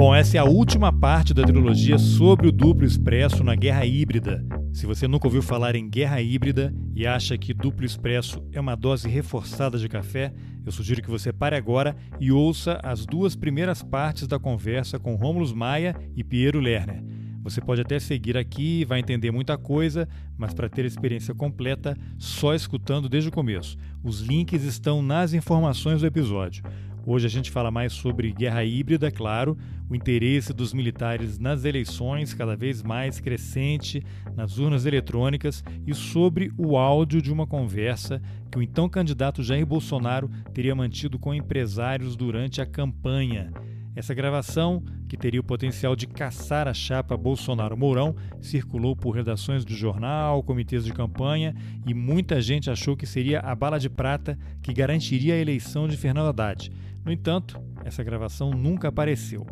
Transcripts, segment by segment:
Bom, essa é a última parte da trilogia sobre o duplo expresso na Guerra Híbrida. Se você nunca ouviu falar em guerra híbrida e acha que duplo expresso é uma dose reforçada de café, eu sugiro que você pare agora e ouça as duas primeiras partes da conversa com Rômulo Maia e Piero Lerner. Você pode até seguir aqui, vai entender muita coisa, mas para ter a experiência completa, só escutando desde o começo. Os links estão nas informações do episódio. Hoje a gente fala mais sobre guerra híbrida, é claro, o interesse dos militares nas eleições cada vez mais crescente nas urnas eletrônicas e sobre o áudio de uma conversa que o então candidato Jair Bolsonaro teria mantido com empresários durante a campanha. Essa gravação, que teria o potencial de caçar a chapa Bolsonaro-Mourão, circulou por redações do jornal, comitês de campanha e muita gente achou que seria a bala de prata que garantiria a eleição de Fernando Haddad. No entanto, essa gravação nunca apareceu.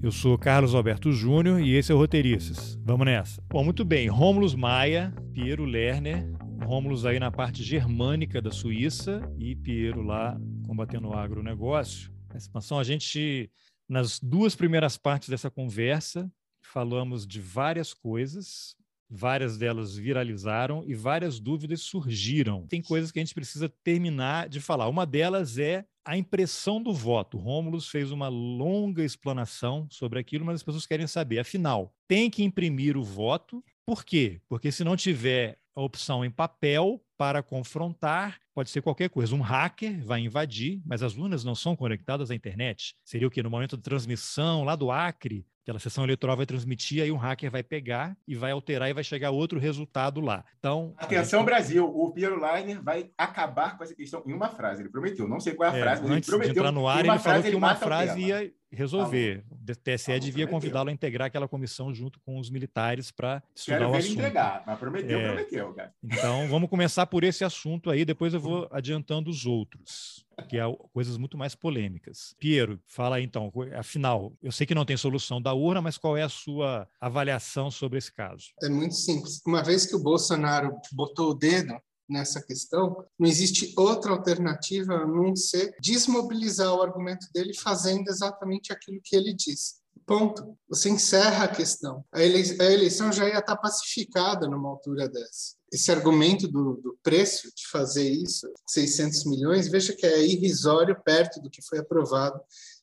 Eu sou Carlos Alberto Júnior e esse é o Roteiristas. Vamos nessa. Bom, muito bem. Rômulus Maia, Piero Lerner, Rômulus aí na parte germânica da Suíça e Piero lá combatendo o agronegócio. A expansão, a gente, nas duas primeiras partes dessa conversa, falamos de várias coisas, várias delas viralizaram e várias dúvidas surgiram. Tem coisas que a gente precisa terminar de falar. Uma delas é a impressão do voto. Rômulus fez uma longa explanação sobre aquilo, mas as pessoas querem saber, afinal, tem que imprimir o voto? Por quê? Porque se não tiver a opção em papel para confrontar, pode ser qualquer coisa. Um hacker vai invadir, mas as urnas não são conectadas à internet. Seria o que no momento da transmissão lá do Acre, aquela sessão eleitoral vai transmitir, aí um hacker vai pegar e vai alterar e vai chegar outro resultado lá. Então, atenção gente... Brasil, o Piero Leiner vai acabar com essa questão em uma frase. Ele prometeu, não sei qual é a é, frase, mas antes ele prometeu. De entrar no ar, ele falou que uma frase ia resolver. O TSE devia convidá-lo a integrar aquela comissão junto com os militares para estudar Quero o ver assunto. Ele entregar, mas prometeu, é, prometeu, cara. Então, vamos começar por esse assunto aí, depois eu vou adiantando os outros que é coisas muito mais polêmicas. Piero, fala aí então, afinal, eu sei que não tem solução da urna, mas qual é a sua avaliação sobre esse caso? É muito simples. Uma vez que o Bolsonaro botou o dedo nessa questão, não existe outra alternativa a não ser desmobilizar o argumento dele fazendo exatamente aquilo que ele diz. Ponto. Você encerra a questão. A eleição já ia estar pacificada numa altura dessa esse argumento do, do, preço de fazer isso, 600 milhões, veja que é irrisório perto do que foi aprovado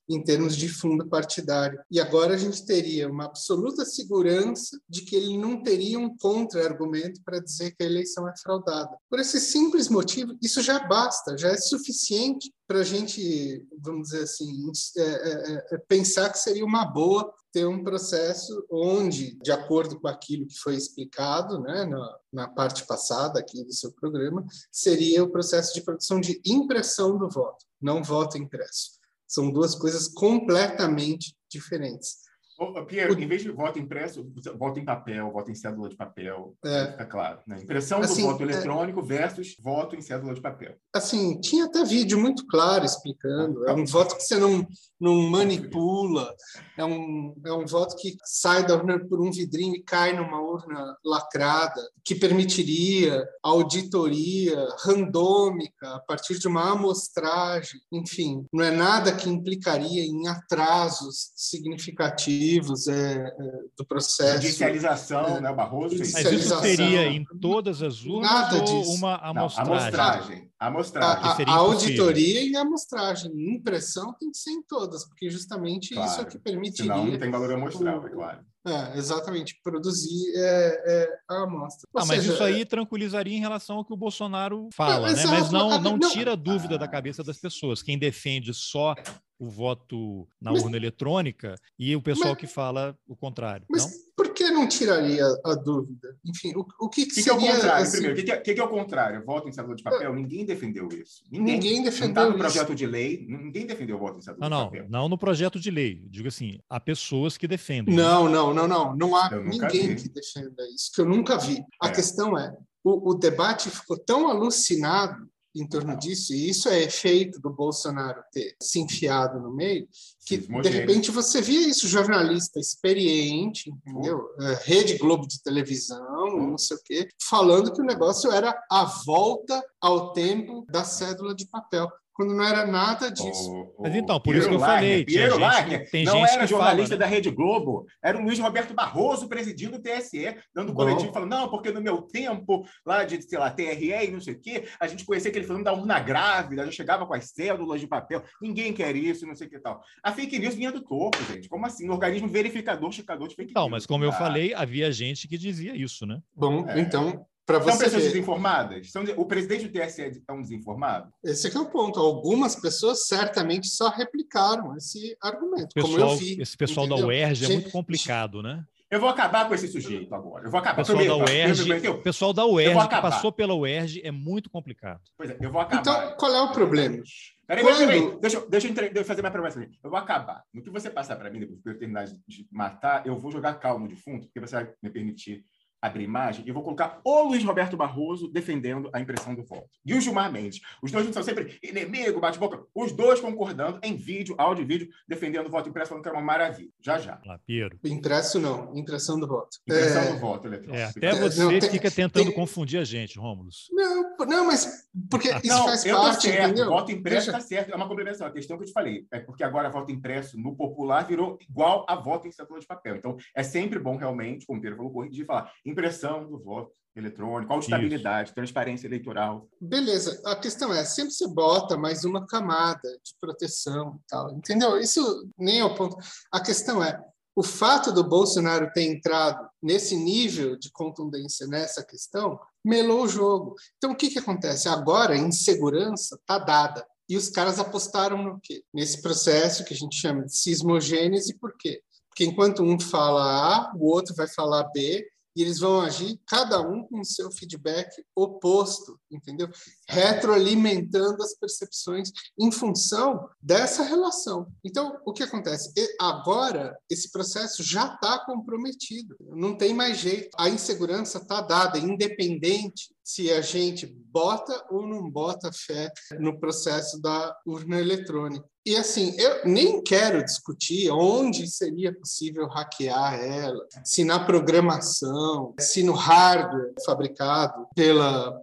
em termos de fundo partidário. E agora a gente teria uma absoluta segurança de que ele não teria um contra-argumento para dizer que a eleição é fraudada. Por esse simples motivo, isso já basta, já é suficiente para a gente, vamos dizer assim, é, é, é, pensar que seria uma boa ter um processo onde, de acordo com aquilo que foi explicado né, na, na parte passada aqui do seu programa, seria o processo de produção de impressão do voto, não voto impresso. São duas coisas completamente diferentes. Ô, Pierre, o... em vez de voto impresso, voto em papel, voto em cédula de papel, é. fica claro. Né? Impressão assim, do voto é eletrônico versus voto em cédula de papel. Assim, tinha até vídeo muito claro explicando. É um voto que você não, não manipula, é um, é um voto que sai da urna por um vidrinho e cai numa urna lacrada, que permitiria auditoria randômica a partir de uma amostragem. Enfim, não é nada que implicaria em atrasos significativos é, é, do processo. Judicialização, é, né, Barroso? Mas isso seria em todas as urnas Nada ou disso. uma amostragem? Não, amostragem. amostragem. A, a, a auditoria e a amostragem. Impressão tem que ser em todas, porque justamente claro. isso é o que permitiria... Senão não tem valor amostrável, é claro. É, exatamente, produzir é, é a amostra. Ah, mas isso aí tranquilizaria em relação ao que o Bolsonaro fala, né? Mas não, não tira a dúvida da cabeça das pessoas. Quem defende só o voto na mas, urna eletrônica e o pessoal mas, que fala o contrário. Mas não? por que não tiraria a dúvida? Enfim, o, o que, que, que, seria... Que é o contrário, assim... primeiro, o que, que, que, é o contrário? Voto em cédula de papel? Ninguém defendeu isso. Ninguém, ninguém defendeu não tá no projeto de lei, ninguém defendeu o voto em cédula não, de papel. Não, não no projeto de lei. Digo assim, há pessoas que defendem. Não, não, não, não. Não há ninguém vi. que defenda isso, que eu nunca vi. A é. questão é, o, o debate ficou tão alucinado em torno disso, e isso é efeito do Bolsonaro ter se enfiado no meio, que de repente você via isso, jornalista experiente, entendeu? É, Rede Globo de televisão, não sei o quê, falando que o negócio era a volta ao tempo da cédula de papel quando não era nada disso. O, o Mas então, por Piero isso que eu falei. Piero Wagner tem não gente era jornalista fala, né? da Rede Globo, era o Luiz Roberto Barroso presidindo o TSE, dando Bom. coletivo, falando, não, porque no meu tempo, lá de, sei lá, TRE e não sei o quê, a gente conhecia aquele falando da urna grávida, já chegava com as cédulas de papel, ninguém quer isso, não sei o que tal. A fake news vinha do topo, gente. Como assim? O organismo verificador, checador de fake não, news. Não, mas como ah. eu falei, havia gente que dizia isso, né? Bom, é. então para você São pessoas ver. desinformadas? São, o presidente do TSE é um desinformado? Esse é o ponto. Algumas pessoas certamente só replicaram esse argumento, pessoal, como eu vi. Esse pessoal entendeu? da UERJ é muito complicado, né? Eu vou acabar com esse sujeito agora. Eu vou acabar. Pessoal Primeiro, da UERJ, o pessoal da UERJ que passou pela UERJ é muito complicado. Pois é, eu vou acabar. Então, qual é o problema? Peraí, Quando... peraí, deixa, deixa, deixa eu fazer minha promessa aqui. Eu vou acabar. No que você passar para mim, depois que eu terminar de matar, eu vou jogar calmo no defunto, porque você vai me permitir abrir imagem e vou colocar o Luiz Roberto Barroso defendendo a impressão do voto. E o Gilmar Mendes. Os dois são sempre inimigo, bate-boca. Os dois concordando em vídeo, áudio e vídeo, defendendo o voto impresso, falando que era uma maravilha. Já, já. Lá, Piero. Impresso não, impressão do voto. Impressão é... do voto eletrônico. É, até você não, tem, fica tentando tem... confundir a gente, Rômulo. Não, não, mas porque isso não, faz eu parte, certo. entendeu? Voto impresso está certo. É uma complementação. A questão que eu te falei é porque agora voto impresso no popular virou igual a voto em cédula de papel. Então, é sempre bom, realmente, como o Pedro falou, corrigir e falar impressão do voto eletrônico, auditabilidade, transparência eleitoral. Beleza. A questão é, sempre você bota mais uma camada de proteção tal, entendeu? Isso nem é o ponto. A questão é, o fato do Bolsonaro ter entrado nesse nível de contundência nessa questão melou o jogo. Então, o que, que acontece? Agora, a insegurança está dada. E os caras apostaram no quê? Nesse processo que a gente chama de sismogênese, por quê? Porque enquanto um fala A, o outro vai falar B, e eles vão agir cada um com seu feedback oposto, entendeu? Retroalimentando as percepções em função dessa relação. Então, o que acontece? Agora, esse processo já está comprometido, não tem mais jeito. A insegurança está dada, independente se a gente bota ou não bota fé no processo da urna eletrônica. E assim, eu nem quero discutir onde seria possível hackear ela, se na programação, se no hardware fabricado pela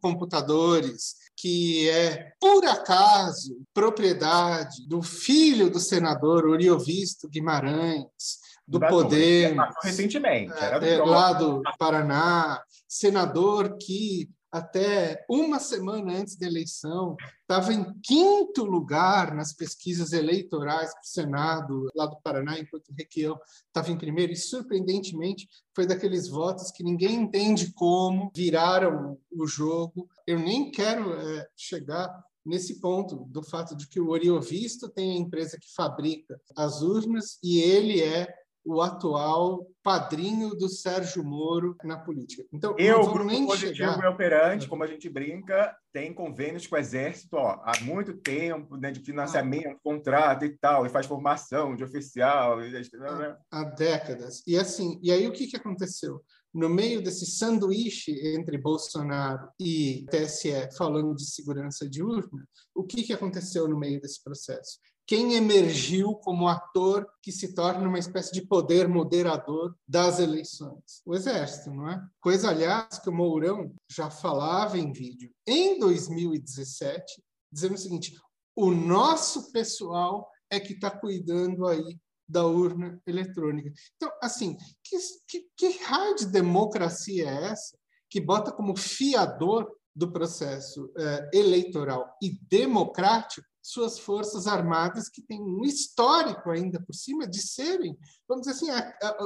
Computadores, que é, por acaso, propriedade do filho do senador Oriovisto Guimarães, do Poder. Recentemente. É, lá do Paraná, senador que até uma semana antes da eleição, estava em quinto lugar nas pesquisas eleitorais para o Senado, lá do Paraná, enquanto o Requião estava em primeiro, e surpreendentemente foi daqueles votos que ninguém entende como viraram o jogo. Eu nem quero é, chegar nesse ponto do fato de que o Oriovisto tem a empresa que fabrica as urnas e ele é o atual padrinho do Sérgio Moro na política. Então, eu, o grupo nem positivo chegar... e operante, como a gente brinca, tem convênios com o Exército ó, há muito tempo, né, de financiamento, ah. contrato e tal, e faz formação de oficial. Há, há décadas. E assim, e aí o que, que aconteceu? no meio desse sanduíche entre Bolsonaro e TSE falando de segurança de urna, o que, que aconteceu no meio desse processo? Quem emergiu como ator que se torna uma espécie de poder moderador das eleições? O Exército, não é? Coisa, aliás, que o Mourão já falava em vídeo em 2017, dizendo o seguinte: o nosso pessoal é que está cuidando aí da urna eletrônica. Então, assim, que, que, que raio de democracia é essa que bota como fiador do processo eh, eleitoral e democrático suas forças armadas que têm um histórico ainda por cima de serem, vamos dizer assim,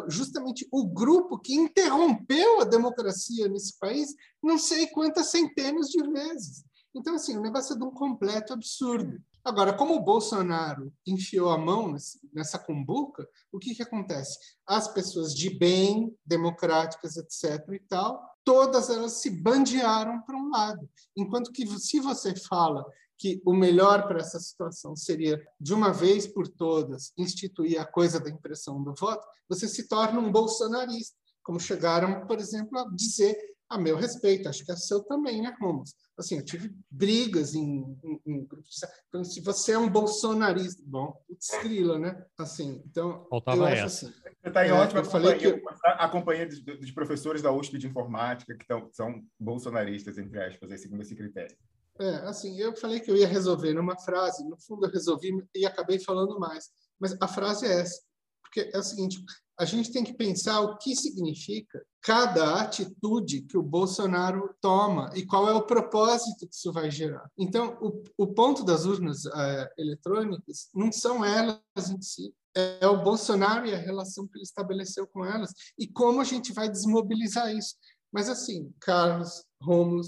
justamente o grupo que interrompeu a democracia nesse país não sei quantas centenas de vezes. Então, assim, o negócio é de um completo absurdo. Agora, como o Bolsonaro enfiou a mão nessa cumbuca, o que, que acontece? As pessoas de bem, democráticas, etc. e tal, todas elas se bandearam para um lado. Enquanto que, se você fala que o melhor para essa situação seria, de uma vez por todas, instituir a coisa da impressão do voto, você se torna um bolsonarista, como chegaram, por exemplo, a dizer a meu respeito, acho que é seu também, né, Romos? Assim, eu tive brigas em, em, em grupos. Então, se você é um bolsonarista, bom, putz, grila, né? Assim, então, Faltava eu essa. assim. Você está em É, ótima eu falei que- a companhia dos, dos professores da USP de informática, que tão, são bolsonaristas, entre aspas, aí, segundo esse critério. É, assim, eu falei que eu ia resolver numa frase, no fundo eu resolvi e acabei falando mais. Mas a frase é essa, porque é o seguinte, a gente tem que pensar o que significa cada atitude que o Bolsonaro toma e qual é o propósito que isso vai gerar. Então, o, o ponto das urnas eh, eletrônicas não são elas em si, é o Bolsonaro e a relação que ele estabeleceu com elas e como a gente vai desmobilizar isso. Mas assim, Carlos, Rômulo,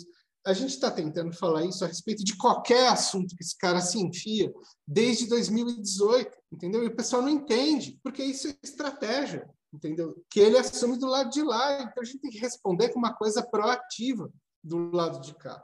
a gente está tentando falar isso a respeito de qualquer assunto que esse cara se enfia desde 2018, entendeu? E o pessoal não entende, porque isso é estratégia, entendeu? Que ele assume do lado de lá, então a gente tem que responder com uma coisa proativa do lado de cá.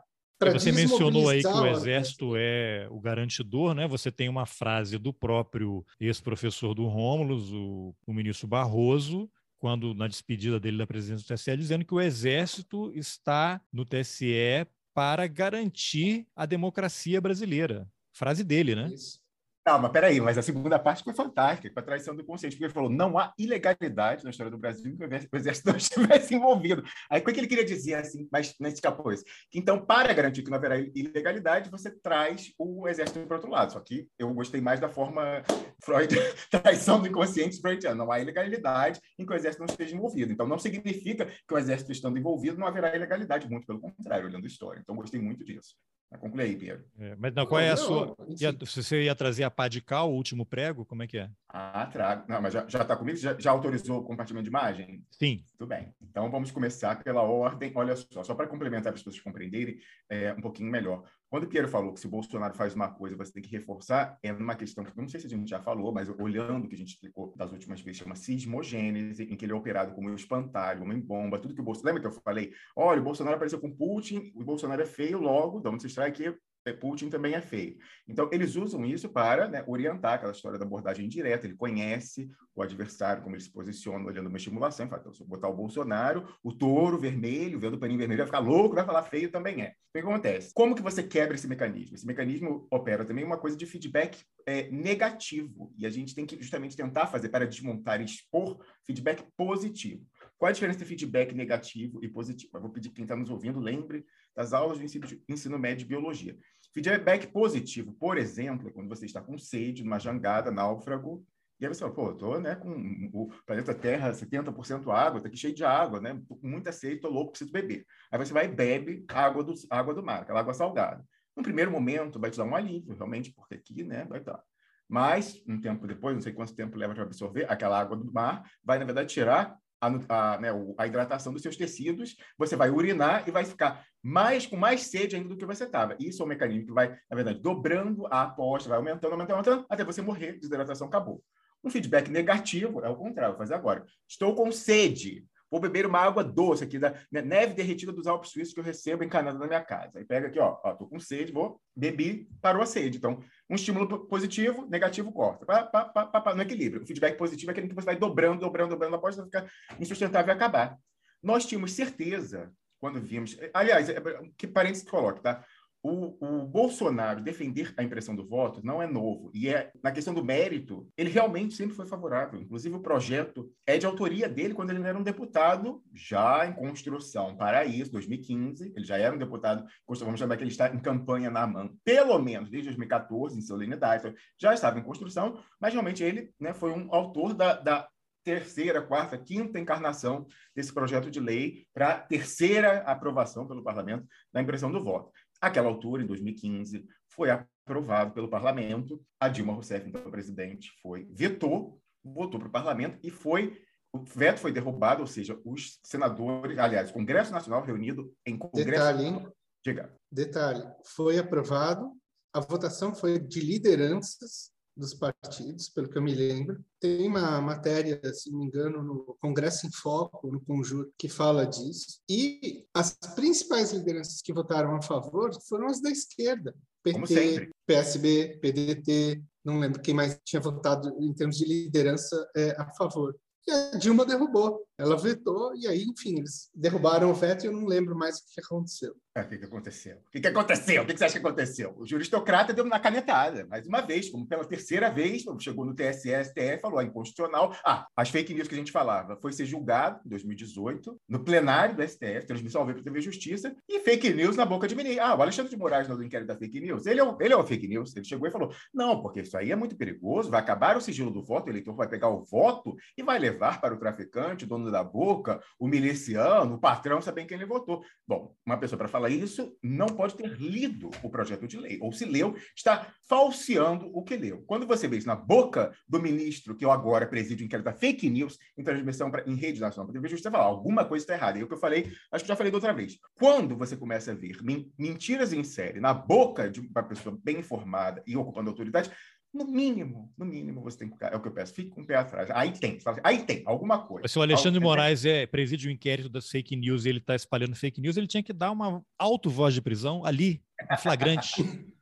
Você mencionou aí que o exército é o garantidor, né? Você tem uma frase do próprio ex-professor do Rômulus, o, o ministro Barroso, quando na despedida dele da presidência do TSE, dizendo que o exército está no TSE para garantir a democracia brasileira. Frase dele, né? Isso. Não, mas peraí, mas a segunda parte foi fantástica, com a traição do consciente, porque ele falou não há ilegalidade na história do Brasil que o exército não estivesse envolvido. Aí, o que ele queria dizer, assim, mas não escapou isso? Que, então, para garantir que não haverá ilegalidade, você traz o exército para outro lado. Só que eu gostei mais da forma Freud, traição do inconsciente freudiano. Não há ilegalidade em que o exército não esteja envolvido. Então, não significa que o exército estando envolvido não haverá ilegalidade, muito pelo contrário, olhando a história. Então, gostei muito disso. Conclui aí, Pedro. É, mas não, qual é a sua. ia- se você ia trazer a pá de cal, o último prego, como é que é? Ah, trago. Não, mas já está comigo? Já, já autorizou o compartilhamento de imagem? Sim. Tudo bem. Então vamos começar pela ordem. Olha só, só para complementar para as pessoas compreenderem é, um pouquinho melhor. Quando o Piero falou que se o Bolsonaro faz uma coisa, você tem que reforçar, é uma questão que não sei se a gente já falou, mas olhando o que a gente explicou das últimas vezes, chama sismogênese, em que ele é operado como um espantalho, uma bomba, tudo que o Bolsonaro. Lembra que eu falei? Olha, o Bolsonaro apareceu com Putin, o Bolsonaro é feio, logo, extrai que é, Putin também é feio. Então, eles usam isso para né, orientar aquela história da abordagem indireta. Ele conhece o adversário, como ele se posiciona, olhando uma estimulação. Fala, então, se eu botar o Bolsonaro, o touro vermelho, vendo o paninho vermelho, vai ficar louco, vai falar feio também é. O que acontece? Como que você quebra esse mecanismo? Esse mecanismo opera também uma coisa de feedback é, negativo. E a gente tem que justamente tentar fazer para desmontar e expor feedback positivo. Qual a diferença entre feedback negativo e positivo? Eu vou pedir que quem está nos ouvindo lembre das aulas do ensino, médio de biologia. Feedback positivo, por exemplo, é quando você está com sede, numa jangada, náufrago, e aí você fala, pô, eu tô né, com o planeta Terra 70% água, tá aqui cheio de água, né? Tô com muita sede, tô louco, preciso beber. Aí você vai e bebe água do, água do mar, aquela água salgada. No primeiro momento vai te dar um alívio, realmente, porque aqui, né, vai estar. Mas, um tempo depois, não sei quanto tempo leva para absorver, aquela água do mar vai, na verdade, tirar a, a, né, a, hidratação dos seus tecidos, você vai urinar e vai ficar mais com mais sede ainda do que você estava. Isso é um mecanismo que vai, na verdade, dobrando a aposta, vai aumentando, aumentando, aumentando, até você morrer, desidratação acabou. Um feedback negativo é o contrário, vou fazer agora. Estou com sede, vou beber uma água doce aqui da neve derretida dos Alpes Suíços que eu recebo encanada na minha casa. Aí pega aqui, ó, ó, tô com sede, vou bebi, parou a sede. Então, um estímulo positivo, negativo corta. Pá, pá, pá, pá, pá, no equilíbrio. O feedback positivo é aquele que você vai dobrando, dobrando, dobrando, após ficar insustentável e acabar. Nós tínhamos certeza quando vimos. Aliás, que parênteses que coloque, tá? O, o, Bolsonaro defender a impressão do voto não é novo. E é na questão do mérito, ele realmente sempre foi favorável. Inclusive, o projeto é de autoria dele quando ele era um deputado já em construção para isso, 2015. Ele já era um deputado, vamos chamar que ele está em campanha na mão, pelo menos desde 2014, em solenidade. Já estava em construção, mas realmente ele né, foi um autor da, da terceira, quarta, quinta encarnação desse projeto de lei para terceira aprovação pelo parlamento da impressão do voto. Aquela altura, em 2015, foi aprovado pelo parlamento. A Dilma Rousseff, então presidente, foi vetou, votou para o parlamento e foi o veto foi derrubado, ou seja, os senadores, aliás, o Congresso Nacional reunido em Congresso. Detalhe, hein? Diga. Detalhe, foi aprovado a votação foi de lideranças dos partidos, pelo que eu me lembro. Tem uma matéria, se não me engano, no Congresso em Foco, no Conjur, que fala disso. E as principais lideranças que votaram a favor foram as da esquerda. PT, PSB, PDT, não lembro quem mais tinha votado em termos de liderança é, a favor. E a Dilma derrubou. Ela vetou e aí, enfim, eles derrubaram o veto e eu não lembro mais o que aconteceu. É, o que, que aconteceu? O que, que aconteceu? O que, que você acha que aconteceu? O juristocrata deu na canetada, mais uma vez, como pela terceira vez, chegou no TSE, STF, falou, ah, inconstitucional. Ah, as fake news que a gente falava foi ser julgado em 2018, no plenário do STF, transmissão ao vivo para TV Justiça, e fake news na boca de menino. Ah, o Alexandre de Moraes, no inquérito da fake news, ele é, o, ele é o fake news. Ele chegou e falou, não, porque isso aí é muito perigoso, vai acabar o sigilo do voto, o eleitor vai pegar o voto e vai levar para o traficante, o dono da boca, o miliciano, o patrão, saber quem ele votou. Bom, uma pessoa para falar isso não pode ter lido o projeto de lei, ou se leu, está falseando o que leu. Quando você vê isso na boca do ministro, que eu agora presido em inquérito da fake news, em transmissão pra, em rede nacional para Justiça, fala, alguma coisa está errada. E o que eu falei, acho que já falei da outra vez. Quando você começa a ver mentiras em série na boca de uma pessoa bem informada e ocupando autoridade, no mínimo, no mínimo, você tem que. É o que eu peço, fique com o pé atrás. Aí tem, assim, aí tem alguma coisa. Se o Alexandre Moraes é, preside o um inquérito das fake news e ele está espalhando fake news, ele tinha que dar uma alto voz de prisão ali, flagrante.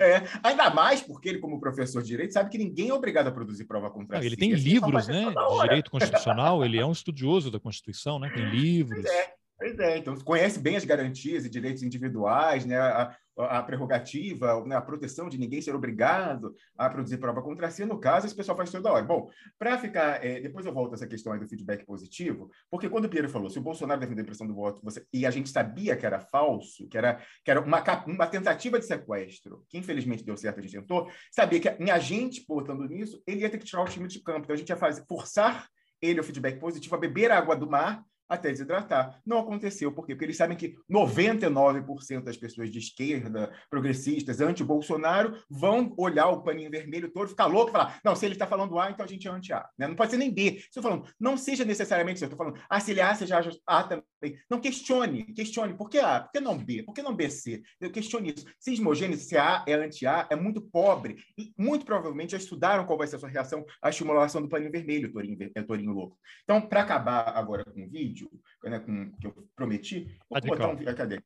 É, ainda mais porque ele, como professor de direito, sabe que ninguém é obrigado a produzir prova contra Não, Ele tem livros né, de direito constitucional, ele é um estudioso da Constituição, né, tem livros. Pois é, pois é, então conhece bem as garantias e direitos individuais, né, a, a prerrogativa, né, a proteção de ninguém ser obrigado a produzir prova contra si, no caso, esse pessoal faz toda hora. Bom, para ficar. É, depois eu volto a essa questão aí do feedback positivo, porque quando o Piero falou, se o Bolsonaro defendeu a impressão do voto, você, e a gente sabia que era falso, que era, que era uma, uma tentativa de sequestro, que infelizmente deu certo, a gente tentou, sabia que em a gente botando nisso, ele ia ter que tirar o time de campo. Então a gente ia fazer, forçar ele o feedback positivo a beber água do mar até desidratar. Não aconteceu, por quê? Porque eles sabem que 99% das pessoas de esquerda, progressistas, anti-Bolsonaro, vão olhar o paninho vermelho todo, ficar louco e falar: não, se ele está falando A, então a gente é anti-A. Né? Não pode ser nem B. Estou falando, não seja necessariamente. Eu estou falando, ah, se ele é A, seja A também. Não questione, questione. Por que A? Por que não B? Por que não BC? Eu questione isso. Sismogênese, se A é anti-A, é muito pobre. E muito provavelmente já estudaram qual vai ser a sua reação à estimulação do paninho vermelho, Torinho, Torinho louco. Então, para acabar agora com o vídeo, vídeo né, com, que eu prometi. Vou botar um. Cadê?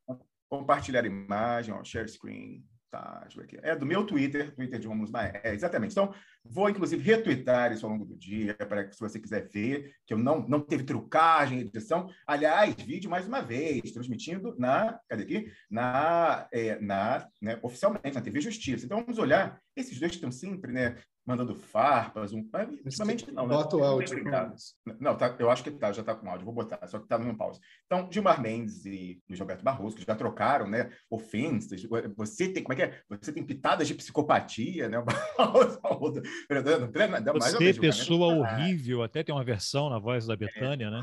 Compartilhar imagem, ó, share screen. Tá. É do meu Twitter, Twitter de Romulo Maia. É, exatamente. Então, vou inclusive retweetar isso ao longo do dia, para que se você quiser ver, que eu não, não teve trucagem, edição. Aliás, vídeo mais uma vez, transmitindo na. Cadê aqui? Na, é, na né, oficialmente, na TV Justiça. Então, vamos olhar. Esses dois estão sempre né, mandando farpas, um... ultimamente não, né? Bota o áudio. Não, tá, eu acho que tá, já está com áudio, vou botar, só que está numa pausa. Então, Gilmar Mendes e Luiz Roberto Barroso, que já trocaram, né, ofensas, você tem, como é que é? Você tem pitadas de psicopatia, né? você, pessoa horrível, até tem uma versão na voz da Betânia, é. né?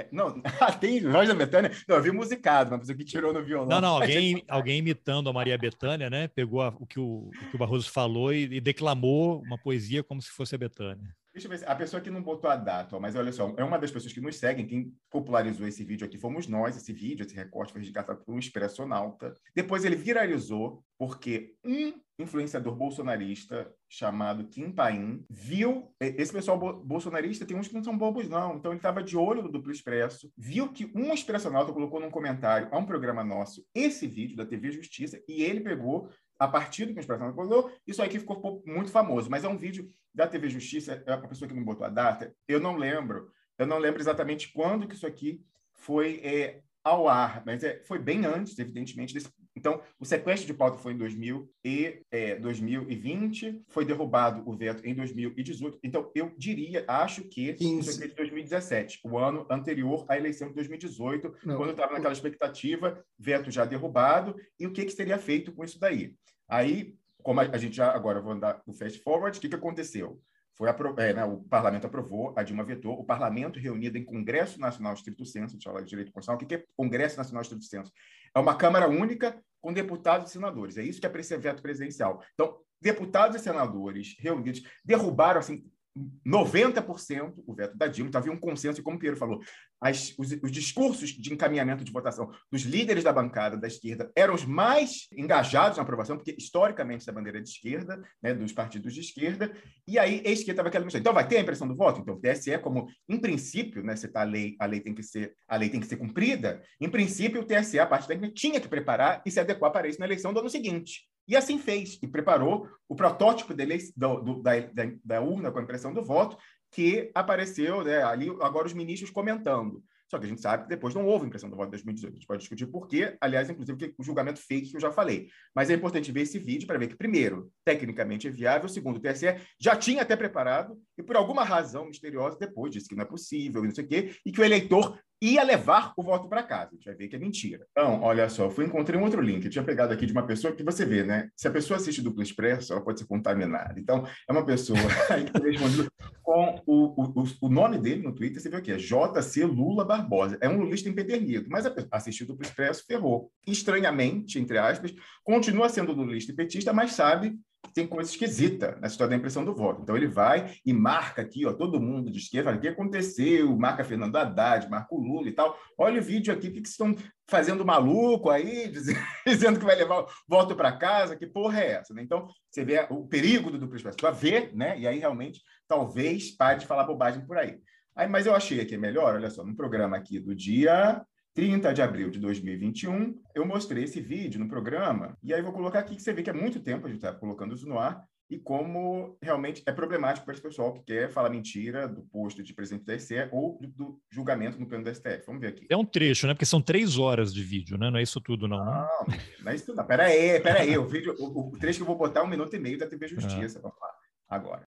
É, não, tem voz da Betânia? Não, eu vi musicado, uma pessoa que tirou no violão. Não, não, alguém, alguém imitando a Maria Betânia, né? Pegou a, o, que o, o, que o Barroso falou e, e, declamou uma poesia como se fosse a Betânia. Deixa eu ver, a pessoa que não botou a data, mas olha só, é uma das pessoas que nos seguem, quem popularizou esse vídeo aqui fomos nós, esse vídeo, esse recorte foi resgatado por um expressionauta. Depois ele viralizou porque um influenciador bolsonarista chamado Kim Paim viu, esse pessoal bolsonarista tem uns que não são bobos não, então ele estava de olho no Duplo Expresso, viu que um expressionauta colocou num comentário a um programa nosso esse vídeo da TV Justiça e ele pegou a partir do que o Expresso colocou, isso aqui ficou muito famoso, mas é um vídeo da TV Justiça, é a pessoa que não botou a data, eu não lembro, eu não lembro exatamente quando que isso aqui foi é, ao ar, mas é, foi bem antes, evidentemente, desse, então, o sequestro de pauta foi em 2000 e, é, 2020, foi derrubado o veto em 2018. Então, eu diria, acho que 15. foi em 2017, o ano anterior à eleição de 2018, Não. quando eu estava naquela expectativa, veto já derrubado, e o que, que seria feito com isso daí? Aí, como a, gente já agora vou andar no fast forward, o que, que aconteceu? Foi é, né, o parlamento aprovou, a Dilma vetou, o parlamento reunido em Congresso Nacional Estrito Senso, de falar de direito constitucional, o que é Congresso Nacional Estrito Senso? É uma Câmara única com deputados e senadores, é isso que é veto presidencial. Então, deputados e senadores reunidos derrubaram, assim, 90% o veto da Dilma. Então, havia um consenso, e como o Piero falou, as, os, os, discursos de encaminhamento de votação dos líderes da bancada da esquerda eram os mais engajados na aprovação, porque historicamente essa bandeira é de esquerda, né, dos partidos de esquerda, e aí eis que estava aquela missão. Então, vai ter a impressão do voto? Então, o TSE, como, em princípio, né, você tá, a, lei, a, lei tem que ser, a lei tem que ser cumprida, em princípio, o TSE, a parte técnica, tinha que preparar e se adequar para isso na eleição do ano seguinte. E assim fez, e preparou o protótipo da, do, da, da, da, urna com a impressão do voto, que apareceu né, ali, agora os ministros comentando. Só que a gente sabe que depois não houve impressão do voto de 2018. A gente pode discutir por quê, aliás, inclusive, o julgamento fake que eu já falei. Mas é importante ver esse vídeo para ver que, primeiro, tecnicamente é viável, segundo, o TSE já tinha até preparado e, por alguma razão misteriosa, depois disse que não é possível, não sei o quê, e que o eleitor ia levar o voto para casa. A gente vai ver que é mentira. Então, olha só, eu fui encontrei um outro link. Eu tinha pegado aqui de uma pessoa que você vê, né? Se a pessoa assiste duplo expresso, ela pode ser contaminada. Então, é uma pessoa que responde com o, o, o, nome dele no Twitter, você vê o que é JC Lula Barbosa. É um lulista empedernido, mas assistiu duplo expresso, ferrou. Estranhamente, entre aspas, continua sendo lulista e petista, mas sabe tem coisa esquisita nessa história da impressão do voto. Então ele vai e marca aqui, ó, todo mundo de esquerda, o que aconteceu, marca Fernando Haddad, marca o Lula e tal. Olha o vídeo aqui, o que, que estão fazendo maluco aí, dizendo que vai levar voto para casa, que porra é essa? Né? Então você vê o perigo do duplo expresso, para ver, né? E aí realmente talvez pare de falar bobagem por aí. Aí, mas eu achei aqui melhor, olha só, no programa aqui do dia 30 de abril de 2021, eu mostrei esse vídeo no programa, e aí vou colocar aqui que você vê que é muito tempo a gente está colocando isso no ar, e como realmente é problemático para esse pessoal que quer falar mentira do posto de presidente da SE ou do, julgamento no plano da STF. Vamos ver aqui. É um trecho, né? Porque são três horas de vídeo, né? Não é isso tudo, não. Né? Não, não é isso tudo. Não. Pera aí, pera aí. O, vídeo, o, o trecho que eu vou botar é um minuto e meio da TV Justiça. Ah. Vamos lá. Agora.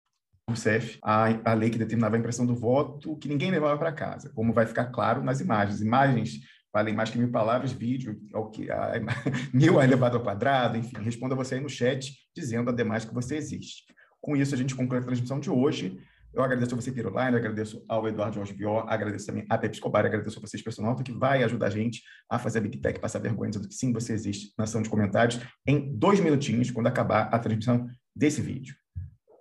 O CEF, a, a lei que determinava a impressão do voto, que ninguém levava para casa, como vai ficar claro nas imagens. Imagens valem mais que mil palavras, vídeo, ao que, a, mil elevado ao quadrado, enfim, responda você aí no chat, dizendo ademais que você existe. Com isso, a gente conclui a transmissão de hoje. Eu agradeço a você, Piroline, agradeço ao Eduardo Jorge Bior, agradeço também a Pepe Escobar, agradeço a vocês, personal, que vai ajudar a gente a fazer a Big Tech passar vergonha, dizendo que sim, você existe na ação de comentários, em dois minutinhos, quando acabar a transmissão desse vídeo.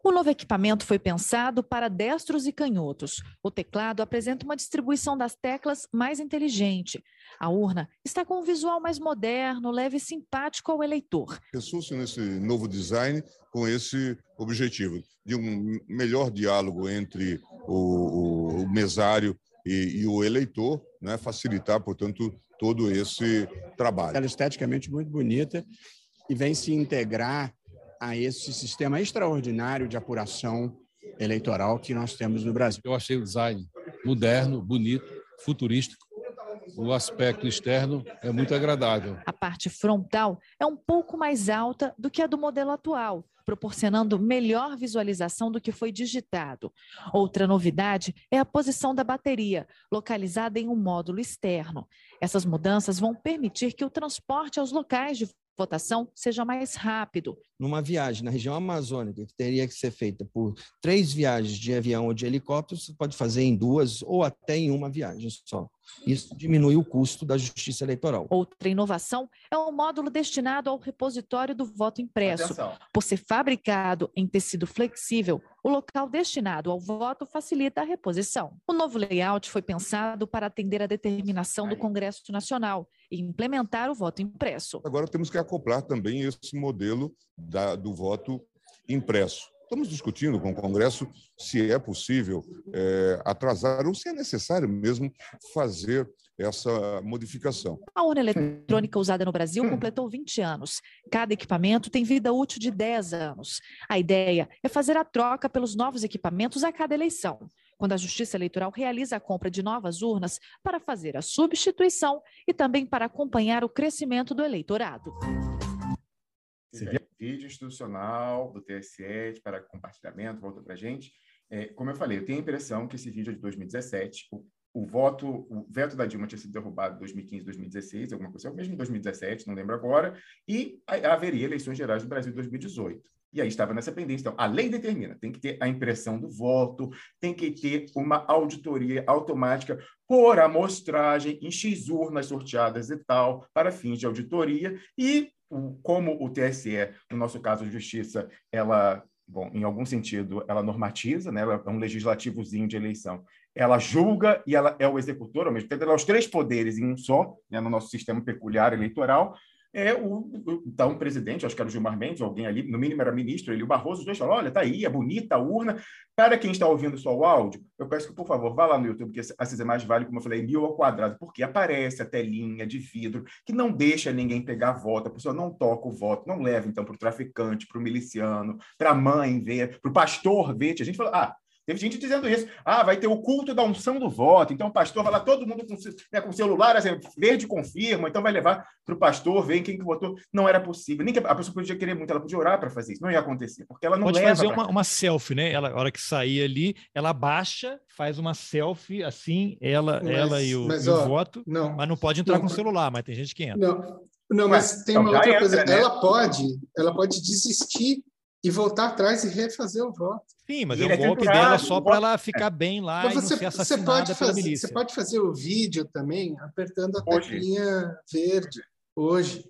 O novo equipamento foi pensado para destros e canhotos. O teclado apresenta uma distribuição das teclas mais inteligente. A urna está com um visual mais moderno, leve e simpático ao eleitor. Pensou-se nesse novo design com esse objetivo de um melhor diálogo entre o, o, o mesário e, e, o eleitor, né? facilitar, portanto, todo esse trabalho. Ela é esteticamente muito bonita e vem se integrar a esse sistema extraordinário de apuração eleitoral que nós temos no Brasil. Eu achei o design moderno, bonito, futurístico. O aspecto externo é muito agradável. A parte frontal é um pouco mais alta do que a do modelo atual, proporcionando melhor visualização do que foi digitado. Outra novidade é a posição da bateria, localizada em um módulo externo. Essas mudanças vão permitir que o transporte aos locais de votação seja mais rápido. Numa viagem na região amazônica, que teria que ser feita por três viagens de avião ou de helicóptero, você pode fazer em duas ou até em uma viagem só. Isso diminui o custo da justiça eleitoral. Outra inovação é o módulo destinado ao repositório do voto impresso. Atenção. Por ser fabricado em tecido flexível, o local destinado ao voto facilita a reposição. O novo layout foi pensado para atender a determinação do Congresso Nacional e implementar o voto impresso. Agora temos que acoplar também esse modelo da, do voto impresso. Estamos discutindo com o Congresso se é possível é, atrasar ou se é necessário mesmo fazer essa modificação. A urna eletrônica usada no Brasil completou 20 anos. Cada equipamento tem vida útil de 10 anos. A ideia é fazer a troca pelos novos equipamentos a cada eleição, quando a Justiça Eleitoral realiza a compra de novas urnas para fazer a substituição e também para acompanhar o crescimento do eleitorado. Vídeo institucional do TSE para compartilhamento, volta para a gente. É, como eu falei, eu tenho a impressão que esse vídeo é de 2017. O, o, voto, o veto da Dilma tinha sido derrubado em 2015, 2016, alguma coisa, ou mesmo em 2017, não lembro agora, e haveria eleições gerais do Brasil em 2018. E aí estava nessa pendência. Então, a lei determina, tem que ter a impressão do voto, tem que ter uma auditoria automática por amostragem em X urnas sorteadas e tal, para fins de auditoria, e como o TSE, no nosso caso, a Justiça, ela bom, em algum sentido, ela normatiza, né? ela é um legislativozinho de eleição. Ela julga e ela é o executor, ao mesmo tempo, ela é os três poderes em um só, né? no nosso sistema peculiar eleitoral, é o, então presidente, acho que era o Gilmar Mendes, alguém ali, no mínimo era ministro, ele o Barroso, os dois falaram, olha, tá aí, é bonita a urna. Para quem está ouvindo só o áudio, eu peço que, por favor, vá lá no YouTube, que a CISA mais vale, como eu falei, mil ao quadrado, porque aparece a telinha de vidro que não deixa ninguém pegar voto, a pessoa não toca o voto, não leva, então, para o traficante, para o miliciano, para a mãe ver, para o pastor ver. A gente falou, ah, Teve gente dizendo isso. Ah, vai ter o culto da unção do voto. Então o pastor vai lá, todo mundo com, né, com celular, assim, verde confirma, então vai levar para o pastor ver quem que votou. Não era possível. Nem que a pessoa podia querer muito, ela podia orar para fazer isso. Não ia acontecer, porque ela não Pode leva fazer uma, uma, selfie, né? Ela, a hora que sair ali, ela baixa, faz uma selfie assim, ela, mas, ela e o, mas, e o ó, voto, não, mas não pode entrar não, com o celular, mas tem gente que entra. Não, não mas tem uma outra entra, coisa. Né? Ela pode, ela pode desistir e voltar atrás e refazer o voto. Sim, mas e é um golpe dela só para ela ficar bem lá mas você, e não ser você pode fazer, Você pode fazer o vídeo também apertando a hoje. teclinha verde hoje.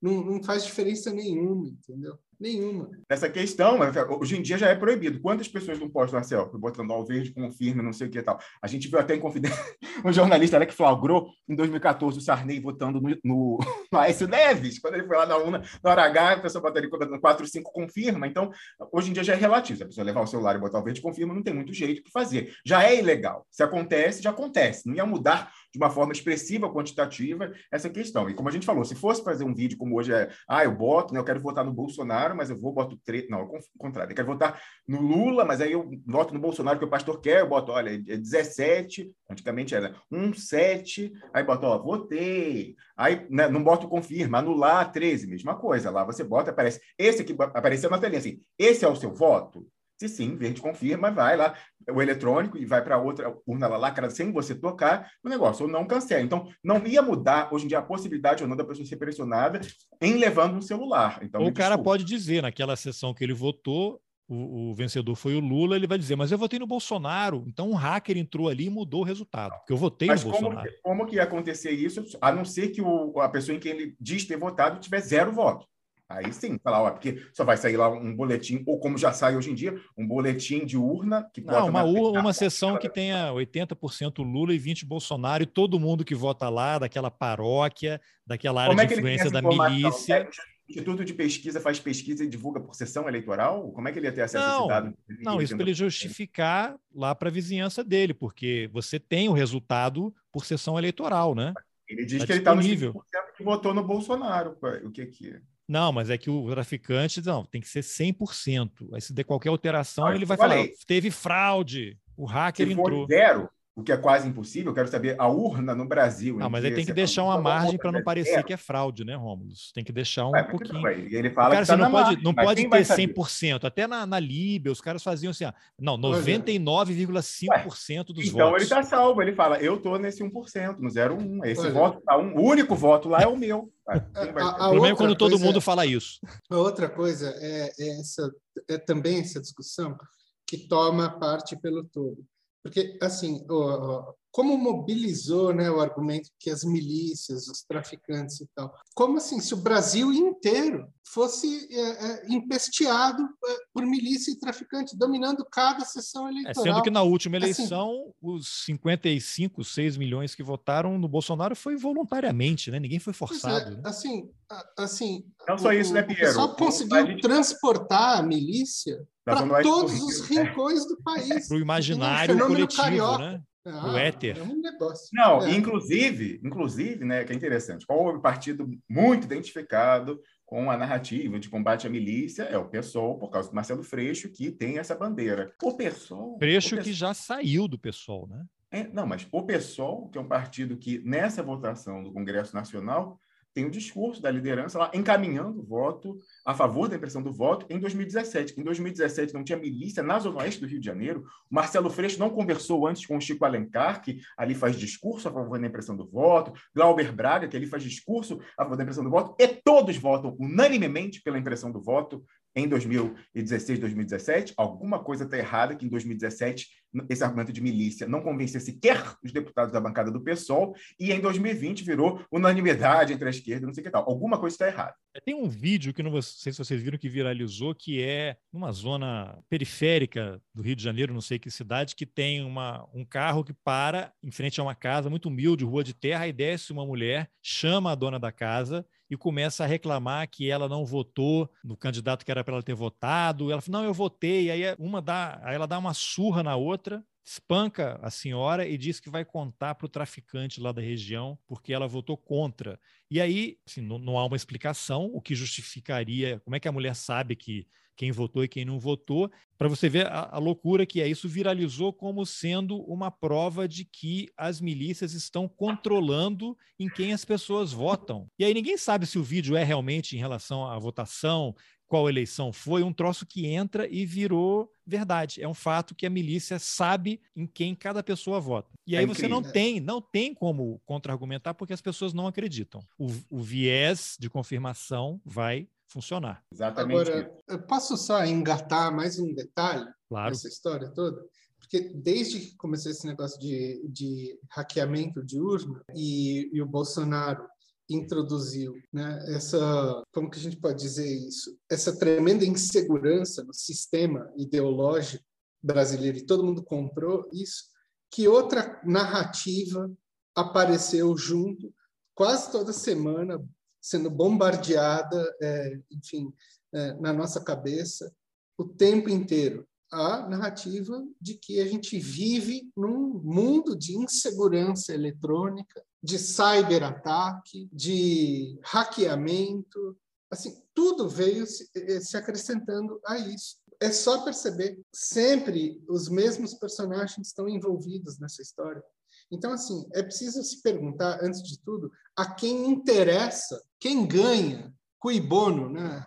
Não, não faz diferença nenhuma, entendeu? Nenhuma. Essa questão, hoje em dia já é proibido. Quantas pessoas não postam a selfie, botando ao verde, confirma, não sei o que e tal. A gente viu até em confidência um jornalista né, que flagrou em 2014 o Sarney votando no, no, no Aécio Neves, quando ele foi lá na UNA, na hora H, a pessoa botaria no 4, 5, confirma. Então, hoje em dia já é relativo. Se a pessoa levar o celular e botar o verde, confirma, não tem muito jeito que fazer. Já é ilegal. Se acontece, já acontece. Não ia mudar de uma forma expressiva, quantitativa, essa questão. E como a gente falou, se fosse fazer um vídeo como hoje é, ah, eu boto, né, eu quero votar no Bolsonaro, mas eu vou, boto tre... não, é o contrário, eu quero votar no Lula, mas aí eu voto no Bolsonaro, que o pastor quer, eu boto, olha, é 17, antigamente era 1, 7, aí boto, ó, votei, aí né, não boto confirma, anular 13, mesma coisa, lá você bota, aparece, esse aqui apareceu na telinha, assim, esse é o seu voto? Se sim, verde confirma, vai lá, o eletrônico e vai para outra urna lá lacrada sem você tocar o negócio, ou não cancela. Então, não ia mudar hoje em dia a possibilidade ou não da pessoa ser pressionada em levando um celular. Então, o cara pode dizer, naquela sessão que ele votou, o, o, vencedor foi o Lula, ele vai dizer, mas eu votei no Bolsonaro, então um hacker entrou ali e mudou o resultado, porque eu votei mas no como, Bolsonaro. Como que ia acontecer isso, a não ser que o, a pessoa em quem ele diz ter votado tiver zero voto? Aí sim, falar, ó, porque só vai sair lá um boletim, ou como já sai hoje em dia, um boletim de urna que Não, uma, urna, uma sessão que tenha 80% Lula e 20% Bolsonaro, e todo mundo que vota lá, daquela paróquia, daquela área como de é influência da milícia. O Instituto de Pesquisa faz pesquisa e divulga por sessão eleitoral? Como é que ele ia ter acesso não, a esse dado? Não, isso para ele justificar lá para a vizinhança dele, porque você tem o resultado por sessão eleitoral, né? Ele diz tá que disponível. ele está no 5% que votou no Bolsonaro. O que que é? Não, mas é que o traficante, não, tem que ser 100%. Aí se der qualquer alteração, ele vai falar, teve fraude, o hacker se entrou. For zero, o que é quase impossível, eu quero saber a urna no Brasil. Não, mas aí tem que deixar uma margem para não parecer zero. que é fraude, né, Rômulo? Tem que deixar um pouquinho. Ele fala cara, que tá não pode, margem, não pode ter 100%. Até na, na Líbia, os caras faziam assim, ah, não, 99,5% dos então votos. Então ele está salvo, ele fala, eu estou nesse 1%, no 0,1. Esse Olha. voto, tá um, o único voto lá é o meu. O problema é quando todo mundo fala isso. A outra coisa é, é, essa, é também essa discussão que toma parte pelo todo. Porque, assim, como mobilizou né, o argumento que as milícias, os traficantes e tal. Como assim, se o Brasil inteiro fosse é, é, empesteado é, por milícia e traficante, dominando cada sessão é, eleitoral. sendo que na última assim eleição, assim, os 55, 6 milhões que votaram no Bolsonaro foi voluntariamente, né? Ninguém foi forçado. É, né? Assim, assim. Não só isso, né, Pinheiro? Só conseguiu gente... transportar a milícia para todos os rincões do país. Para o imaginário coletivo, carioca. né? Ah, o éter. É um negócio. Não, é. inclusive, inclusive, né, que é interessante, qual o partido muito identificado com a narrativa de combate à milícia é o PSOL, por causa do Marcelo Freixo, que tem essa bandeira. O PSOL... Freixo o PSOL, que já saiu do PSOL, né? É, não, mas o PSOL, que é um partido que, nessa votação do Congresso Nacional, tem o discurso da liderança lá encaminhando o voto a favor da impressão do voto em 2017. Em 2017 não tinha milícia na Zona Oeste do Rio de Janeiro. O Marcelo Freixo não conversou antes com o Chico Alencar, que ali faz discurso a favor da impressão do voto, Glauber Braga, que ali faz discurso a favor da impressão do voto, e todos votam unanimemente pela impressão do voto em 2016, 2017, alguma coisa está errada que em 2017 esse argumento de milícia não convencia sequer os deputados da bancada do PSOL e em 2020 virou unanimidade entre a esquerda, não sei o que tal. Alguma coisa está errada. Tem um vídeo que não sei se vocês viram que viralizou, que é numa zona periférica do Rio de Janeiro, não sei que cidade, que tem uma, um carro que para em frente a uma casa muito humilde, rua de terra, e desce uma mulher, chama a dona da casa e começa a reclamar que ela não votou no candidato que era para ela ter votado. Ela fala, não, eu votei. Aí uma dá, aí ela dá uma surra na outra, espanca a senhora e diz que vai contar para o traficante lá da região porque ela votou contra. E aí, assim, não, não, há uma explicação, o que justificaria, como é que a mulher sabe que quem votou e quem não votou, para você ver a, a, loucura que é. Isso viralizou como sendo uma prova de que as milícias estão controlando em quem as pessoas votam. E aí ninguém sabe se o vídeo é realmente em relação à votação, qual eleição foi, um troço que entra e virou verdade. É um fato que a milícia sabe em quem cada pessoa vota. E aí é você não tem, não tem como contra-argumentar porque as pessoas não acreditam. O, o viés de confirmação vai funcionar. Exatamente. Agora, eu posso só engatar mais um detalhe claro. nessa história toda? Porque desde que começou esse negócio de, de hackeamento de urna e, e o Bolsonaro introduziu, né? Essa, como que a gente pode dizer isso? Essa tremenda insegurança no sistema ideológico brasileiro e todo mundo comprou isso. Que outra narrativa apareceu junto quase toda semana sendo bombardeada, é, enfim, é, na nossa cabeça o tempo inteiro. A narrativa de que a gente vive num mundo de insegurança eletrônica, de cyberataque, de hackeamento, assim, tudo veio se, é, se acrescentando a isso. É só perceber, sempre os mesmos personagens estão envolvidos nessa história. Então, assim, é preciso se perguntar, antes de tudo, a quem interessa, quem ganha, cui bono, né,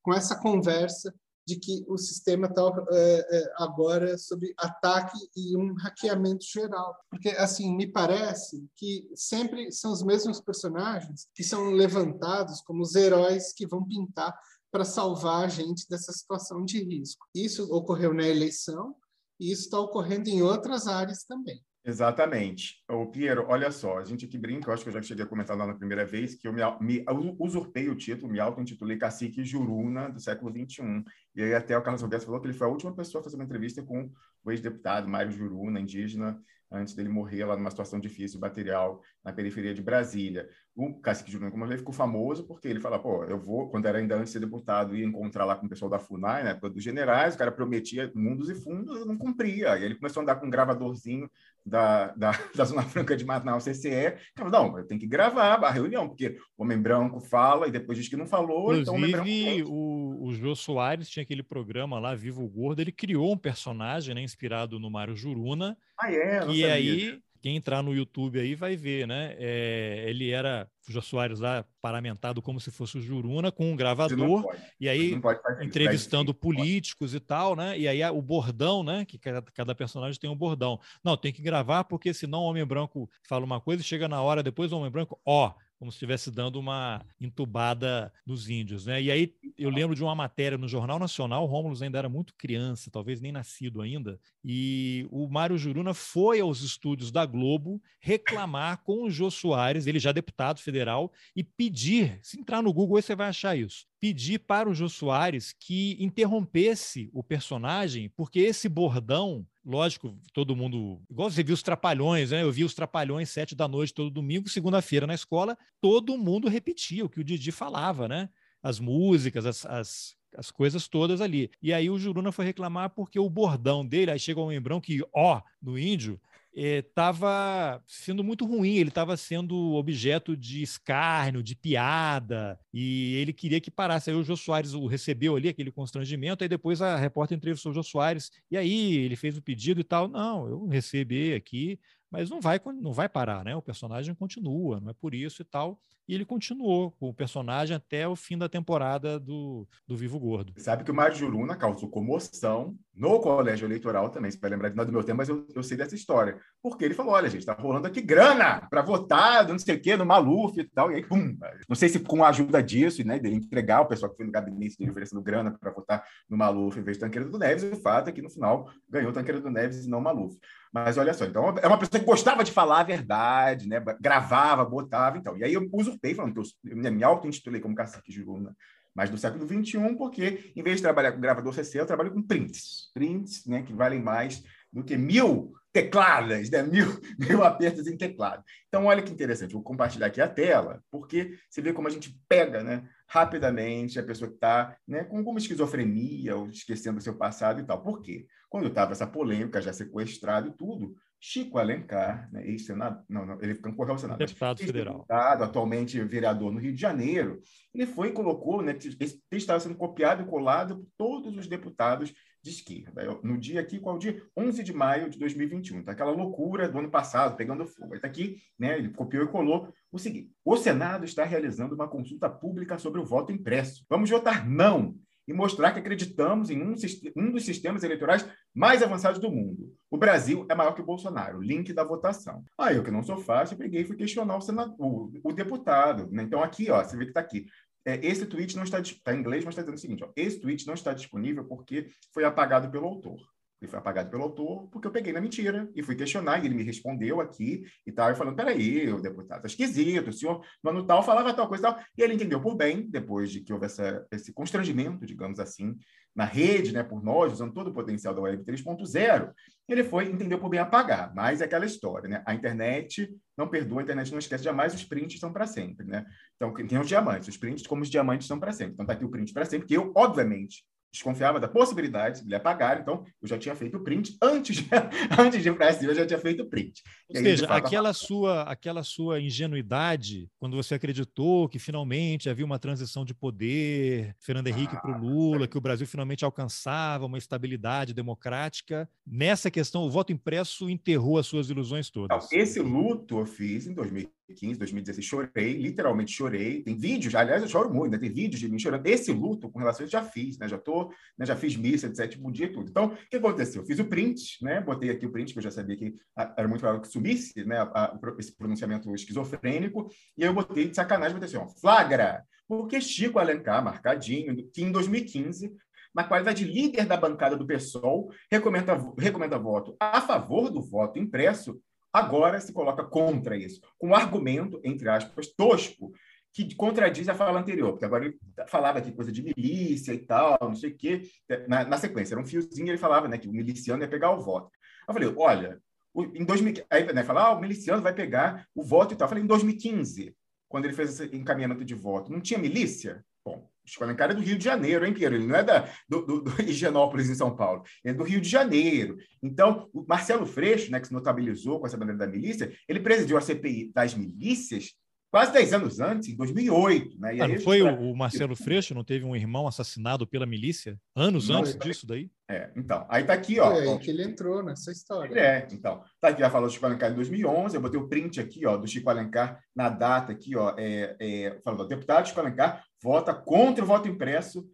com essa conversa de que o sistema está é, é, agora sob ataque e um hackeamento geral. Porque, assim, me parece que sempre são os mesmos personagens que são levantados como os heróis que vão pintar para salvar a gente dessa situação de risco. Isso ocorreu na eleição e isso está ocorrendo em outras áreas também. Exatamente. O Piero, olha só, a gente aqui brinca, eu acho que eu já cheguei a comentar lá na primeira vez, que eu me, me usurpei o título, me auto-intitulei Cacique Juruna do século XXI. E aí até o Carlos Roberto falou que ele foi a última pessoa a fazer uma entrevista com o ex-deputado Mário Juruna, indígena, antes dele morrer lá numa situação difícil material na periferia de Brasília. O Cacique Júnior, como ficou famoso porque ele fala, pô, eu vou, quando era ainda antes de ser deputado, ia encontrar lá com o pessoal da FUNAI, na época dos generais, o cara prometia mundos e fundos não cumpria. E ele começou a andar com um gravadorzinho da, da, da Zona Franca de Manaus, CCE. Então, não, eu tenho que gravar a reunião, porque o homem branco fala e depois diz que não falou. Inclusive, então o, o Jô Soares tinha aquele programa lá, Vivo Gordo, ele criou um personagem né, inspirado no Mário Juruna. Ah, é? E aí quem entrar no YouTube aí vai ver, né? É, ele era o Jô Soares lá paramentado como se fosse o Juruna com um gravador e aí entrevistando políticos e tal, né? E aí o bordão, né? Que cada, cada, personagem tem um bordão. Não, tem que gravar porque senão o homem branco fala uma coisa e chega na hora depois o homem branco, ó, como se estivesse dando uma entubada nos índios, né? E aí eu lembro de uma matéria no Jornal Nacional, o Rômulo ainda era muito criança, talvez nem nascido ainda, e o Mário Juruna foi aos estúdios da Globo reclamar com o Jô Soares, ele já deputado federal, e pedir, se entrar no Google aí você vai achar isso, pedir para o Jô Soares que interrompesse o personagem, porque esse bordão lógico, todo mundo. Igual você viu os Trapalhões, né? Eu vi os Trapalhões sete da noite todo domingo, segunda-feira na escola, todo mundo repetia o que o Didi falava, né? As músicas, as, as, as coisas todas ali. E aí o Juruna foi reclamar porque o bordão dele, aí chega o membrão que, ó, no índio, estava eh, sendo muito ruim, ele estava sendo objeto de escárnio, de piada, e ele queria que parasse. Aí o Jô Soares o recebeu ali, aquele constrangimento, aí depois a repórter entrevistou o Jô Soares, e aí ele fez o pedido e tal. Não, eu recebi aqui, mas não vai, não vai parar, né? O personagem continua, não é por isso e tal. E ele continuou com o personagem até o fim da temporada do, do Vivo Gordo. Sabe que o Mário Juruna causou comoção no colégio eleitoral também. Você vai lembrar de nada do meu tempo, mas eu, eu sei dessa história. Porque ele falou: olha, gente, está rolando aqui grana para votar, não sei o quê, no Maluf e tal. E aí, pum. Não sei se com a ajuda disso, né, de entregar o pessoal que foi no gabinete dele oferecendo grana para votar no Maluf em vez de Tanqueira do Neves, o fato é que no final ganhou Tanqueira do Neves e não Maluf. Mas olha só, então é uma pessoa que gostava de falar a verdade, né? Gravava, botava, então. E aí eu usurpei, falando que eu me auto-intitulei como cacique Luna, mas do século XXI, porque em vez de trabalhar com gravador CC, eu trabalho com prints. Prints, né? Que valem mais do que mil tecladas, né? mil, mil apertos em teclado. Então, olha que interessante, vou compartilhar aqui a tela, porque você vê como a gente pega né, rapidamente a pessoa que está né, com alguma esquizofrenia ou esquecendo o seu passado e tal. Por quê? Quando estava essa polêmica, já sequestrado e tudo, Chico Alencar, né, ex-senador, não, não, ele concorreu ao Senado. Deputado federal. Deputado, atualmente vereador no Rio de Janeiro, ele foi e colocou, né, esse texto estava sendo copiado e colado por todos os deputados de esquerda. No dia aqui, qual dia? 11 de maio de 2021. Tá aquela loucura do ano passado, pegando fogo. Está aqui, né, ele copiou e colou o seguinte: o Senado está realizando uma consulta pública sobre o voto impresso. Vamos votar não e mostrar que acreditamos em um, um, dos sistemas eleitorais mais avançados do mundo. O Brasil é maior que o Bolsonaro. Link da votação. Aí, eu que não sou fácil, peguei e fui questionar o, senador, o, o deputado. Né? Então, aqui, ó, você vê que está aqui. É, esse tweet não está, está em inglês, mas está dizendo o seguinte: ó, esse tweet não está disponível porque foi apagado pelo autor. Ele foi apagado pelo autor porque eu peguei na mentira e fui questionar e ele me respondeu aqui e tal, e falando, peraí, o deputado tá esquisito, o senhor, mano tal, falava tal coisa e tal. E ele entendeu por bem, depois de que houve essa, esse constrangimento, digamos assim, na rede, né, por nós, usando todo o potencial da Web 3.0, ele foi, entendeu por bem apagar. Mas é aquela história, né? A internet não perdoa, a internet não esquece jamais, os prints são para sempre, né? Então, tem os diamantes, os prints como os diamantes são para sempre. Então, tá aqui o print para sempre, que eu, obviamente, desconfiava da possibilidade de ele apagar, então eu já tinha feito o print antes de, antes de ir para eu já tinha feito o print. Ou seja, aquela sua aquela sua ingenuidade quando você acreditou que finalmente havia uma transição de poder, Fernando Henrique ah, para o Lula, que o Brasil finalmente alcançava uma estabilidade democrática, nessa questão o voto impresso enterrou as suas ilusões todas. esse luto eu fiz em 2000 2015, 2016, chorei, literalmente chorei. Tem vídeos, aliás, eu choro muito, né? Tem vídeos de mim chorando. Esse luto com relação isso já fiz, né? Já tô, né? já fiz missa de sétimo dia e tudo. Então, o que aconteceu? Eu fiz o print, né? Botei aqui o print, que eu já sabia que era muito provável que sumisse, né? A, a, esse pronunciamento esquizofrênico. E eu botei de sacanagem, botei assim, ó, flagra, porque Chico Alencar, marcadinho, que em 2015 na qualidade de líder da bancada do PSOL, recomenda, recomenda voto a favor do voto impresso agora se coloca contra isso, com um argumento, entre aspas, tosco, que contradiz a fala anterior, porque agora ele falava aqui coisa de milícia e tal, não sei o quê, na, na sequência, era um fiozinho, ele falava né, que o miliciano ia pegar o voto. Eu falei, olha, em 2000, aí né, falar, ah, o miliciano vai pegar o voto e tal. Eu falei, em 2015, quando ele fez esse encaminhamento de voto, não tinha milícia? Bom, Escola Alencar é do Rio de Janeiro, hein, Piero? Ele não é da, do, do, do Higienópolis, em São Paulo. Ele é do Rio de Janeiro. Então, o Marcelo Freixo, né, que se notabilizou com essa bandeira da milícia, ele presidiu a CPI das milícias quase 10 anos antes, em 2008. Né? E ah, não foi o, o Marcelo Freixo? Não teve um irmão assassinado pela milícia? Anos não, antes disso daí? É, então. Aí tá aqui, ó. É aí que ele entrou nessa história. É, então. Tá aqui, já falou do Chico Alencar em 2011. Eu botei o print aqui, ó, do Chico Alencar na data aqui, ó. É, é, falando, deputado Chico Alencar vota contra o voto impresso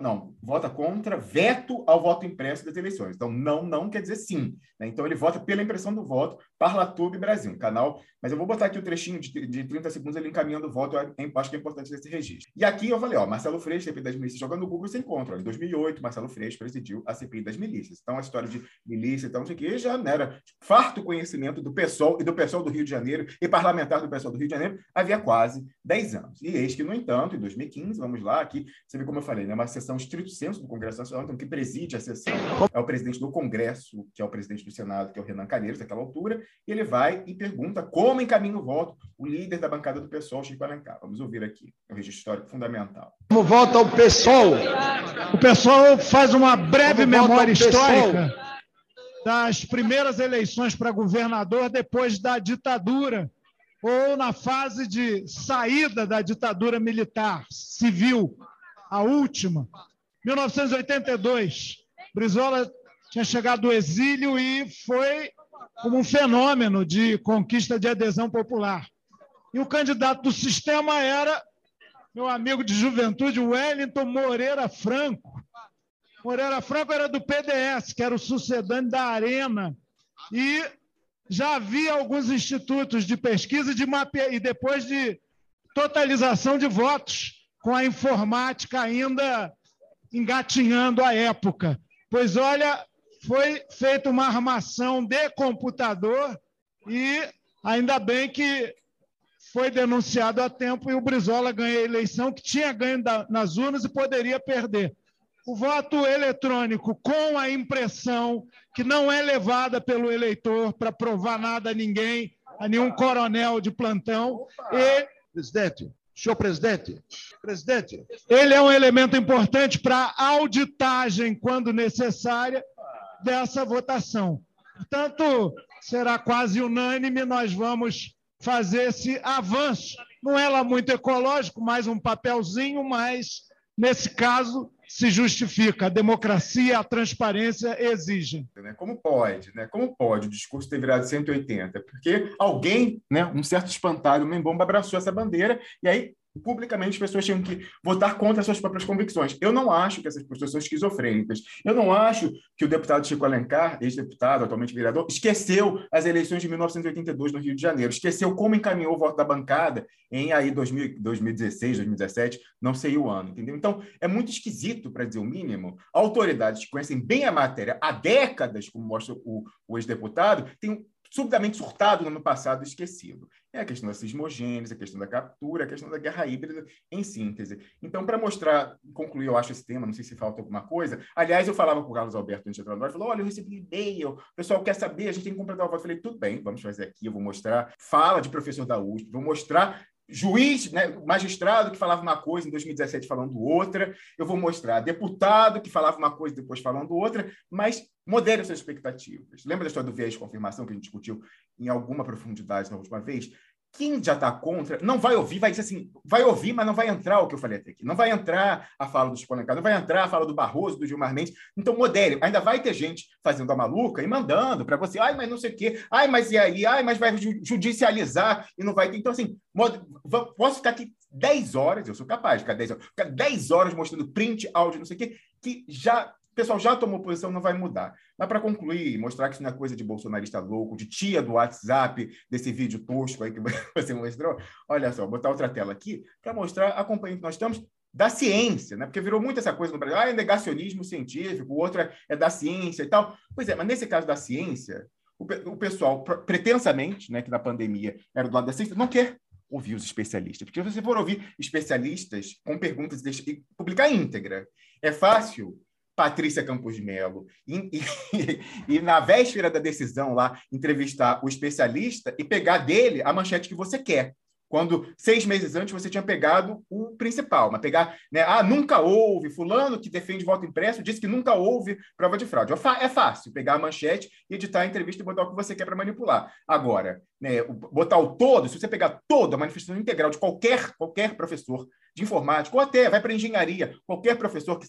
não, vota contra veto ao voto impresso das eleições. Então, não, não quer dizer sim. Né? Então, ele vota pela impressão do voto, Parlatube Brasil, canal. Mas eu vou botar aqui o trechinho de, de 30 segundos ele encaminhando o voto, eu acho que é importante esse registro. E aqui eu falei, ó, Marcelo Freixo, CPI das milícias, jogando no Google você encontra. Ó, em 2008, Marcelo Freixo presidiu a CPI das milícias. Então, a história de milícia, então, isso aqui já era farto conhecimento do pessoal e do pessoal do Rio de Janeiro e parlamentar do pessoal do Rio de Janeiro havia quase 10 anos. E eis que, no entanto, em 2015, vamos lá, aqui, você vê como eu falei, né, uma sessão estrito senso do Congresso Nacional, então, que preside a sessão é o presidente do Congresso, que é o presidente do Senado, que é o Renan Calheiros, naquela altura, e ele vai e pergunta como encaminha o voto o líder da bancada do PSOL, Chico Alencar. Vamos ouvir aqui, é um registro histórico fundamental. Como vota o PSOL? O PSOL faz uma breve como memória histórica das primeiras eleições para governador depois da ditadura ou na fase de saída da ditadura militar civil, a última, 1982. Brizola tinha chegado do exílio e foi como um fenômeno de conquista de adesão popular. E o candidato do sistema era meu amigo de juventude, Wellington Moreira Franco. Moreira Franco era do PDS, que era o sucedâneo da Arena. E já havia alguns institutos de pesquisa de mape... e depois de totalização de votos, com a informática ainda engatinhando a época. Pois, olha, foi feita uma armação de computador e ainda bem que foi denunciado a tempo e o Brizola ganha a eleição, que tinha ganho nas urnas e poderia perder. O voto eletrônico com a impressão que não é levada pelo eleitor para provar nada a ninguém, a nenhum coronel de plantão. E... Presidente, senhor presidente, presidente. Ele é um elemento importante para a auditagem, quando necessária, dessa votação. Portanto, será quase unânime, nós vamos fazer esse avanço. Não é lá muito ecológico, mais um papelzinho, mas, nesse caso, se justifica. A democracia, a transparência exigem. Né? Como pode? Né? Como pode o discurso ter virado 180? Porque alguém, né, um certo espantalho, um bomba abraçou essa bandeira e aí publicamente as pessoas tinham que votar contra suas próprias convicções. Eu não acho que essas pessoas são esquizofrênicas. Eu não acho que o deputado Chico Alencar, ex-deputado, atualmente vereador, esqueceu as eleições de 1982 no Rio de Janeiro, esqueceu como encaminhou o voto da bancada em aí 2000, 2016, 2017, não sei o ano, entendeu? Então, é muito esquisito, para dizer o mínimo, autoridades que conhecem bem a matéria há décadas, como mostra o, o ex-deputado, têm subitamente surtado no ano passado esquecido. É a questão da cismogênese, a questão da captura, a questão da guerra híbrida, em síntese. Então, para mostrar, concluir, eu acho, esse tema, não sei se falta alguma coisa. Aliás, eu falava com o Carlos Alberto antes de entrar no falou: olha, eu recebi e-mail, o pessoal quer saber, a gente tem que completar o voto. Eu falei, tudo bem, vamos fazer aqui, eu vou mostrar. Fala de professor da USP, vou mostrar juiz, né, magistrado que falava uma coisa em 2017 falando outra, eu vou mostrar deputado que falava uma coisa depois falando outra, mas modere suas expectativas. Lembra da história do viés de confirmação que a gente discutiu em alguma profundidade na última vez? Quem já está contra não vai ouvir, vai dizer assim, vai ouvir, mas não vai entrar o que eu falei até aqui. Não vai entrar a fala do Chico Alencar, não vai entrar a fala do Barroso, do Gilmar Mendes. Então, modere. Ainda vai ter gente fazendo a maluca e mandando para você, ai, mas não sei o quê, ai, mas e aí, ai, mas vai judicializar e não vai ter. Então, assim, posso ficar aqui 10 horas, eu sou capaz de ficar 10 horas, ficar 10 horas mostrando print, áudio, não sei o quê, que já o pessoal já tomou posição, não vai mudar. Mas para concluir, mostrar que isso não é coisa de bolsonarista louco, de tia do WhatsApp, desse vídeo tosco aí que você mostrou, olha só, botar outra tela aqui, para mostrar a companhia que nós estamos da ciência, né? Porque virou muito essa coisa no Brasil, ah, é negacionismo científico, o outro é, é da ciência e tal. Pois é, mas nesse caso da ciência, o, o pessoal, pretensamente, né, que na pandemia era do lado da ciência, não quer ouvir os especialistas. Porque se você for ouvir especialistas com perguntas e publicar íntegra, é fácil Patrícia Campos Melo, e, e, e, na véspera da decisão lá, entrevistar o especialista e pegar dele a manchete que você quer. Quando seis meses antes você tinha pegado o principal, mas pegar, né? Ah, nunca houve, fulano que defende voto impresso disse que nunca houve prova de fraude. É fácil pegar a manchete editar a entrevista e botar o que você quer para manipular. Agora, né, botar o todo, se você pegar toda a manifestação integral de qualquer, qualquer professor de informática, ou até vai para engenharia, qualquer professor que,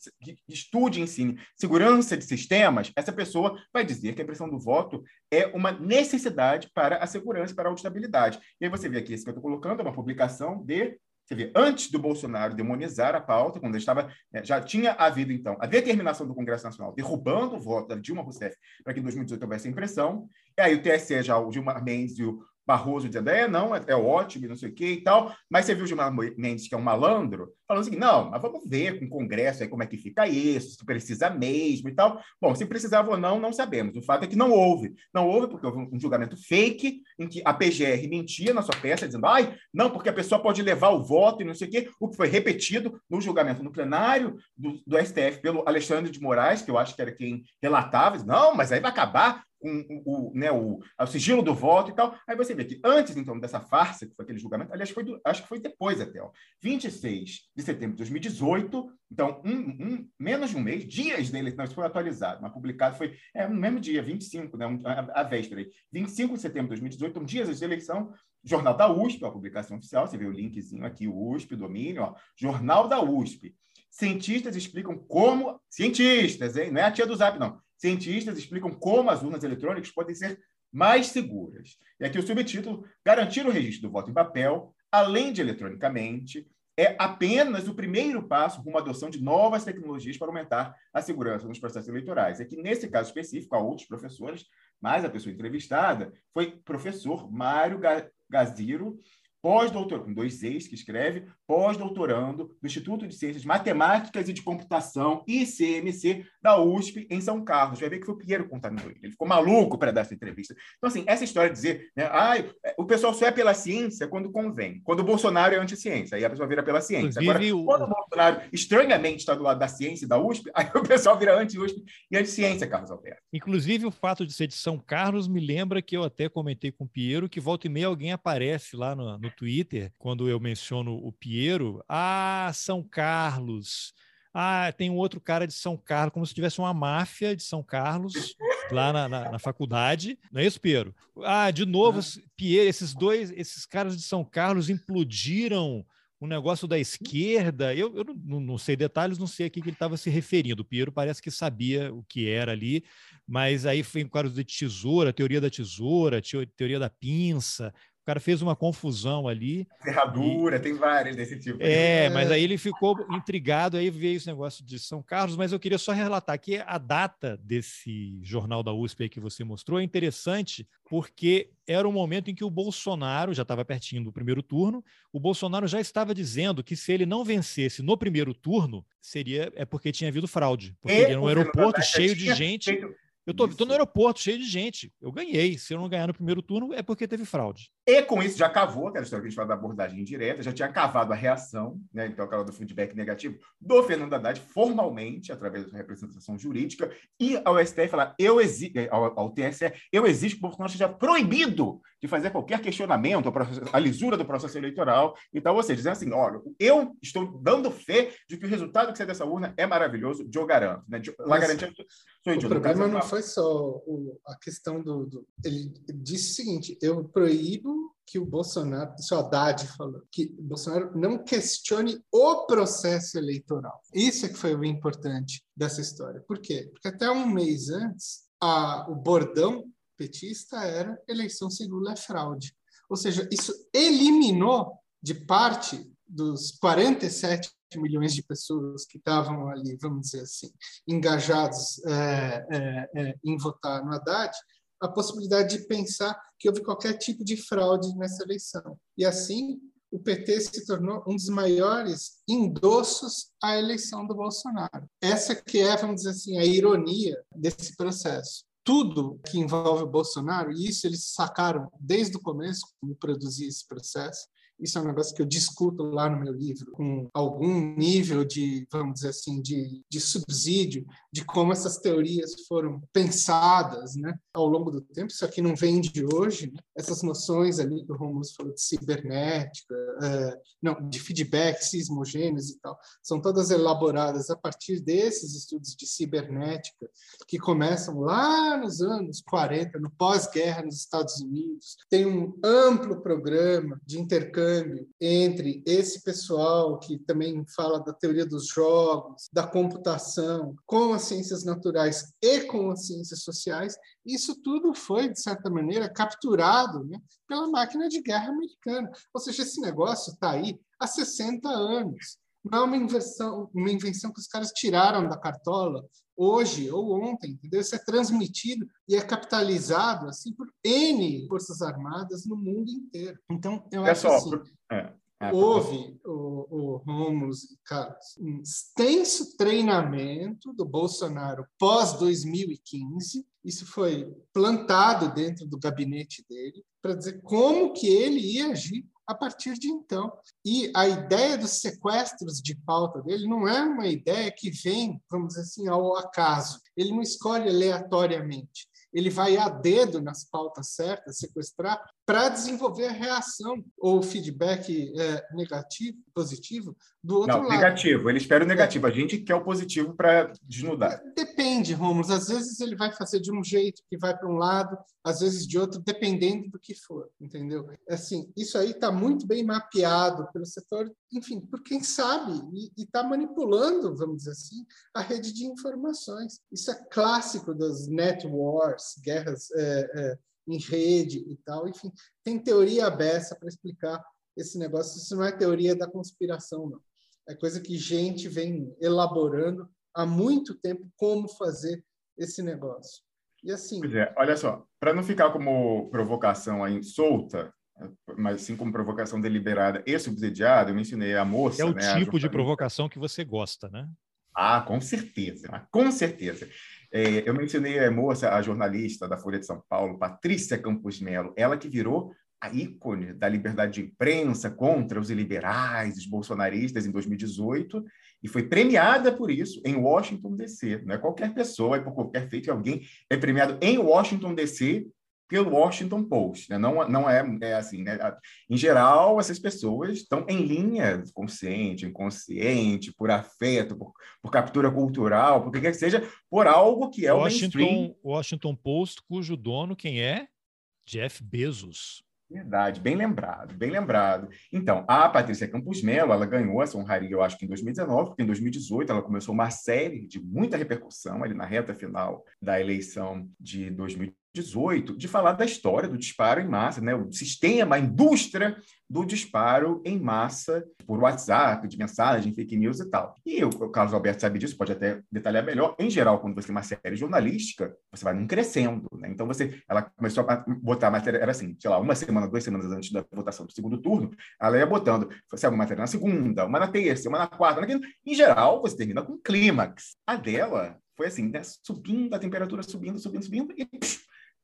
estude e ensine segurança de sistemas, essa pessoa vai dizer que a impressão do voto é uma necessidade para a segurança para a auditabilidade. E aí você vê aqui, esse que eu estou colocando é uma publicação de você vê, antes do Bolsonaro demonizar a pauta, quando ele estava, né, já tinha havido, então, a determinação do Congresso Nacional derrubando o voto da Dilma Rousseff para que em 2018 houvesse impressão, e aí o TSE, já o Gilmar Mendes e o Barroso dizendo, é, não, é, é ótimo, não sei o quê e tal, mas você viu o Gilmar Mendes, que é um malandro, falando assim, não, mas vamos ver com o Congresso aí como é que fica isso, se precisa mesmo e tal. Bom, se precisava ou não, não sabemos. O fato é que não houve. Não houve porque houve um julgamento fake, em que a PGR mentia na sua peça, dizendo, ai, não, porque a pessoa pode levar o voto e não sei o quê, o que foi repetido no julgamento no plenário do, do STF pelo Alexandre de Moraes, que eu acho que era quem relatava, não, mas aí vai acabar o, o, né, o, o, sigilo do voto e tal. Aí você vê que antes, então, dessa farsa, que foi aquele julgamento, aliás, foi do, acho que foi depois até, ó, 26 de setembro de 2018, então, um, um, menos de um mês, dias da eleição, isso foi atualizado, mas publicado foi é, no mesmo dia, 25, né, a, a véspera, aí, 25 de setembro de 2018, então, dias antes da eleição, Jornal da USP, a publicação oficial, você vê o linkzinho aqui, o USP, domínio, ó, Jornal da USP. Cientistas explicam como. Cientistas, hein? Não é a tia do Zap, não Cientistas explicam como as urnas eletrônicas podem ser mais seguras. E aqui o subtítulo: Garantir o registro do voto em papel, além de eletronicamente, é apenas o primeiro passo rumo à adoção de novas tecnologias para aumentar a segurança nos processos eleitorais. É que, nesse caso específico, há outros professores, mas a pessoa entrevistada foi professor Mário Gaziro, pós-doutorando, com dois ex que escreve, pós-doutorando no Instituto de Ciências Matemáticas e de Computação, ICMC, da USP, em São Carlos. Vai ver que foi o Pinheiro contando ele. Ele ficou maluco para dar essa entrevista. Então, assim, essa história de dizer, né, ah, o pessoal só é pela ciência quando convém. Quando o Bolsonaro é anti-ciência, aí a pessoa vira pela ciência. Agora, quando o Bolsonaro estranhamente está do lado da ciência e da USP, aí o pessoal vira anti-USP e anti-ciência, Carlos Alberto. Inclusive, o fato de ser de São Carlos me lembra que eu até comentei com o Pinheiro que volta e meia alguém aparece lá no, no Twitter, quando eu menciono o Piero, ah, São Carlos. Ah, tem um outro cara de São Carlos, como se tivesse uma máfia de São Carlos lá na, na, na faculdade. Não é isso, Piero? Ah, de novo, Piero, esses dois, esses caras de São Carlos implodiram um negócio da esquerda. Eu, eu não, não, sei detalhes, não sei a que ele estava se referindo. O Piero parece que sabia o que era ali, mas aí foi em quadros de tesoura, teoria da tesoura, teoria da pinça, o cara fez uma confusão ali. Ferradura, e... tem várias desse tipo. É, mas aí ele ficou intrigado, aí veio esse negócio de São Carlos, mas eu queria só relatar que a data desse jornal da USP que você mostrou é interessante, porque era o momento em que o Bolsonaro, já estava pertinho do primeiro turno, o Bolsonaro já estava dizendo que se ele não vencesse no primeiro turno, seria é porque tinha havido fraude. Porque e ele era um aeroporto cheio de gente. Feito eu tô, tô, no aeroporto cheio de gente. Eu ganhei. Se eu não ganhar no primeiro turno, é porque teve fraude. E com isso já cavou, aquela história que a gente fala da abordagem indireta, já tinha cavado a reação, né? Então, aquela do feedback negativo do Fernando Haddad, formalmente, através da representação jurídica, e ao STF falar, eu exijo, é, ao, ao TSE, eu exijo que o Bolsonaro seja proibido de fazer qualquer questionamento, a lisura do processo eleitoral e tal. Ou seja, dizendo assim: olha, eu estou dando fé de que o resultado que sai dessa urna é maravilhoso, eu garanto. Né? Lá garantindo, sou idiota. Foi só o, a questão do, do, Ele disse o seguinte: eu proíbo que o Bolsonaro, isso o Haddad falou, que o Bolsonaro não questione o processo eleitoral. Isso é que foi o importante dessa história. Por quê? Porque até um mês antes, a, o bordão petista era eleição sem Lula é fraude. Ou seja, isso eliminou de parte dos 47 milhões de pessoas que estavam ali, vamos dizer assim, engajados é, é, é, em votar no Haddad, a possibilidade de pensar que houve qualquer tipo de fraude nessa eleição. E assim, o PT se tornou um dos maiores endossos à eleição do Bolsonaro. Essa que é, vamos dizer assim, a ironia desse processo tudo que envolve o Bolsonaro, e isso eles sacaram desde o começo, como produzir esse processo, isso é um negócio que eu discuto lá no meu livro, com algum nível de, vamos dizer assim, de, de subsídio, de como essas teorias foram pensadas né, ao longo do tempo. Isso aqui não vem de hoje. Né? Essas noções ali que o Romulo falou de cibernética, é, não, de feedback, sismogêneos e tal, são todas elaboradas a partir desses estudos de cibernética que começam lá nos anos 40, no pós-guerra nos Estados Unidos. Tem um amplo programa de intercâmbio intercâmbio entre esse pessoal que também fala da teoria dos jogos, da computação, com as ciências naturais e com as ciências sociais, isso tudo foi, de certa maneira, capturado né, pela máquina de guerra americana. Ou seja, esse negócio está aí há 60 anos. Não é uma invenção, uma invenção que os caras tiraram da cartola hoje ou ontem, entendeu? Isso é transmitido e é capitalizado assim por N forças armadas no mundo inteiro. Então, eu é acho só, assim, é, é, houve, o, o Romulus e Carlos, um extenso treinamento do Bolsonaro pós-2015, isso foi plantado dentro do gabinete dele, para dizer como que ele ia agir a partir de então. E a ideia dos sequestros de pauta dele não é uma ideia que vem, vamos dizer assim, ao acaso. Ele não escolhe aleatoriamente. Ele vai a dedo nas pautas certas, sequestrar, para desenvolver a reação ou feedback é, negativo, positivo do outro Não, lado. negativo. Ele espera o negativo. É. A gente quer o positivo para desnudar. Depende, Romulus. Às vezes ele vai fazer de um jeito que vai para um lado, às vezes de outro, dependendo do que for, entendeu? Assim, isso aí está muito bem mapeado pelo setor, enfim, por quem sabe e está manipulando, vamos dizer assim, a rede de informações. Isso é clássico das net wars, guerras é, é, em rede e tal. Enfim, tem teoria aberta para explicar esse negócio. Isso não é teoria da conspiração, não. É coisa que gente vem elaborando há muito tempo como fazer esse negócio. E assim. Pois é, olha só, para não ficar como provocação aí solta, mas sim como provocação deliberada e subsidiada, eu mencionei a moça. É o né, tipo de provocação que você gosta, né? Ah, com certeza, com certeza. É, eu mencionei a moça, a jornalista da Folha de São Paulo, Patrícia Campos Melo, ela que virou a ícone da liberdade de imprensa contra os liberais, os bolsonaristas em 2018, e foi premiada por isso em Washington, D.C. Não é qualquer pessoa, é por qualquer feito, alguém é premiado em Washington, D.C. pelo Washington Post. Né? Não, não é, é assim, né? Em geral, essas pessoas estão em linha consciente, inconsciente, por afeto, por, por captura cultural, por que quer que seja, por algo que é Washington, o mainstream. Washington Post, cujo dono, quem é? Jeff Bezos. Verdade, bem lembrado, bem lembrado. Então, a Patrícia Campos Melo, ela ganhou essa honraria, eu acho que em 2019, porque em 2018 ela começou uma série de muita repercussão ali na reta final da eleição de 2018 18, de falar da história do disparo em massa, né? o sistema, a indústria do disparo em massa por WhatsApp, de mensagem, fake news e tal. E o, Carlos Alberto sabe disso, pode até detalhar melhor. Em geral, quando você tem uma série jornalística, você vai num crescendo. Né? Então, você, ela começou a botar a matéria, era assim, sei lá, uma semana, duas semanas antes da votação do segundo turno, ela ia botando, você uma matéria na segunda, uma na terça, uma na quarta, na quinta. Em geral, você termina com clímax. A dela foi assim, né? subindo, a temperatura subindo, subindo, subindo, e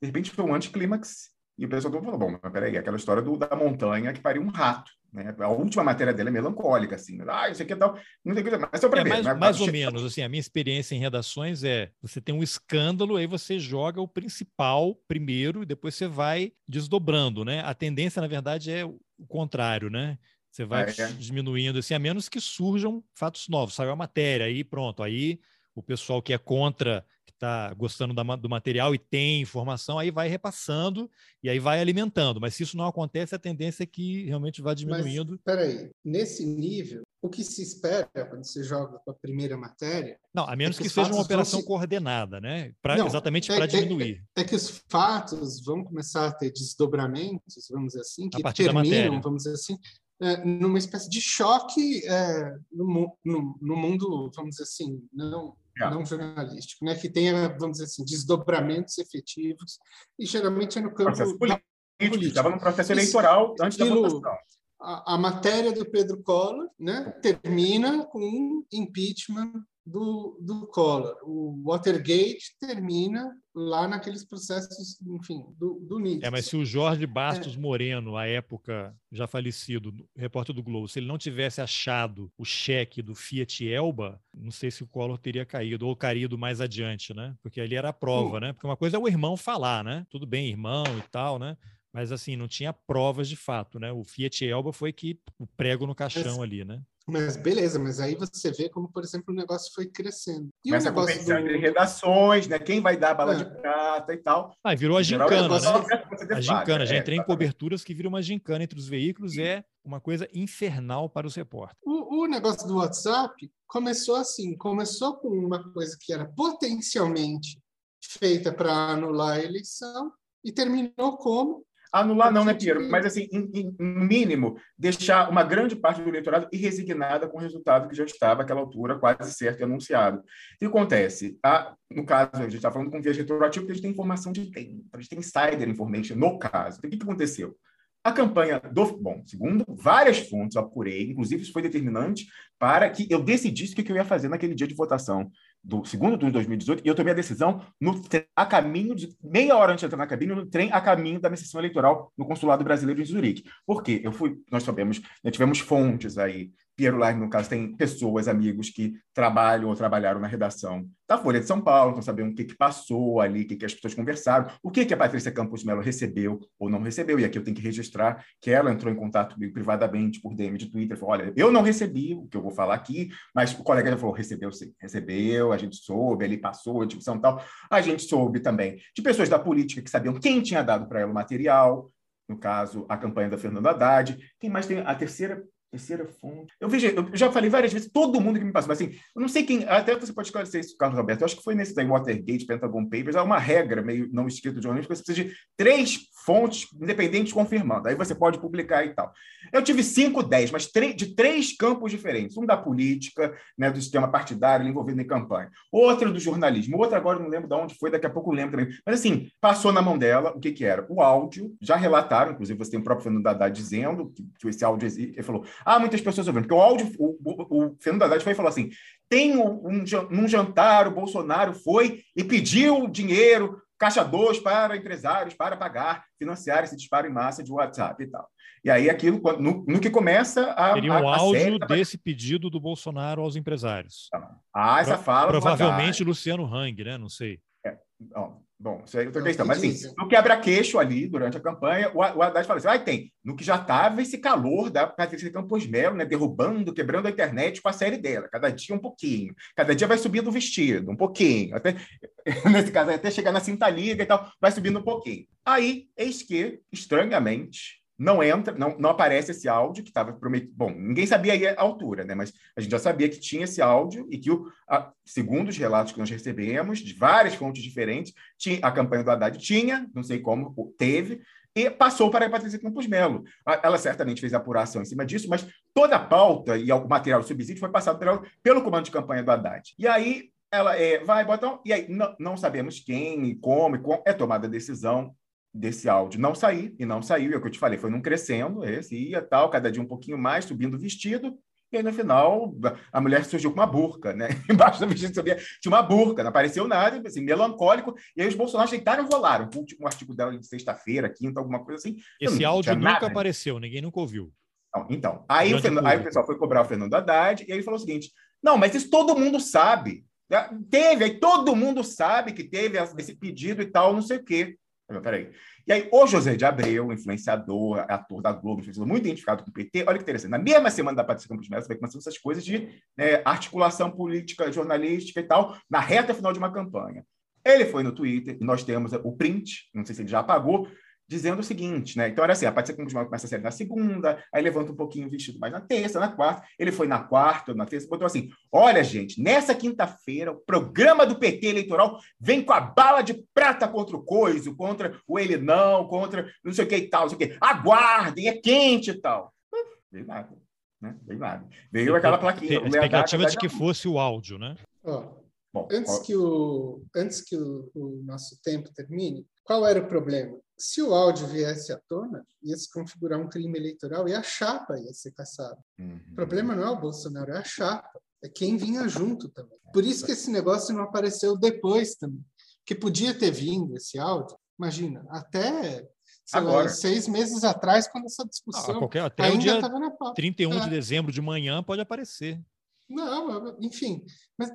de repente foi um anticlímax e o pessoal falou, bom, mas peraí, aquela história do, da montanha que pariu um rato. Né? A última matéria dela é melancólica, assim. Né? Ah, isso aqui é tal. Não tem que mas só para é, ver. Mais, né? mais ou menos, assim, a minha experiência em redações é você tem um escândalo, aí você joga o principal primeiro e depois você vai desdobrando, né? A tendência, na verdade, é o contrário, né? Você vai Ah, é? diminuindo, assim, a menos que surjam fatos novos. Saiu a matéria, aí pronto, aí o pessoal que é contra, está gostando da do material e tem informação, aí vai repassando e aí vai alimentando. Mas se isso não acontece, a tendência é que realmente vá diminuindo. Mas, peraí, nesse nível, o que se espera quando você joga com a primeira matéria Não, a menos que que, os seja uma operação se- coordenada, né? Pra, Não, exatamente é- para é- diminuir. é que os fatos vão começar a ter desdobramentos, vamos dizer assim, que terminam, vamos dizer assim, é, numa espécie de choque é, no, no- no mundo, vamos dizer assim, não, É. não jornalístico, né? que tenha, vamos dizer assim, desdobramentos efetivos, e geralmente é no campo Processo da político, estava no processo Isso- eleitoral antes da aquilo- votação. a, a matéria do Pedro Collor né, termina com um impeachment do, do Collor. O Watergate termina lá naqueles processos, enfim, do, do Nixon. É, mas se o Jorge Bastos Moreno, à época já falecido, repórter do Globo, se ele não tivesse achado o cheque do Fiat Elba, não sei se o Collor teria caído, ou caído mais adiante, né? Porque ali era a prova, Hum. né? Porque uma coisa é o irmão falar, né? Tudo bem, irmão e tal, né? Mas assim, não tinha provas de fato, né? O Fiat Elba foi que o prego no caixão ali, né? Mas beleza, mas aí você vê como, por exemplo, o negócio foi crescendo. E Começa o a negócio competição entre do... redações, né? Quem vai dar a bala É. de prata e tal. Ah, virou a Em gincana, é né? A gincana, já é, entrei em exatamente. coberturas que vira uma gincana entre os veículos, é uma coisa infernal para os repórteres. O, o negócio do WhatsApp começou assim, começou com uma coisa que era potencialmente feita para anular a eleição e terminou como Anular não, né, Piero? Mas, assim, em, mínimo, deixar uma grande parte do eleitorado irresignada com o resultado que já estava, àquela altura, quase certo e anunciado. O que acontece? A, no caso, a gente está falando com viés retroativo, porque a gente tem informação de tempo, a gente tem insider information no caso. Então, o que, que aconteceu? A campanha do. Bom, segundo várias fontes, eu apurei, inclusive isso foi determinante para que eu decidisse o que eu ia fazer naquele dia de votação do segundo turno de 2018, e eu tomei a decisão no a caminho de meia hora antes de entrar na cabine, no trem a caminho da minha sessão eleitoral no Consulado Brasileiro em Zurique. Por quê? Eu fui, nós sabemos, né, tivemos fontes aí. Piero Line, no caso, tem pessoas, amigos que trabalham ou trabalharam na redação da Folha de São Paulo, então sabemos o que, que passou ali, o que, que as pessoas conversaram, o que, que a Patrícia Campos Melo recebeu ou não recebeu, e aqui eu tenho que registrar que ela entrou em contato comigo privadamente por DM de Twitter, falou, olha, eu não recebi o que eu vou falar aqui, mas o colega já falou, recebeu sim, recebeu, a gente soube, ele passou, a discussão e tal, a gente soube também de pessoas da política que sabiam quem tinha dado para ela o material, no caso, a campanha da Fernanda Haddad, quem mais tem? A terceira Terceira fonte. Eu eu já falei várias vezes, todo mundo que me passou, mas assim, eu não sei quem, até você pode esclarecer isso, Carlos Roberto. Eu acho que foi nesse daí, Watergate, Pentagon Papers, há uma regra meio não escrita de jornalismo, que você precisa de três fontes independentes confirmando. Aí você pode publicar e tal. Eu tive cinco, dez, mas de três campos diferentes. Um da política, né, do sistema partidário envolvido em campanha. Outro do jornalismo. Outro agora não lembro de onde foi, daqui a pouco lembro também. Mas assim, passou na mão dela o que, que era? O áudio, já relataram, inclusive você tem o próprio Fernando Haddad dizendo que, que esse áudio. Ele falou, ah, muitas pessoas ouvindo. Porque o áudio, o, o, o Fernando Haddad foi e falou assim, tem um, um jantar, o Bolsonaro foi e pediu dinheiro caixa 2 para empresários, para pagar, financiar esse disparo em massa de WhatsApp e tal. E aí aquilo, no, no que começa a... Teria um a, a áudio série... desse pedido do Bolsonaro aos empresários. Ah, essa fala... Provavelmente Luciano Hang, né? Não sei. É, não, Bom, isso aí é outra questão. Mas, assim, no quebra-queixo ali, durante a campanha, o, o Haddad fala assim, ah, tem, no que já estava esse calor da Patrícia Campos Melo, né, derrubando, quebrando a internet com a série dela, cada dia um pouquinho. Cada dia vai subindo o vestido, um pouquinho. Até, nesse caso, até chegar na cinta liga e tal, vai subindo um pouquinho. Aí, eis que, estranhamente, não entra, não, não aparece esse áudio que estava prometido. Bom, ninguém sabia aí a altura, né? Mas a gente já sabia que tinha esse áudio e que, o, a, segundo os relatos que nós recebemos, de várias fontes diferentes, tinha, a campanha do Haddad tinha, não sei como, teve, e passou para a Patrícia Campos Melo. Ela certamente fez apuração em cima disso, mas toda a pauta e o material subsídio foi passado pelo, pelo comando de campanha do Haddad. E aí ela é, vai, botão, e aí não, não sabemos quem e como, e como é tomada a decisão desse áudio não sair, e não saiu, é o que eu te falei, foi num crescendo, esse ia tal, cada dia um pouquinho mais, subindo o vestido, e aí no final a mulher surgiu com uma burca, né? Embaixo do vestido sabia, tinha uma burca, não apareceu nada, assim, melancólico, e aí os bolsonaros deitaram e rolaram, um artigo dela de sexta-feira, quinta, alguma coisa assim. Esse áudio nunca nada. apareceu, ninguém nunca ouviu. Não, então, aí o, Fernando, aí o pessoal foi cobrar o Fernando Haddad, e ele falou o seguinte, não, mas isso todo mundo sabe, Teve, aí todo mundo sabe que teve esse pedido e tal, não sei o quê. Peraí. E aí, o José de Abreu, influenciador, ator da Globo, muito identificado com o PT, olha que interessante. Na mesma semana da Patrícia Campos Melo, você vai começando essas coisas de né, articulação política, jornalística e tal, na reta final de uma campanha. Ele foi no Twitter, e nós temos o print, não sei se ele já apagou, dizendo o seguinte, né? Então era assim, a Patrícia Campos começa a série na segunda, aí levanta um pouquinho o vestido mais na terça, na quarta, ele foi na quarta, na terça, botou assim, olha gente, nessa quinta-feira o programa do PT eleitoral vem com a bala de prata contra o coiso, contra o ele não, contra não sei o que e tal, não sei o que, aguardem, é quente e tal. Veio nada, né? Veio nada. Veio aquela plaquinha. A expectativa de que fosse o áudio, né? Oh. Bom, antes, ó. que o, antes que o, o nosso tempo termine, qual era o problema? Se o áudio viesse à tona, ia se configurar um crime eleitoral e a chapa ia ser caçada. Uhum. O problema não é o Bolsonaro, é a chapa. É quem vinha junto também. Por isso que esse negócio não apareceu depois também. Porque podia ter vindo esse áudio, imagina, até Agora. Lá, seis meses atrás, quando essa discussão ah, qualquer, até ainda estava na pauta. 31 é. de dezembro de manhã pode aparecer. Não, enfim. Mas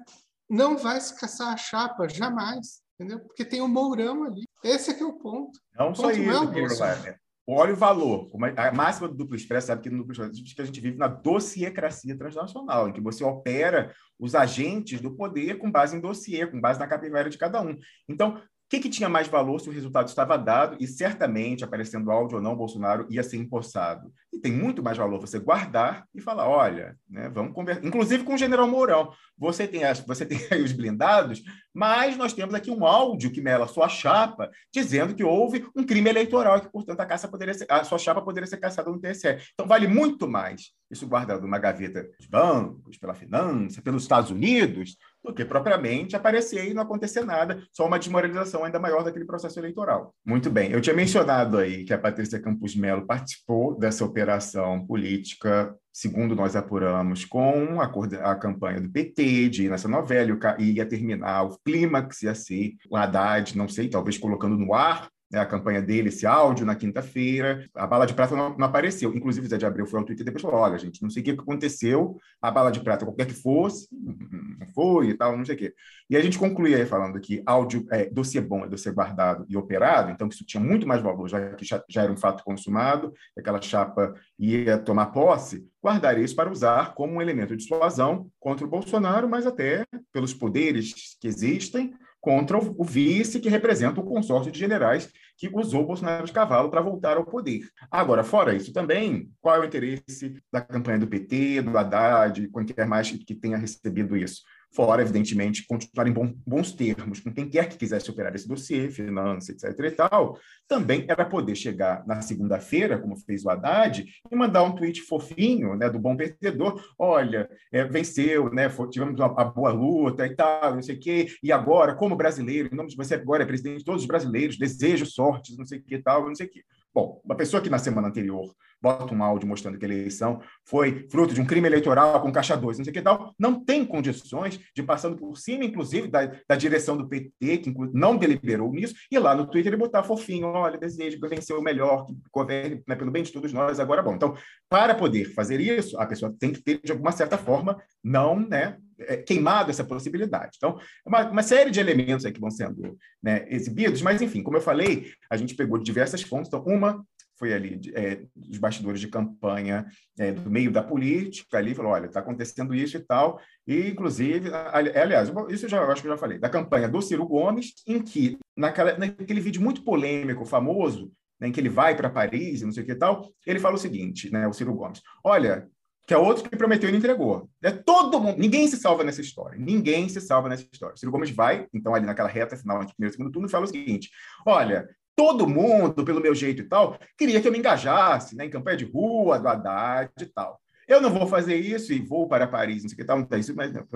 não vai se caçar a chapa, jamais entendeu? Porque tem o um Mourão ali. Esse é que é o ponto. Não o só isso, não é Olha o valor. A máxima do duplo expresso sabe que no duplo expresso que a gente vive na dossiecracia transnacional, em que você opera os agentes do poder com base em dossiê, com base na capivara de cada um. Então, que, que, tinha mais valor se o resultado estava dado e certamente, aparecendo áudio ou não, Bolsonaro ia ser empossado? E tem muito mais valor você guardar e falar, olha, né, vamos conversar, inclusive com o general Mourão, você tem, as, você tem aí os blindados, mas nós temos aqui um áudio que mela sua chapa, dizendo que houve um crime eleitoral e que, portanto, a, caça poderia ser, a sua chapa poderia ser caçada no TSE. Então, vale muito mais isso guardado numa gaveta dos bancos, pela finança, pelos Estados Unidos, do que propriamente aparecer e não acontecer nada, só uma desmoralização ainda maior daquele processo eleitoral. Muito bem, eu tinha mencionado aí que a Patrícia Campos Melo participou dessa operação política, segundo nós apuramos, com a, a campanha do PT, de ir nessa novela, e ia terminar, o clímax ia ser o Haddad, não sei, talvez colocando no ar né, a campanha dele, esse áudio na quinta-feira. A bala de prata não, não, apareceu. Inclusive, Zé de Abreu foi ao Twitter e depois falou: olha, gente, não sei o que aconteceu, a bala de prata, qualquer que fosse, não foi e tal, não sei o quê. E a gente conclui aí falando que áudio, é, dossiê bom é dossiê guardado e operado, então que isso tinha muito mais valor, já que já, já era um fato consumado, aquela chapa ia tomar posse, guardar isso para usar como um elemento de dissuasão contra o Bolsonaro, mas até pelos poderes que existem, contra o, vice que representa o consórcio de generais que usou Bolsonaro de cavalo para voltar ao poder. Agora, fora isso também, qual é o interesse da campanha do PT, do Haddad, qualquer mais que tenha recebido isso? Fora, evidentemente, continuar em bons termos com quem quer que quisesse operar esse dossiê, finança, etc. e tal, também era poder chegar na segunda-feira, como fez o Haddad, e mandar um tweet fofinho né, do bom perdedor, olha, é, venceu, né, foi, tivemos uma, uma, boa luta e tal, não sei o quê, e agora, como brasileiro, em nome de você agora é presidente de todos os brasileiros, desejo sorte, não sei o que tal, não sei o que. Bom, uma pessoa que na semana anterior bota um áudio mostrando que a eleição foi fruto de um crime eleitoral com caixa 2, não sei o que tal, não tem condições de, passando por cima, inclusive, da, da direção do PT, que não deliberou nisso, e lá no Twitter ele botar fofinho, olha, desejo vencer o melhor, que governe né, pelo bem de todos nós, agora bom. Então, para poder fazer isso, a pessoa tem que ter, de alguma certa forma, não né, é, queimado essa possibilidade. Então, uma, uma série de elementos que vão sendo né, exibidos, mas, enfim, como eu falei, a gente pegou diversas fontes. Então, uma foi ali é, dos bastidores de campanha é, do meio da política, ali falou, olha, está acontecendo isso e tal, e, inclusive, aliás, isso eu já, eu acho que eu já falei, da campanha do Ciro Gomes, em que, naquela, naquele vídeo muito polêmico, famoso, né, em que ele vai para Paris não sei o que e tal, ele fala o seguinte, né, o Ciro Gomes, olha, que é outro que prometeu e não entregou. É todo mundo, ninguém se salva nessa história. Ninguém se salva nessa história. Ciro Gomes vai, então, ali naquela reta final, entre primeiro e segundo turno, e fala o seguinte: olha, todo mundo, pelo meu jeito e tal, queria que eu me engajasse né, em campanha de rua, do Haddad e tal. Eu não vou fazer isso e vou para Paris, não sei o que tal, não tem isso, mas não.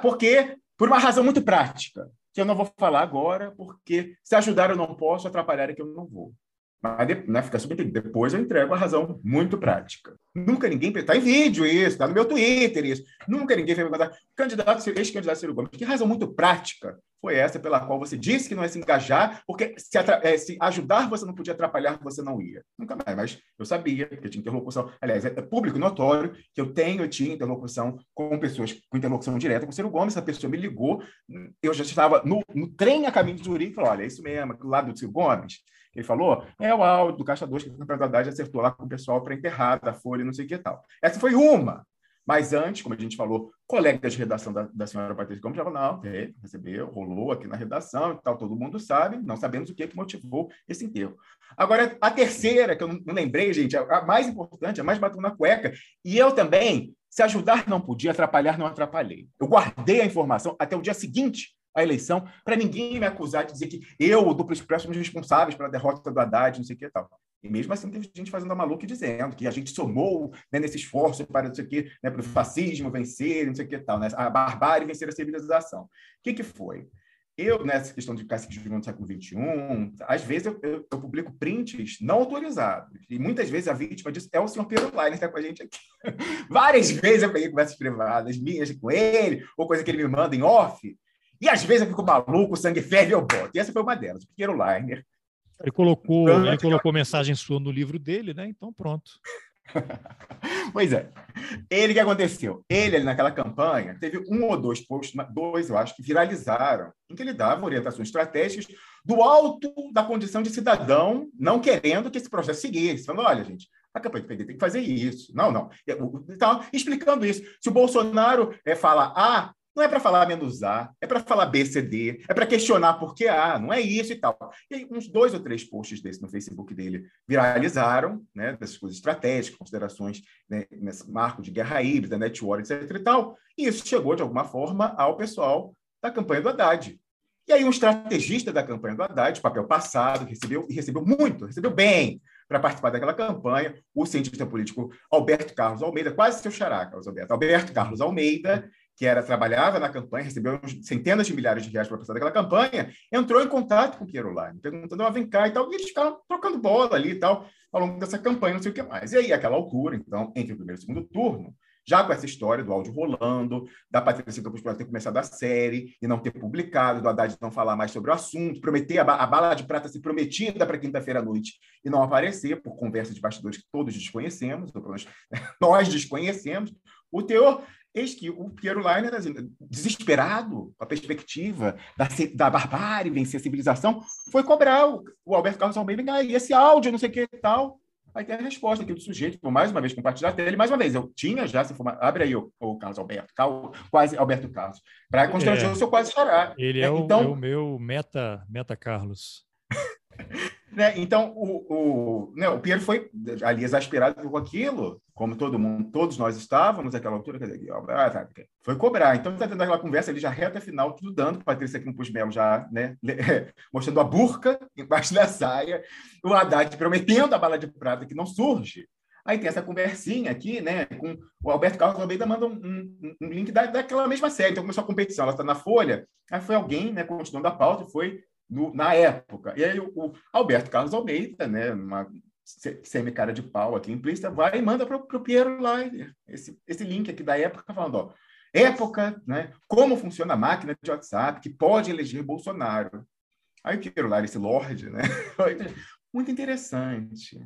Porque, por uma razão muito prática, que eu não vou falar agora, porque se ajudar eu não posso, atrapalhar é que eu não vou. Mas né, fica subentendido. Depois eu entrego a razão muito prática. Nunca ninguém. Está em vídeo isso, está no meu Twitter isso. Nunca ninguém vai perguntar. Candidato, ex-candidato Ciro Gomes, que razão muito prática foi essa pela qual você disse que não ia se engajar, porque se, é, se, ajudar você não podia atrapalhar, você não ia. Nunca mais, mas eu sabia que eu tinha interlocução. Aliás, é, é público notório que eu tenho, eu tinha interlocução com pessoas com interlocução direta com o Ciro Gomes. Essa pessoa me ligou, eu já estava no, no trem a caminho de Zurique e falou: olha, é isso mesmo, do lado do Ciro Gomes. Ele falou, é o áudio do Caixa 2 que a Haddad acertou lá com o pessoal para enterrar da Folha, não sei o que tal. Essa foi uma. Mas antes, como a gente falou, colega de redação da, da senhora Patrícia Gomes já falou, não, é, recebeu, rolou aqui na redação e tal, todo mundo sabe, não sabemos o que, que motivou esse enterro. Agora, a terceira, que eu não, lembrei, gente, a, mais importante, a mais bateu na cueca, e eu também, se ajudar não podia, atrapalhar não atrapalhei. Eu guardei a informação até o dia seguinte a eleição, para ninguém me acusar de dizer que eu, o Duplo Expresso, somos responsáveis pela derrota do Haddad, não sei o que e tal. E mesmo assim teve gente fazendo a maluca dizendo que a gente somou né, nesse esforço para não sei o que, né, para o fascismo vencer, não sei o que e tal, né, a barbárie vencer a civilização. O que, que foi? Eu, nessa questão de cacique de no século XXI, às vezes eu, eu, eu, publico prints não autorizados. E muitas vezes a vítima disso é o senhor Pedro Klein, que está com a gente aqui. Várias vezes eu peguei conversas privadas minhas com ele, ou coisa que ele me manda em off, e às vezes eu fico maluco, o sangue ferve eu boto. E essa foi uma delas, o Piero Liner. Ele colocou, ele colocou mensagem sua no livro dele, né? Então pronto. pois é. Ele que aconteceu? Ele, ali naquela campanha, teve um ou dois posts, dois, eu acho, que viralizaram, em que ele dava orientações estratégicas do alto da condição de cidadão, não querendo que esse processo seguisse. Falando, olha, gente, a campanha do PT tem que fazer isso. Não, não. Então, explicando isso. Se o Bolsonaro é, fala A, não é para falar menos A, é para falar B, C, D, é para questionar por que A, não é isso e tal. E aí, uns dois ou três posts desses no Facebook dele viralizaram, né, dessas coisas estratégicas, considerações né, nesse marco de guerra híbrida, network, etc e tal. E isso chegou, de alguma forma, ao pessoal da campanha do Haddad. E aí, um estrategista da campanha do Haddad, papel passado, recebeu, e recebeu muito, recebeu bem para participar daquela campanha, o cientista político Alberto Carlos Almeida, quase seu xará, Carlos Alberto, Alberto Carlos Almeida, que era trabalhava na campanha, recebeu centenas de milhares de reais para passar daquela campanha, entrou em contato com o Piero Line, perguntando, ah, vem cá e tal, e eles ficaram trocando bola ali e tal, ao longo dessa campanha, não sei o que mais. E aí, aquela altura, então, entre o primeiro e o segundo turno, já com essa história do áudio rolando, da Patrícia Campos ter começado a série e não ter publicado, do Haddad não falar mais sobre o assunto, prometer a, ba a bala de prata ser prometida para quinta-feira à noite e não aparecer por conversa de bastidores que todos desconhecemos, ou pelo menos nós desconhecemos, o teor Eis que o Piero Leiner, assim, desesperado com a perspectiva da, da barbárie vencer a civilização, foi cobrar o, o Alberto Carlos Almeida, e esse áudio, não sei o que e tal. Aí tem a resposta aqui do sujeito, vou mais uma vez compartilhar a tela. Mais uma vez, eu tinha já essa informação. Abre aí o, o Carlos Alberto, Cal, quase Alberto Carlos, para constranger é, o seu quase chorar. Ele é, é, então, o, é o meu meta, meta Carlos. Né? Então, o, o, né, o Piero foi ali exasperado com aquilo, como todo mundo, todos nós estávamos naquela altura, quer dizer, ah, foi cobrar. Então, está tendo aquela conversa ali já reta final, tudo dando, Patrícia no Pusmelo já, né, mostrando a burca embaixo da saia, o Haddad prometendo a bala de prata que não surge. Aí tem essa conversinha aqui, né? Com o Alberto Carlos Almeida manda um, um, um link da, daquela mesma série. Então começou a competição, ela está na Folha. Aí foi alguém, né, continuando a pauta, foi no, na época. E aí o, o, Alberto Carlos Almeida, né, uma semi-cara de pau aqui implícita, vai e manda para o Piero lá esse, esse link aqui da época, falando, ó, época, né, como funciona a máquina de WhatsApp que pode eleger Bolsonaro. Aí o Piero lá, esse lorde, né, muito interessante.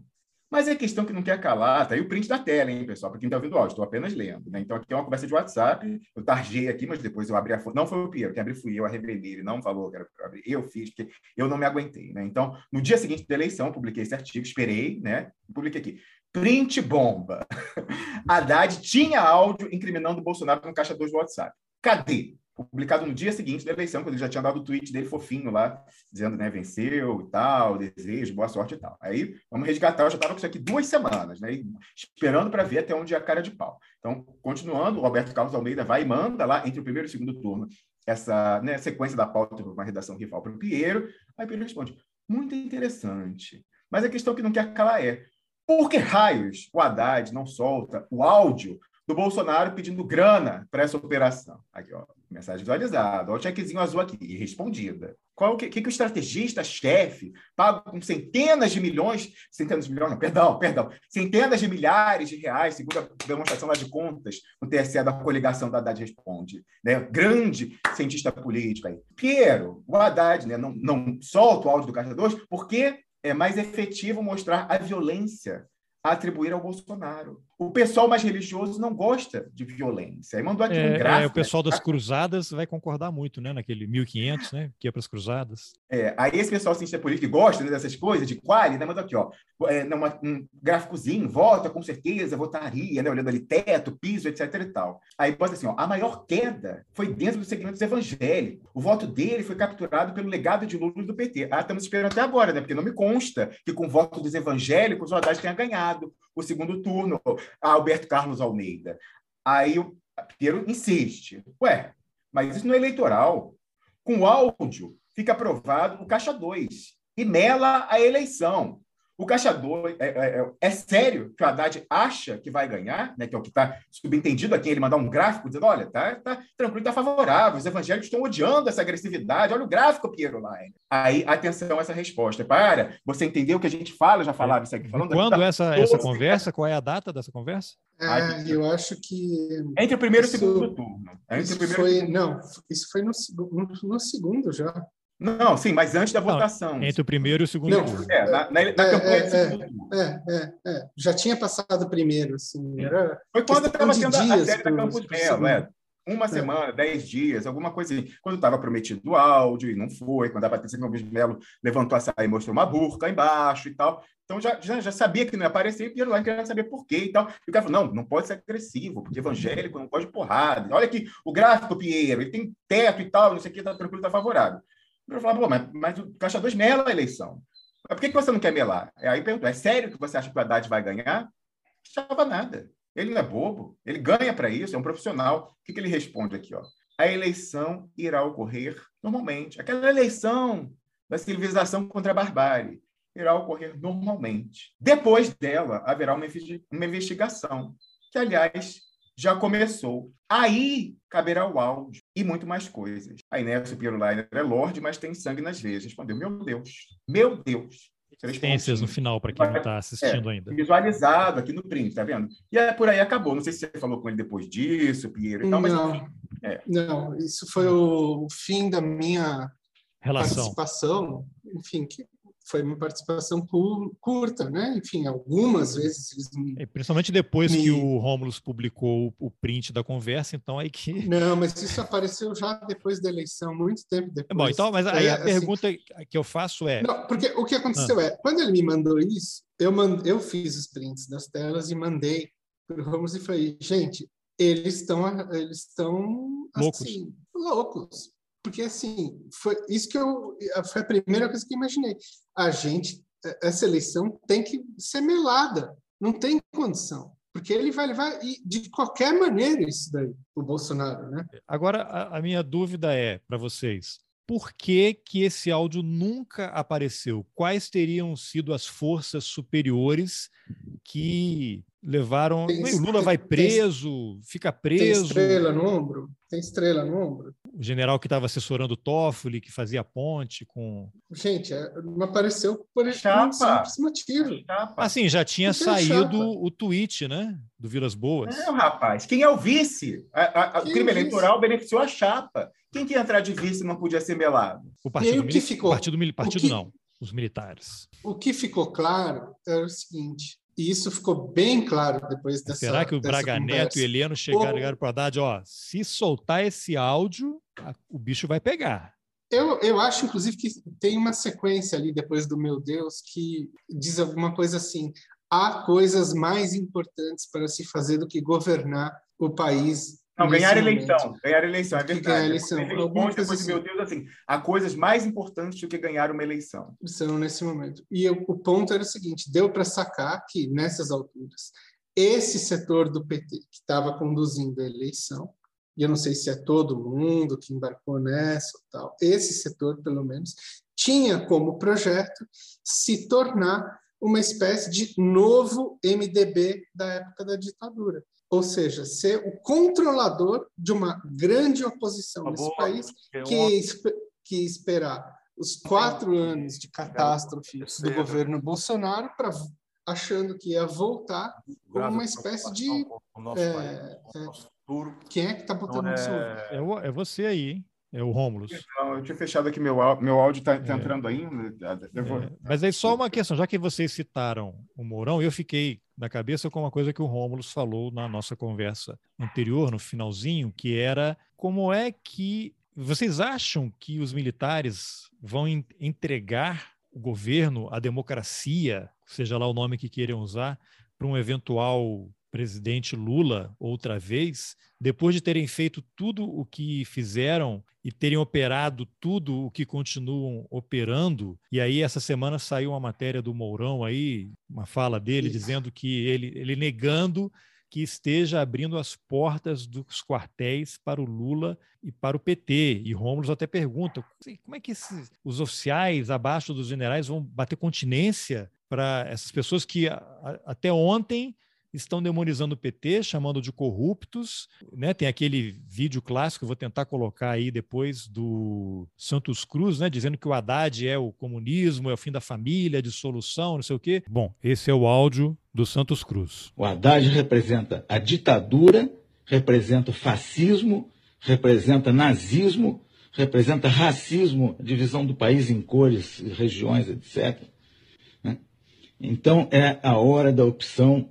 Mas é questão que não quer calar, tá aí o print da tela, hein, pessoal, para quem está ouvindo o áudio, estou apenas lendo. Né? Então, aqui é uma conversa de WhatsApp, eu targei aqui, mas depois eu abri a fonte. Não foi o Piero, quem abriu fui eu, a revelei, ele não falou que era para abrir, eu fiz, porque eu não me aguentei. Né? Então, no dia seguinte da eleição, publiquei esse artigo, esperei, né? Publiquei aqui. Print bomba. Haddad tinha áudio incriminando o Bolsonaro no caixa 2 do WhatsApp. Cadê? Publicado no dia seguinte da eleição, quando ele já tinha dado o tweet dele fofinho lá, dizendo, né, venceu e tal, desejo, boa sorte e tal. Aí, vamos resgatar, eu já estava com isso aqui duas semanas, né, esperando para ver até onde é a cara de pau. Então, continuando, o Roberto Carlos Almeida vai e manda lá, entre o primeiro e o segundo turno, essa né, sequência da pauta para uma redação rival para o Pinheiro, aí Pinheiro responde, muito interessante, mas a questão que não quer calar é, por que raios o Haddad não solta o áudio do Bolsonaro pedindo grana para essa operação? Aqui, ó, Mensagem visualizada. Olha o chequezinho azul aqui, respondida. Qual que, que, que o estrategista, chefe, pago com centenas de milhões, centenas de milhões, não, perdão, perdão, centenas de milhares de reais, segundo a demonstração lá de contas no TSE da coligação da Haddad Responde. Né? Grande cientista político aí. Piero, o Haddad né, não, não solta o áudio do Caixa 2 porque é mais efetivo mostrar a violência a atribuir ao Bolsonaro. O pessoal mais religioso não gosta de violência. Aí mandou aqui é, um gráfico. É, o pessoal né? das cruzadas vai concordar muito, né? Naquele 1500, né? Que ia para as cruzadas. É, aí esse pessoal cientista político que gosta né, dessas coisas, de quali, né? Mandou aqui, ó. É, numa, um gráficozinho, vota com certeza, votaria, né? Olhando ali teto, piso, etc e tal. Aí bota assim, ó. A maior queda foi dentro dos segmentos evangélicos. O voto dele foi capturado pelo legado de Lula do PT. Ah, estamos esperando até agora, né? Porque não me consta que com o voto dos evangélicos o Haddad tenha ganhado o segundo turno, a Alberto Carlos Almeida. Aí o Piero insiste. Ué, mas isso não é eleitoral. Com áudio, fica aprovado o Caixa 2 e mela a eleição. O Caixa 2 é, é, é, é, sério que o Haddad acha que vai ganhar, né, que é o que está subentendido aqui, ele mandar um gráfico dizendo: olha, tá, tá tranquilo, tá favorável, os evangélicos estão odiando essa agressividade, olha o gráfico, Piero Line. Aí, atenção a essa resposta. Para, você entendeu o que a gente fala, já falava isso aqui falando. Quando essa, essa conversa? Qual é a data dessa conversa? É, eu acho que. Entre o primeiro isso, e o segundo turno. Entre o primeiro foi, Não, isso foi no, no, no segundo já. Não, sim, mas antes da votação. Não, entre o primeiro e o segundo turno. É, na, na, na é, campanha é, segundo turno. É, é, é, Já tinha passado o primeiro, assim. Era Foi quando estava tendo a série da Campos Melo, é. Uma é. semana, dez dias, alguma coisa assim. Quando estava prometido o áudio e não foi, quando a Patrícia Campos Melo levantou a saia e mostrou uma burca embaixo e tal. Então já, já, já sabia que não ia aparecer e Piero lá queria saber por quê e tal. E o cara falou: não, não pode ser agressivo, porque evangélico não pode porrada. Olha aqui, o gráfico, Piero, ele tem teto e tal, não sei o que, tá tranquilo, tá favorável. Eu falava, pô, mas, mas o Caixa 2 mela a eleição. Mas por que, que você não quer melar? Aí perguntou, é sério que você acha que o Haddad vai ganhar? Não estava nada. Ele não é bobo, ele ganha para isso, é um profissional. O que, que ele responde aqui? Ó? A eleição irá ocorrer normalmente. Aquela eleição da civilização contra a barbárie irá ocorrer normalmente. Depois dela, haverá uma investigação, que, aliás, já começou. Aí caberá o áudio e muito mais coisas. A Inés Pirulainer é Lorde, mas tem sangue nas veias. Respondeu: Meu Deus, meu Deus. Experiências no final, para quem não está assistindo é, ainda. Visualizado aqui no print, tá vendo? E é, por aí acabou. Não sei se você falou com ele depois disso, Piero e tal, mas não, enfim, é. Não, isso foi o fim da minha Relação. participação. Enfim, que foi uma participação curta, né? Enfim, algumas vezes eles me, é, Principalmente depois me... que o Romulus publicou o print da conversa, então aí que... Não, mas isso apareceu já depois da eleição, muito tempo depois. Bom, então, mas aí é, a assim... pergunta que eu faço é... Não, porque o que aconteceu ah. é, quando ele me mandou isso, eu, mand... eu fiz os prints das telas e mandei para o Romulus e falei, gente, eles estão eles estão loucos. assim, loucos porque assim foi isso que eu foi a primeira coisa que imaginei a gente essa eleição tem que ser melada não tem condição porque ele vai levar de qualquer maneira isso daí o Bolsonaro né agora a, a minha dúvida é para vocês por que, que esse áudio nunca apareceu? Quais teriam sido as forças superiores que levaram. Tem, o Lula vai preso, tem, fica preso. Tem estrela no ombro? Tem estrela no ombro? O general que estava assessorando o Toffoli, que fazia ponte com. Gente, é, não apareceu por chapa. motivo. Assim, já tinha Porque saído o tweet, né? Do Vilas Boas. Não, rapaz. Quem é o vice? A, a, o crime é eleitoral beneficiou a chapa. Quem que ia entrar de vice não podia ser melado? O partido, mili... ficou... partido, partido que... não, os militares. O que ficou claro era o seguinte: e isso ficou bem claro depois dessa. Será que o Braga. Neto e Heleno chegaram, ligaram para o Haddad, ó, se soltar esse áudio, o bicho vai pegar. Eu, eu acho, inclusive, que tem uma sequência ali depois do Meu Deus que diz alguma coisa assim: há coisas mais importantes para se fazer do que governar o país não, ganhar eleição. Ganhar eleição, é verdade. Ganhar eleição. Depois, depois assim. meu Deus, assim, há coisas mais importantes do que ganhar uma eleição. São nesse momento. E eu, o ponto era o seguinte: deu para sacar que, nessas alturas, esse setor do PT que estava conduzindo a eleição, e eu não sei se é todo mundo que embarcou nessa ou tal, esse setor, pelo menos, tinha como projeto se tornar uma espécie de novo MDB da época da ditadura ou seja, ser o controlador de uma grande oposição nesse boa, país que, que esperar os quatro anos de catástrofe do governo Bolsonaro para achando que ia voltar como uma espécie de é, é, quem é que está botando no seu é, é você aí, hein? É o Rômulus. Então, eu tinha fechado aqui meu, meu áudio, está tá é. entrando ainda. Vou... É. Mas aí só uma questão, já que vocês citaram o Mourão, eu fiquei na cabeça com uma coisa que o Rômulus falou na nossa conversa anterior, no finalzinho, que era como é que vocês acham que os militares vão entregar o governo, a democracia, seja lá o nome que queiram usar, para um eventual presidente Lula outra vez, depois de terem feito tudo o que fizeram e terem operado tudo o que continuam operando, e aí essa semana saiu uma matéria do Mourão aí, uma fala dele Isso. dizendo que ele, ele negando que esteja abrindo as portas dos quartéis para o Lula e para o PT. E Rômulo até pergunta como é que esses, os oficiais abaixo dos generais vão bater continência para essas pessoas que a, a, até ontem estão demonizando o PT, chamando de corruptos. Né? Tem aquele vídeo clássico, vou tentar colocar aí depois, do Santos Cruz, né? dizendo que o Haddad é o comunismo, é o fim da família, a dissolução, não sei o quê. Bom, esse é o áudio do Santos Cruz. O Haddad representa a ditadura, representa o fascismo, representa nazismo, representa racismo, divisão do país em cores, regiões, etc. Né? Então é a hora da opção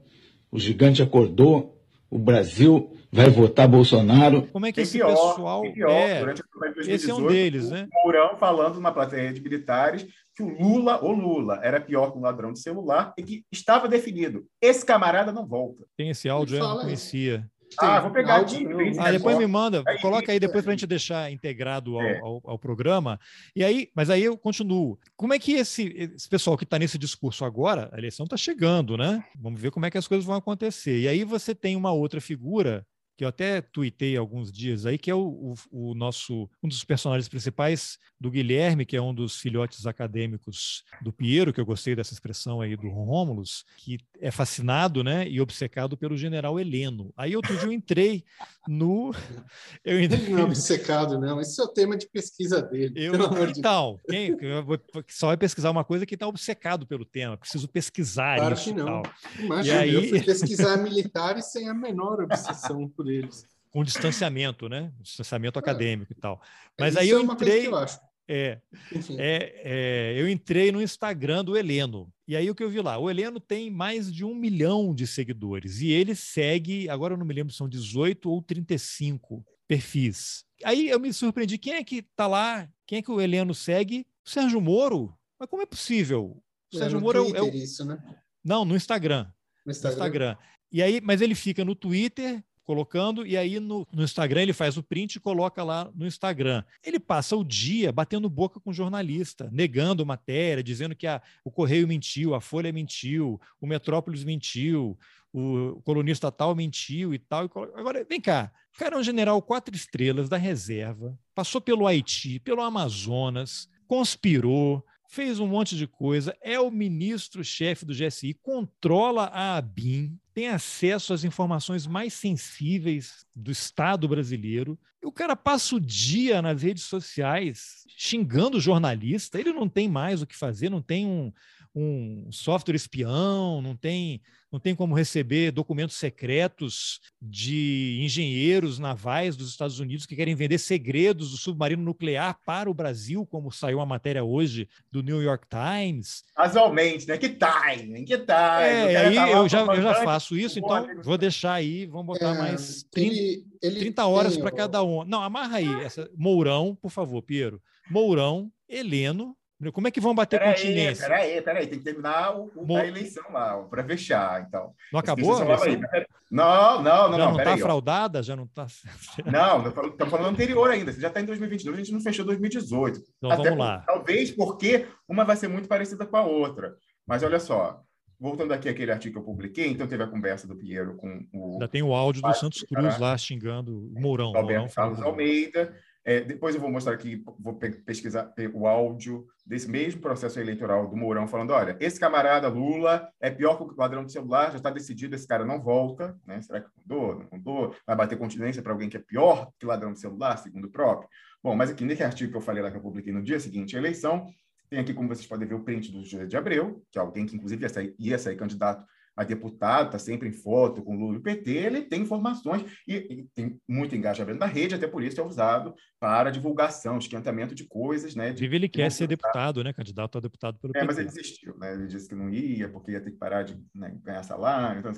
o gigante acordou, o Brasil vai votar Bolsonaro. Como é que esse pior, pessoal pior, é? Durante a 2018, esse é um deles, né? O Mourão falando numa plateia de militares que o Lula, o Lula, era pior que um ladrão de celular e que estava definido. Esse camarada não volta. Tem esse áudio, eu não conhecia. Ah, vou pegar aqui. Ah, depois me manda, aí, coloca aí depois para a gente deixar integrado ao, é. ao, ao, programa. E aí, mas aí eu continuo. Como é que esse, esse pessoal que está nesse discurso agora, a eleição está chegando, né? Vamos ver como é que as coisas vão acontecer. E aí você tem uma outra figura que eu até tuitei alguns dias aí, que é o, o, o, nosso um dos personagens principais do Guilherme, que é um dos filhotes acadêmicos do Piero, que eu gostei dessa expressão aí do Rômulus, que é fascinado, né, e obcecado pelo general Heleno. Aí outro dia eu entrei no eu entrei... Não é obcecado, não. Esse é o tema de pesquisa dele. Eu... Então, quem só vai pesquisar uma coisa que está obcecado pelo tema. Preciso pesquisar claro isso. Que não. Imagina, aí... eu fui pesquisar militares sem a menor obsessão por eles. Com distanciamento, né? Distanciamento é. acadêmico e tal. Mas Isso aí eu é entrei. Eu É, é, é, eu entrei no Instagram do Heleno. E aí o que eu vi lá? O Heleno tem mais de um milhão de seguidores. E ele segue, agora eu não me lembro se são 18 ou 35 perfis. Aí eu me surpreendi. Quem é que tá lá? Quem é que o Heleno segue? O Sérgio Moro. Mas como é possível? O É Sérgio no Moro é o- Twitter é o. isso, né? Não, no Instagram. No No Instagram. Instagram. E aí, mas ele fica no Twitter colocando, e aí no, no Instagram ele faz o print e coloca lá no Instagram. Ele passa o dia batendo boca com jornalista, negando matéria, dizendo que a, o Correio mentiu, a Folha mentiu, o Metrópolis mentiu, o colunista tal mentiu e tal. Agora, vem cá, o cara é um general quatro estrelas da reserva, passou pelo Haiti, pelo Amazonas, conspirou, fez um monte de coisa, é o ministro-chefe do GSI, controla a ABIN, tem acesso às informações mais sensíveis do Estado brasileiro. E o cara passa o dia nas redes sociais xingando o jornalista. Ele não tem mais o que fazer, não tem um, um software espião, não tem, não tem como receber documentos secretos de engenheiros navais dos Estados Unidos que querem vender segredos do submarino nuclear para o Brasil, como saiu a matéria hoje do New York Times. Casualmente, né? Que timing, que timing. É, aí tá eu já, eu já faço isso, então amigo- vou deixar aí, vamos botar É, mais 30, ele, ele 30 horas para cada um. Não, amarra aí. Essa, Mourão, por favor, Piero. Mourão, Heleno. Como é que vão bater Peraí, continência? peraí, peraí, tem que terminar o, o- Mo- a eleição lá, para fechar, então. Não acabou? aí, peraí. Não, não, não, já não, não está fraudada? Já não está. Não, estamos falando anterior ainda. Você já está em 2022, a gente não fechou 2018. Então Até vamos por- lá. Talvez porque uma vai ser muito parecida com a outra. Mas olha só, voltando aqui àquele artigo que eu publiquei, então teve a conversa do Piero com o Ainda tem o áudio do Santos. Cruz lá xingando o Mourão. Mourão Alberto falando Carlos Almeida. É, depois eu vou mostrar aqui, vou pe- pesquisar pe- o áudio desse mesmo processo eleitoral do Mourão, falando: olha, esse camarada Lula é pior que o ladrão de celular, já está decidido, esse cara não volta. Né? Será que mudou? Não mudou? Vai bater continência para alguém que é pior que ladrão de celular, segundo o próprio? Bom, mas aqui nesse artigo que eu falei lá que eu publiquei no dia seguinte à eleição, tem aqui, como vocês podem ver, o print do José de Abreu, que é alguém que, inclusive, ia sair, ia sair candidato a deputado, está sempre em foto com Lula e o PT, ele tem informações e, e tem muito engajamento na rede, até por isso é usado para divulgação, esquentamento de coisas, né? De, Inclusive, ele que quer ser deputado, né? Candidato a deputado pelo É, mas PT. ele desistiu, né? Ele disse que não ia, porque ia ter que parar de né, ganhar salário. Então,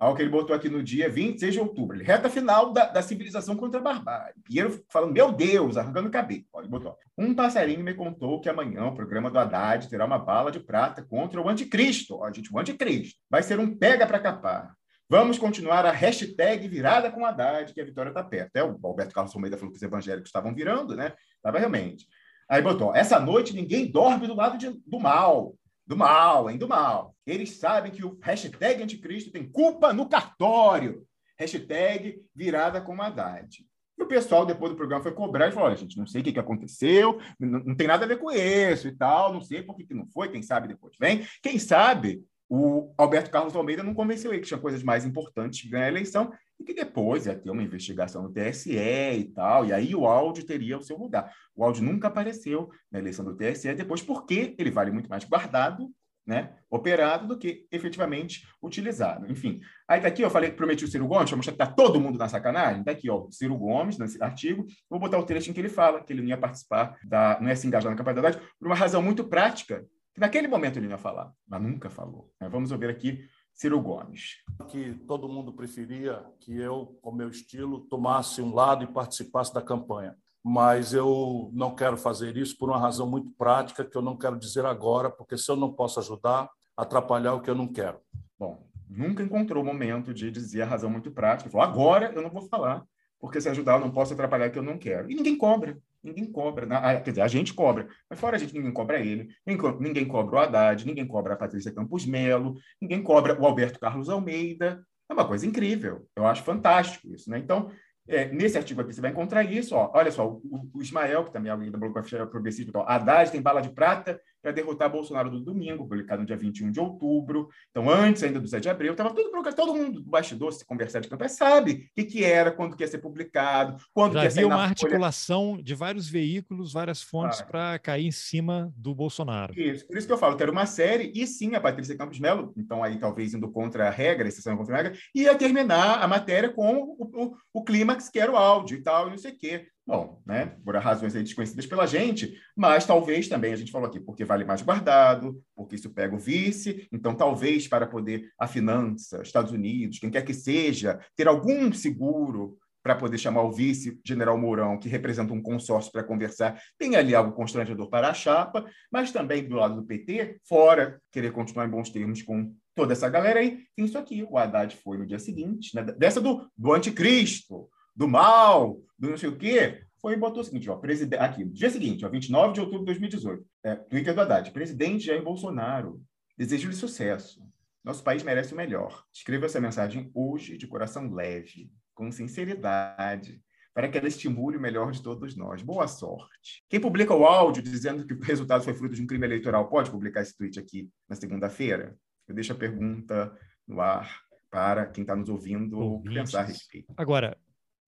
algo que ele botou aqui no dia 26 de outubro, ele, reta final da, da civilização contra a barbárie. Pinheiro falando, meu Deus, arrancando o cabelo. Ele botou. Um passarinho me contou que amanhã o programa do Haddad terá uma bala de prata contra o anticristo. Ó, gente, o anticristo. Vai ser um pega para capar. Vamos continuar a hashtag virada com Haddad, que a vitória está perto. É, o Alberto Carlos Almeida falou que os evangélicos estavam virando, né? Estava realmente. Aí botou, essa noite ninguém dorme do lado de- do mal. Do mal, hein? Do mal. Eles sabem que o hashtag anticristo tem culpa no cartório. Hashtag virada com Haddad. E o pessoal, depois do programa, foi cobrar e falou: olha, gente, não sei o que, que aconteceu, não, não tem nada a ver com isso e tal, não sei por que, que não foi, quem sabe depois vem. Quem sabe o Alberto Carlos Almeida não convenceu ele que tinha coisas mais importantes que ganhar a eleição e que depois ia ter uma investigação no TSE e tal, e aí o áudio teria o seu lugar. O áudio nunca apareceu na eleição do TSE depois, porque ele vale muito mais guardado, né, operado, do que efetivamente utilizado. Enfim, aí tá aqui, eu falei que prometi o Ciro Gomes, para mostrar que tá todo mundo na sacanagem, tá aqui, ó, o Ciro Gomes, nesse artigo, vou botar o trecho em que ele fala que ele não ia participar, da, não ia se engajar na Haddad, por uma razão muito prática, naquele momento ele não ia falar, mas nunca falou. né? Vamos ouvir aqui Ciro Gomes. que todo mundo preferia que eu, com meu estilo, tomasse um lado e participasse da campanha. Mas eu não quero fazer isso por uma razão muito prática que eu não quero dizer agora, porque se eu não posso ajudar, atrapalhar o que eu não quero. Bom, nunca encontrou o momento de dizer a razão muito prática. Falou, agora eu não vou falar, porque se ajudar eu não posso atrapalhar o que eu não quero. E ninguém cobra. Ninguém cobra. né? Ah, Quer dizer, a gente cobra. Mas fora a gente, ninguém cobra ele. Ninguém co- Ninguém cobra o Haddad, ninguém cobra a Patrícia Campos Melo, ninguém cobra o Alberto Carlos Almeida. É uma coisa incrível. Eu acho fantástico isso. Né? Então, é, nesse artigo aqui você vai encontrar isso. Ó. Olha só, o, o Ismael, que também é alguém da Bloco Progressista, ó, Haddad tem bala de prata para derrotar Bolsonaro do domingo, publicado no dia 21 de outubro. Então, antes ainda do 7 de abril, estava tudo colocado, todo mundo do bastidor, se conversar de campanha, sabe o que, que era, quando que ia ser publicado, quando Já que ia sair uma Folha. articulação de vários veículos, várias fontes Ah. para cair em cima do Bolsonaro. Isso, por isso que eu falo que era uma série, e sim, a Patrícia Campos Melo, então aí talvez indo contra a regra, exceção contra a regra, ia terminar a matéria com o, o, o clímax, que era o áudio e tal, e não sei o quê. Bom, né, por razões desconhecidas pela gente, mas talvez também, a gente falou aqui, porque vale mais guardado, porque isso pega o vice, então talvez para poder a finança, Estados Unidos, quem quer que seja, ter algum seguro para poder chamar o vice-general Mourão, que representa um consórcio para conversar, tem ali algo constrangedor para a chapa, mas também do lado do PT, fora querer continuar em bons termos com toda essa galera aí, tem isso aqui. O Haddad foi no dia seguinte, né, dessa do, do anticristo, do mal, do não sei o quê, foi e botou o seguinte, ó, presidente, aqui, dia seguinte, ó, 29 de outubro de 2018, é, Twitter do Haddad, presidente Jair Bolsonaro, desejo-lhe sucesso. Nosso país merece o melhor. Escreva essa mensagem hoje de coração leve com sinceridade, para que ela estimule o melhor de todos nós. Boa sorte. Quem publica o áudio dizendo que o resultado foi fruto de um crime eleitoral pode publicar esse tweet aqui na segunda-feira? Eu deixo a pergunta no ar para quem está nos ouvindo Ouvintes. pensar a respeito. Agora,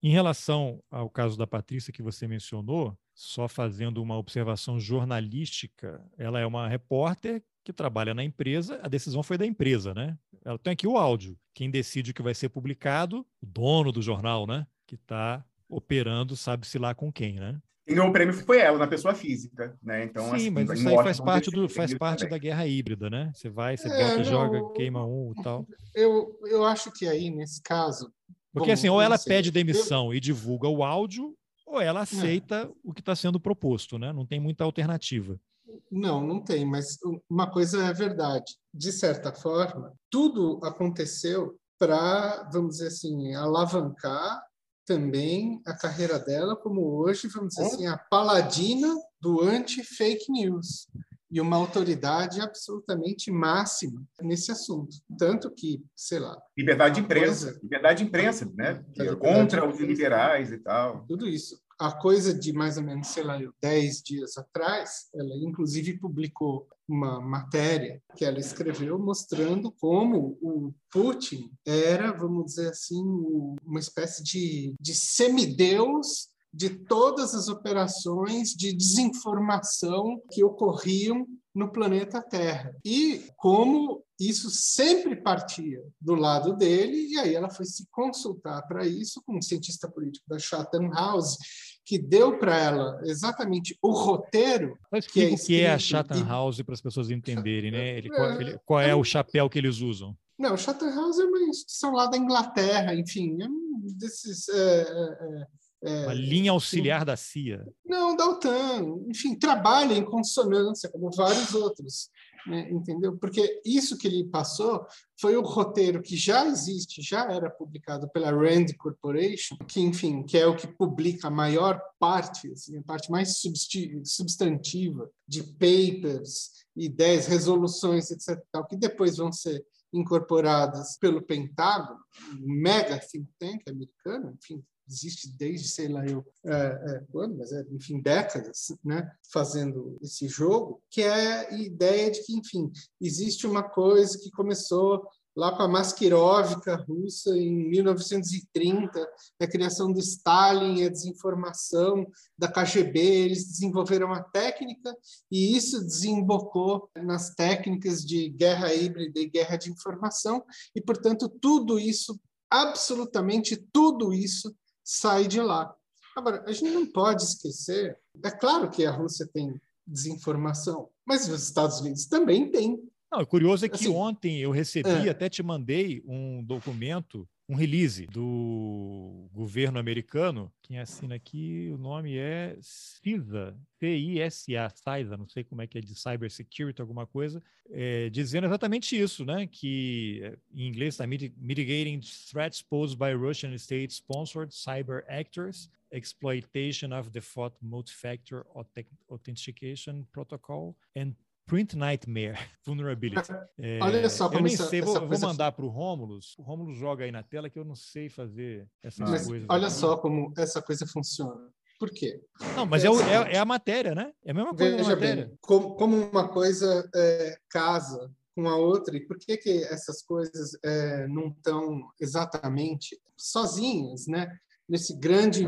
em relação ao caso da Patrícia que você mencionou, só fazendo uma observação jornalística, ela é uma repórter que trabalha na empresa, a decisão foi da empresa, né? Ela tem aqui o áudio. Quem decide o que vai ser publicado, o dono do jornal, né? Que está operando, sabe-se lá com quem, né? E o prêmio foi ela, na pessoa física, né? Então, Sim, assim, mas isso aí faz parte, do, faz parte da guerra híbrida, né? Você vai, você é, bota, não, joga, queima um e tal. Eu, eu acho que aí, nesse caso... Porque bom, assim, ou ela pede demissão eu... e divulga o áudio, ou ela é. aceita é. o que está sendo proposto, né? Não tem muita alternativa. Não, não tem, mas uma coisa é verdade. De certa forma, tudo aconteceu para, vamos dizer assim, alavancar também a carreira dela como hoje, vamos dizer assim, a paladina do anti-fake news e uma autoridade absolutamente máxima nesse assunto. Tanto que, sei lá. Liberdade de imprensa, coisa... liberdade de imprensa, né? Contra os liberais e tal. Tudo isso a coisa de mais ou menos, sei lá, 10 dias atrás, ela inclusive publicou uma matéria que ela escreveu mostrando como o Putin era, vamos dizer assim, uma espécie de, de semideus de todas as operações de desinformação que ocorriam no planeta Terra. E como isso sempre partia do lado dele, e aí ela foi se consultar para isso com um cientista político da Chatham House, que deu para ela exatamente o roteiro. Mas que é, o que é a Chatham e... House para as pessoas entenderem, né? Ele, qual, ele, qual, é, é o chapéu que eles usam? Não, Chatham House é uma instituição lá da Inglaterra, enfim, é um desses. É, é, é, uma linha auxiliar sim. da CIA. Não, da OTAN. Enfim, trabalha em consonância, como vários outros né? entendeu? Porque isso que ele passou foi o roteiro que já existe, já era publicado pela Rand Corporation, que, enfim, que é o que publica a maior parte, assim, a parte mais substantiva de papers, ideias, resoluções, etc., tal, que depois vão ser incorporadas pelo Pentágono, um mega think tank americano, enfim, existe desde sei lá eu é, é, quando, mas é, enfim, décadas, né, fazendo esse jogo, que é a ideia de que, enfim, existe uma coisa que começou lá com a Maskirovka russa em 1930, a criação do Stalin, a desinformação da KGB, eles desenvolveram a técnica e isso desembocou nas técnicas de guerra híbrida e guerra de informação e, portanto, tudo isso absolutamente tudo isso sai de lá. Agora, a gente não pode esquecer, é claro que a Rússia tem desinformação, mas os Estados Unidos também têm. Não, o curioso é que assim, ontem eu recebi, é. até te mandei um documento um release do governo americano. Quem assina aqui, o nome é CISA, C-I-S-A, CISA, não sei como é que é de Cyber Security, alguma coisa, é, dizendo exatamente isso, né? Que é, em inglês está mitigating threats posed by Russian state-sponsored cyber actors, exploitation of default multi-factor authentication protocol, and Print Nightmare Vulnerability. É, Olha só como Eu nem essa, sei, vou, vou mandar para o Rômulus. O Rômulus joga aí na tela que eu não sei fazer essas mas coisas. Olha aqui. só como essa coisa funciona. Por quê? Não, mas é, é, é, a matéria, né? É a mesma coisa Veja bem, como, como uma coisa é, casa com a outra, e por que, que essas coisas é, não estão exatamente sozinhas, né? Nesse grande,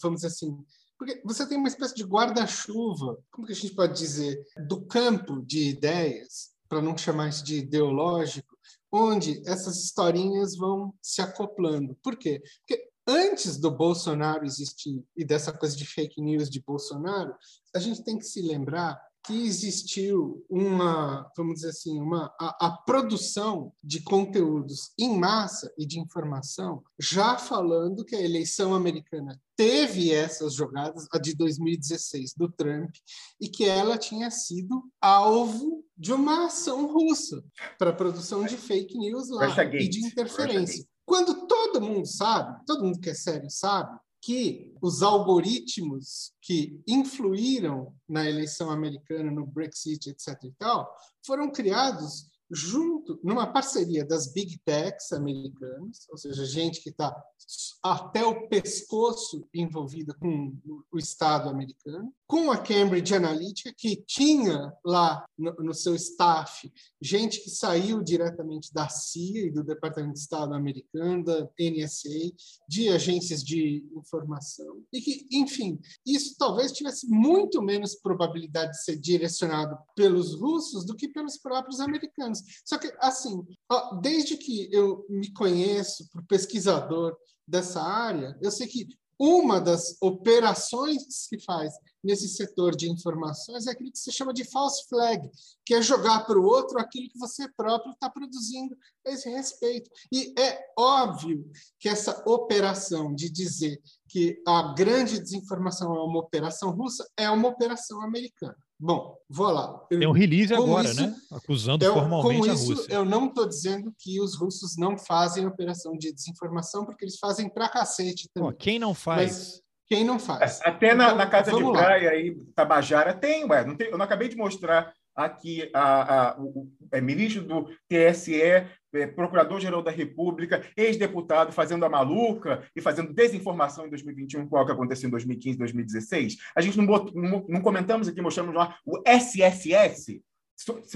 vamos dizer assim, porque você tem uma espécie de guarda-chuva, como que a gente pode dizer, do campo de ideias, para não chamar isso de ideológico, onde essas historinhas vão se acoplando. Por quê? Porque antes do Bolsonaro existir e dessa coisa de fake news de Bolsonaro, a gente tem que se lembrar que existiu uma, vamos dizer assim, uma a, a, produção de conteúdos em massa e de informação, já falando que a eleição americana teve essas jogadas, a de 2016 do Trump, e que ela tinha sido alvo de uma ação russa para produção de fake news lá e de interferência. Quando todo mundo sabe, todo mundo que é sério sabe, que os algoritmos que influíram na eleição americana, no Brexit, etc. e tal, foram criados junto numa parceria das big techs americanas, ou seja, gente que está até o pescoço envolvida com o Estado americano, com a Cambridge Analytica, que tinha lá no, no, seu staff gente que saiu diretamente da CIA e do Departamento de Estado americano, da NSA, de agências de informação, e que, enfim, isso talvez tivesse muito menos probabilidade de ser direcionado pelos russos do que pelos próprios americanos. Só que, assim, desde que eu me conheço por pesquisador dessa área, eu sei que uma das operações que faz nesse setor de informações é aquilo que se chama de false flag, que é jogar para o outro aquilo que você próprio está produzindo a esse respeito. E é óbvio que essa operação de dizer que a grande desinformação é uma operação russa é uma operação americana. Bom, vou lá. Tem um release agora, isso, né? Acusando eu, formalmente a Rússia. eu não estou dizendo que os russos não fazem operação de desinformação, porque eles fazem pra cacete também. Pô, quem não faz? Mas quem não faz? Até na, então, na casa de praia lá. aí, Tabajara, tem, ué. Não tem, eu não acabei de mostrar aqui a, a, o, é, ministro do TSE, é, procurador-geral da República, ex-deputado fazendo a maluca e fazendo desinformação em 2021 com o que aconteceu em 2015, 2016. A gente não, não, não comentamos aqui, mostramos lá o SSS,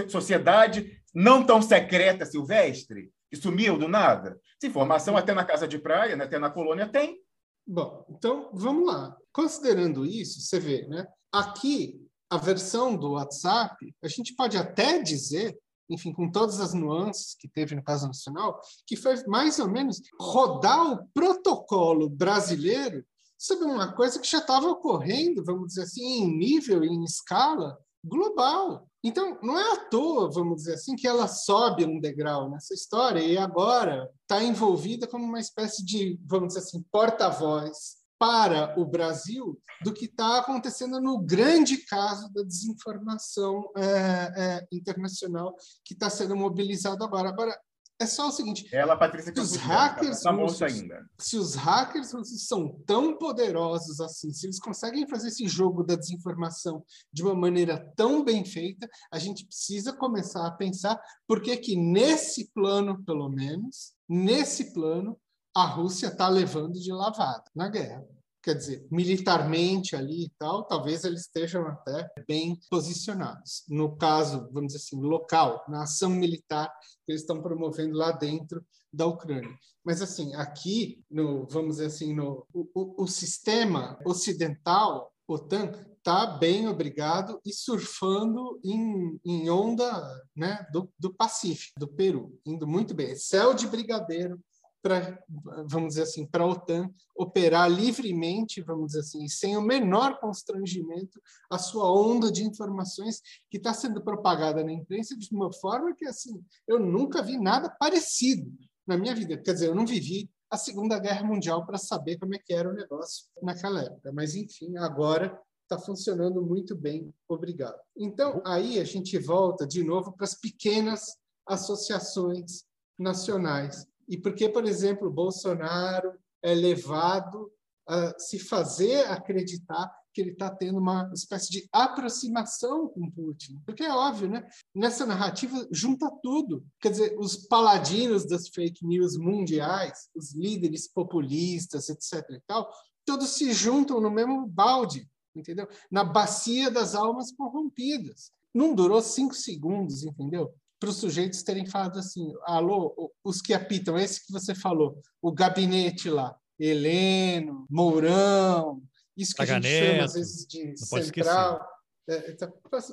Sociedade Não Tão Secreta Silvestre, que sumiu do nada. Essa informação até na casa de praia, né, até na colônia tem. Bom, então vamos lá. Considerando isso, você vê, né? Aqui a versão do WhatsApp, a gente pode até dizer, enfim, com todas as nuances que teve no caso nacional, que foi mais ou menos rodar o protocolo brasileiro sobre uma coisa que já estava ocorrendo, vamos dizer assim, em nível, em escala global. Então, não é à toa, vamos dizer assim, que ela sobe um degrau nessa história e agora está envolvida como uma espécie de, vamos dizer assim, porta-voz para o Brasil do que está acontecendo no grande caso da desinformação é, é, internacional que está sendo mobilizado agora. Agora, é só o seguinte: ela, Patrícia, se os hackers tá russos, ainda. se os hackers russos são tão poderosos assim, se eles conseguem fazer esse jogo da desinformação de uma maneira tão bem feita, a gente precisa começar a pensar por que que nesse plano, pelo menos, nesse plano, a Rússia está levando de lavada na guerra. Quer dizer, militarmente ali e tal, talvez eles estejam até bem posicionados. No caso, vamos dizer assim, local, na ação militar que eles estão promovendo lá dentro da Ucrânia. Mas assim, aqui, no, vamos dizer assim, no o, o sistema ocidental, OTAN, está bem obrigado e surfando em, em onda né, do, do Pacífico, do Peru, indo muito bem. Céu de brigadeiro para, vamos dizer assim, para a OTAN operar livremente, vamos dizer assim, sem o menor constrangimento, a sua onda de informações que está sendo propagada na imprensa de uma forma que, assim, eu nunca vi nada parecido na minha vida. Quer dizer, eu não vivi a Segunda Guerra Mundial para saber como é que era o negócio naquela época. Mas, enfim, agora está funcionando muito bem, obrigado. Então, aí a gente volta de novo para as pequenas associações nacionais e por que, por exemplo, Bolsonaro é levado a se fazer acreditar que ele está tendo uma espécie de aproximação com Putin. Porque é óbvio, né? Nessa narrativa junta tudo. Quer dizer, os paladinos das fake news mundiais, os líderes populistas, etc. e tal, todos se juntam no mesmo balde, entendeu? Na bacia das almas corrompidas. Não durou cinco segundos, entendeu? Para os sujeitos terem falado assim: alô, os que apitam, esse que você falou, o gabinete lá, Heleno, Mourão, isso que a gente chama às vezes de central. É, então,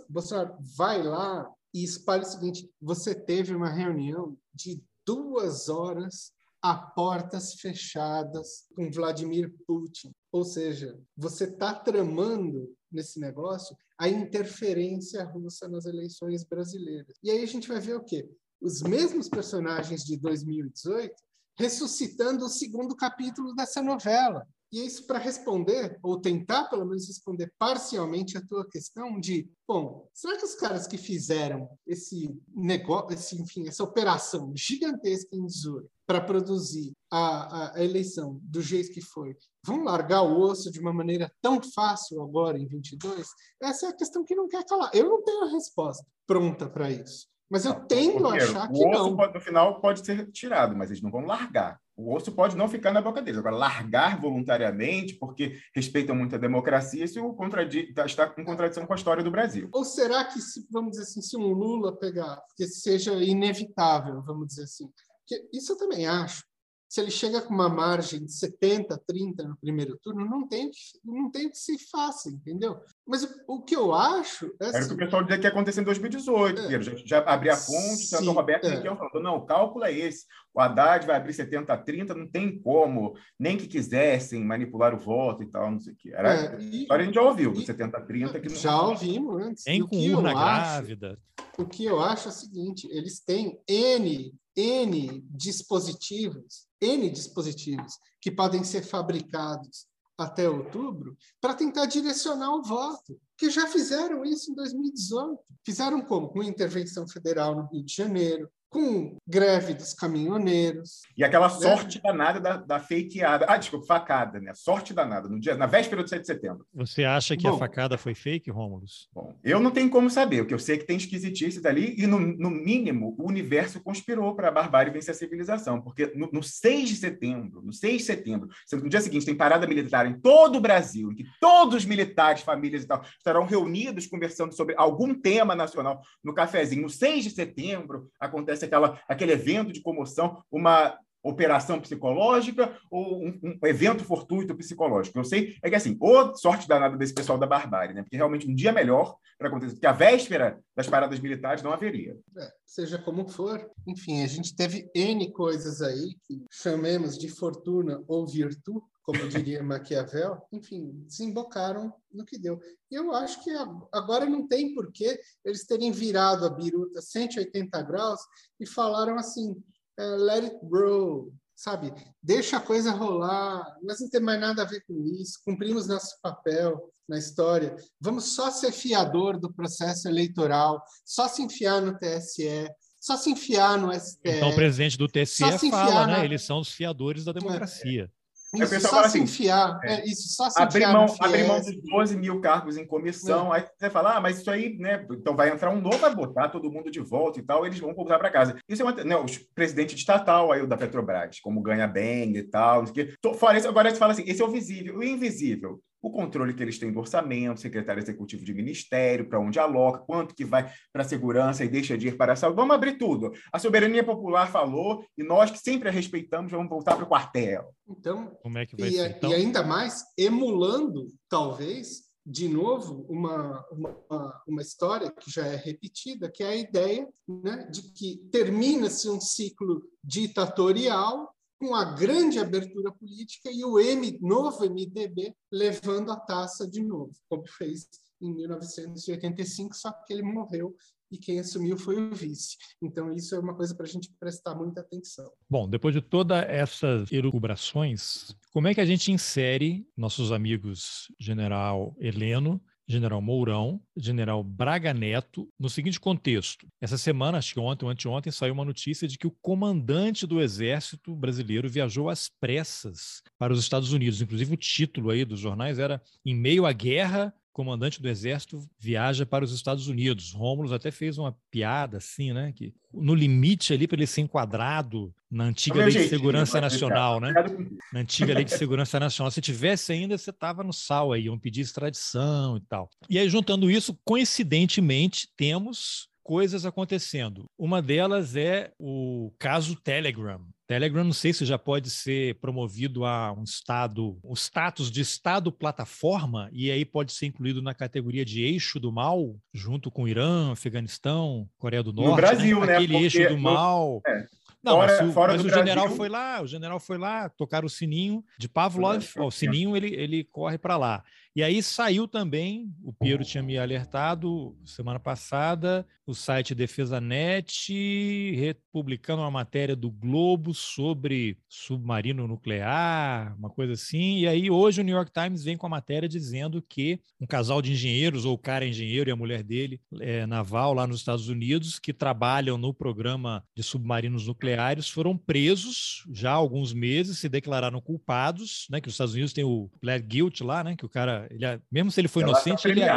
Bolsonaro, vai lá e espalhe o seguinte: você teve uma reunião de duas horas a portas fechadas com Vladimir Putin. Ou seja, você está tramando nesse negócio a interferência russa nas eleições brasileiras. E aí a gente vai ver o quê? Os mesmos personagens de 2018 ressuscitando o segundo capítulo dessa novela. E isso para responder, ou tentar pelo menos responder parcialmente a tua questão de, bom, será que os caras que fizeram esse negócio, esse, enfim, essa operação gigantesca em Missouri para produzir a, a, a, eleição do jeito que foi, vão largar o osso de uma maneira tão fácil agora em 22? Essa é a questão que não quer calar. Eu não tenho a resposta pronta para isso. Mas eu tendo a achar que o não. Pode, no final pode ser tirado, mas eles não vão largar. O osso pode não ficar na boca deles. Agora, largar voluntariamente, porque respeitam muito a democracia, isso tá, está em contradição com a história do Brasil. Ou será que, se, vamos dizer assim, se um Lula pegar, que seja inevitável, vamos dizer assim, isso eu também acho, se ele chega com uma margem de 70, 30 no primeiro turno, não tem, não tem que se faça, entendeu? Mas o, o que eu acho. É assim, Era o que o pessoal dizia que ia acontecer em 2018. É, já, já abria a fonte, o Roberto é. falando: não, o cálculo é esse. O Haddad vai abrir 70 a 30, não tem como, nem que quisessem manipular o voto e tal, não sei o quê. Era, é, e, a gente já ouviu, e, 70 a 30. Que não já ouvimos antes. Tem com urna grávida. Acho, o que eu acho é o seguinte: eles têm N, N dispositivos N dispositivos que podem ser fabricados até outubro para tentar direcionar o voto, que já fizeram isso em 2018. Fizeram como? Com intervenção federal no Rio de Janeiro, com greve dos caminhoneiros. E aquela né? sorte danada da, da fakeada. Ah, desculpa, facada, né? Sorte danada, no dia, na véspera do 7 de setembro. Você acha que Bom, a facada foi fake, Rômulus? Bom, eu não tenho como saber, o que eu sei é que tem esquisitices ali, e no, no mínimo o universo conspirou para a barbárie vencer a civilização, porque no, no 6 de setembro, no 6 de setembro, no dia seguinte tem parada militar em todo o Brasil, em que todos os militares, famílias e tal, estarão reunidos conversando sobre algum tema nacional no cafezinho. No 6 de setembro acontece acontece aquela, aquele evento de comoção, uma operação psicológica ou um, um, evento fortuito psicológico. Eu sei é que assim, ou sorte danada desse pessoal da barbárie, né? Porque realmente um dia melhor para acontecer, que a véspera das paradas militares não haveria. É, seja como for, enfim, a gente teve N coisas aí que chamemos de fortuna ou virtude, como diria Maquiavel, enfim, desembocaram no que deu. E eu acho que agora não tem porquê eles terem virado a biruta 180 graus e falaram assim: é, let it grow, sabe? Deixa a coisa rolar, mas não tem mais nada a ver com isso. Cumprimos nosso papel na história. Vamos só ser fiador do processo eleitoral, só se enfiar no TSE, só se enfiar no STF. Então o presidente do TSE fala, né? Na... Eles são os fiadores da democracia. Isso, só se assim, enfiar. É, é, isso, só se abrir mão, abrir mão de 12 mil cargos em comissão, é. aí você fala, ah, mas isso aí, né? Então vai entrar um novo, vai botar todo mundo de volta e tal, eles vão voltar para casa. Isso é uma, né, o presidente de estatal aí, o da Petrobras, como ganha bem e tal. Fora isso, agora você fala assim, esse é o visível. O invisível, o controle que eles têm do orçamento, secretário executivo de ministério, para onde aloca, quanto que vai para a segurança e deixa de ir para a saúde. Vamos abrir tudo. A soberania popular falou e nós que sempre a respeitamos vamos voltar para o quartel. Então, como é que vai e, ser? Então? E ainda mais emulando, talvez, de novo, uma, uma, uma história que já é repetida, que é a ideia né, de que termina-se um ciclo ditatorial com a grande abertura política e o M, novo MDB levando a taça de novo, como fez em 1985, só que ele morreu e quem assumiu foi o vice. Então, isso é uma coisa para a gente prestar muita atenção. Bom, depois de todas essas elucubrações, como é que a gente insere nossos amigos General Heleno general Mourão, general Braga Neto, no seguinte contexto. Essa semana, acho que ontem ou anteontem, saiu uma notícia de que o comandante do exército brasileiro viajou às pressas para os Estados Unidos. Inclusive, o título aí dos jornais era Em meio à guerra, comandante do exército viaja para os Estados Unidos. Rômulo até fez uma piada assim, né? Que no limite ali para ele ser enquadrado na antiga lei de segurança nacional, né? Na antiga lei de segurança nacional. Se tivesse ainda, você estava no sal aí, iam pedir extradição e tal. E aí, juntando isso, coincidentemente, temos coisas acontecendo. Uma delas é o caso Telegram. Telegram, não sei se já pode ser promovido a um estado, o status de estado plataforma, e aí pode ser incluído na categoria de eixo do mal, junto com Irã, Afeganistão, Coreia do Norte. No Brasil, né? né? Aquele eixo do mal. É Não, fora, mas, o, mas o general foi lá, o general foi lá, tocar o sininho de Pavlov, o sininho ele, ele corre para lá. E aí saiu também, o Piero tinha me alertado semana passada, o site Defesa Net republicando uma matéria do Globo sobre submarino nuclear, uma coisa assim. E aí hoje o New York Times vem com a matéria dizendo que um casal de engenheiros, ou o cara é engenheiro e a mulher dele é naval lá nos Estados Unidos, que trabalham no programa de submarinos nucleares, foram presos já há alguns meses, se declararam culpados, né? Que os Estados Unidos tem o plead guilt lá, né? Que o cara, ele, é, mesmo se ele foi inocente, ele, é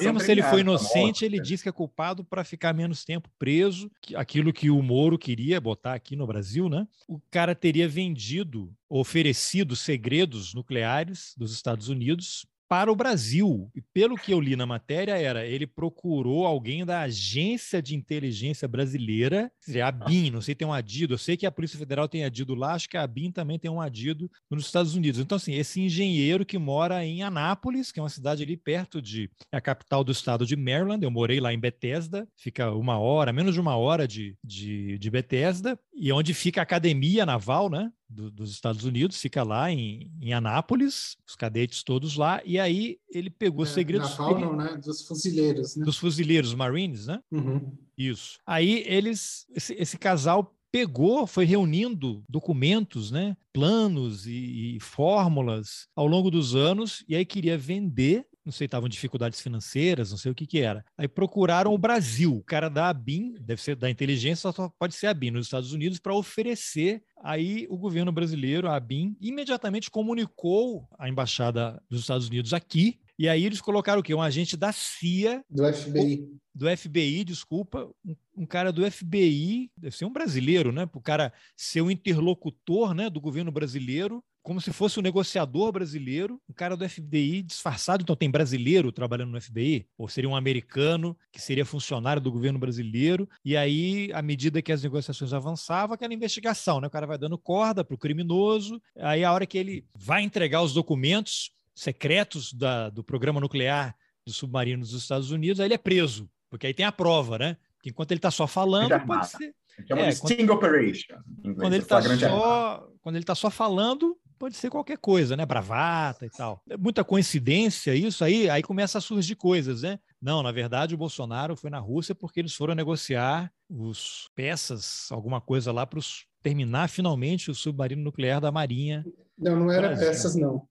mesmo se ele foi inocente, ele diz que é culpado para ficar menos tempo preso, aquilo que o Moro queria botar aqui no Brasil, né? O cara teria vendido, oferecido segredos nucleares dos Estados Unidos para o Brasil. E pelo que eu li na matéria, era ele procurou alguém da Agência de Inteligência Brasileira, a BIM, não sei tem um adido, eu sei que a Polícia Federal tem adido lá, acho que a BIM também tem um adido nos Estados Unidos. Então, assim, esse engenheiro que mora em Anápolis, que é uma cidade ali perto de é a capital do estado de Maryland, eu morei lá em Bethesda, fica uma hora, menos de uma hora de, de, de Bethesda, e onde fica a academia naval, né? Do, dos Estados Unidos, fica lá em, em, Anápolis, os cadetes todos lá, e aí ele pegou é, segredos. Naval, não, né? Dos fuzileiros, né? Dos fuzileiros, Marines, né? Uhum. Isso. Aí eles, esse, esse casal pegou, foi reunindo documentos, né, planos e, e, fórmulas ao longo dos anos, e aí queria vender não sei, estavam dificuldades financeiras, não sei o que que era. Aí procuraram o Brasil, o cara da ABIN, deve ser da inteligência, só pode ser a ABIN nos Estados Unidos, para oferecer. Aí o governo brasileiro, a ABIN, imediatamente comunicou à embaixada dos Estados Unidos aqui, e aí eles colocaram o quê? Um agente da CIA. Do FBI. Do FBI, desculpa. Um, um, cara do FBI, deve ser um brasileiro, né? Para o cara ser o interlocutor né, do governo brasileiro como se fosse um negociador brasileiro, um cara do FBI disfarçado, então tem brasileiro trabalhando no FBI, ou seria um americano que seria funcionário do governo brasileiro, e aí, à medida que as negociações avançavam, aquela investigação, né? O cara vai dando corda para o criminoso, aí a hora que ele vai entregar os documentos secretos da, do programa nuclear dos submarinos dos Estados Unidos, aí ele é preso, porque aí tem a prova, né? Que enquanto ele está só falando, pode ser... É uma é, sting quando, operation. Inglês, quando ele está só, quando ele tá só falando, pode ser qualquer coisa, né? Bravata e tal. É muita coincidência isso aí, aí começa a surgir coisas, né? Não, na verdade, o Bolsonaro foi na Rússia porque eles foram negociar os peças, alguma coisa lá para terminar finalmente o submarino nuclear da Marinha. Não, não era Brasil. peças, não.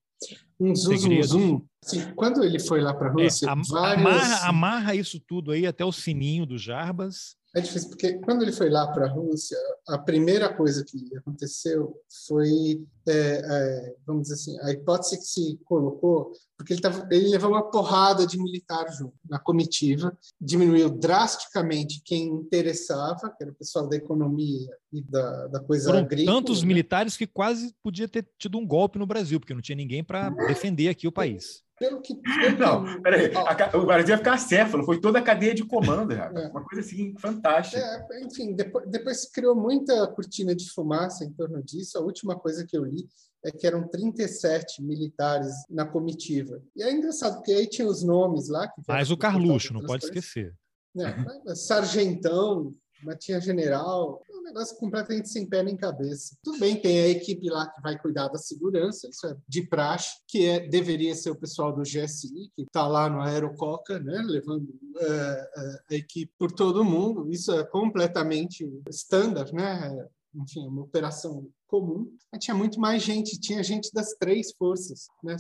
Um zum, zum. Assim, quando ele foi lá para a é, Rússia, é, várias... amarra, amarra isso tudo aí até o sininho do Jarbas é difícil, porque quando ele foi lá para a Rússia, a primeira coisa que aconteceu foi, é, é, vamos dizer assim, a hipótese que se colocou, porque ele, tava, ele levou uma porrada de militar junto na comitiva, diminuiu drasticamente quem interessava, que era o pessoal da economia e da, da coisa Foram agrícola. tantos né? militares que quase podia ter tido um golpe no Brasil, porque não tinha ninguém para defender aqui o país. Pelo que. Não, peraí. A, o Brasil ia ficar acéfalo, foi toda a cadeia de comando, é. uma coisa assim fantástica. É, enfim, depois, depois se criou muita cortina de fumaça em torno disso. A última coisa que eu li é que eram 37 militares na comitiva. E é engraçado, porque aí tinha os nomes lá. Mas o Carluxo, não pode esquecer. É, sargentão, mas tinha general, negócio completamente sem pé nem cabeça. Tudo bem, tem a equipe lá que vai cuidar da segurança, isso é de praxe, que é, deveria ser o pessoal do GSI, que está lá no Aerococa, né, levando uh, a equipe por todo mundo. Isso é completamente standard, né? enfim, uma operação comum, mas tinha muito mais gente, tinha gente das três forças. Né?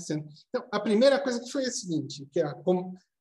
Então, a primeira coisa que foi a seguinte, que é a,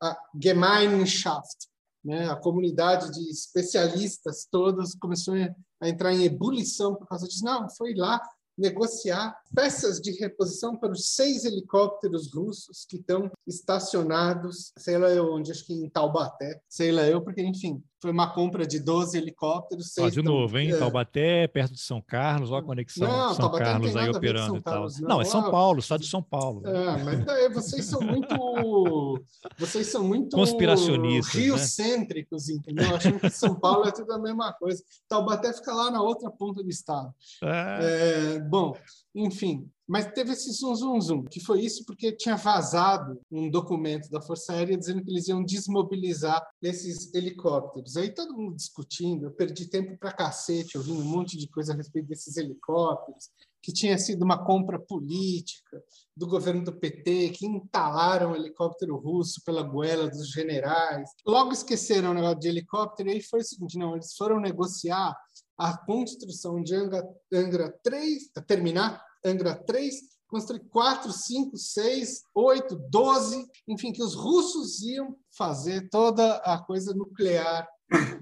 a Gemeinschaft, né? A comunidade de especialistas todos começou a entrar em ebulição por causa disso. Não, foi lá negociar peças de reposição para os seis helicópteros russos que estão estacionados, sei lá eu onde, acho que em Taubaté, sei lá eu, porque, enfim, foi uma compra de 12 helicópteros. Ó, de novo, hein? É... Taubaté, perto de São Carlos, olha a conexão não, São Taubaté Carlos aí operando e tal. Não. não. é São Paulo, estado de São Paulo. É, mas daí vocês são muito. vocês são muito. Conspiracionistas. Né? Geocêntricos, né? entendeu? Achando que São Paulo é tudo a mesma coisa. Taubaté fica lá na outra ponta do estado. É... É, bom, enfim, Mas teve esse zum, zum, zum, que foi isso porque tinha vazado um documento da Força Aérea dizendo que eles iam desmobilizar esses helicópteros. Aí todo mundo discutindo, eu perdi tempo para cacete ouvindo um monte de coisa a respeito desses helicópteros, que tinha sido uma compra política do governo do PT, que entalaram o helicóptero russo pela goela dos generais. Logo esqueceram o negócio de helicóptero, e aí foi o seguinte, não, eles foram negociar a construção de Angra, Angra 3, terminar Angra 3, construir 4, 5, 6, 8, 12, enfim, que os russos iam fazer toda a coisa nuclear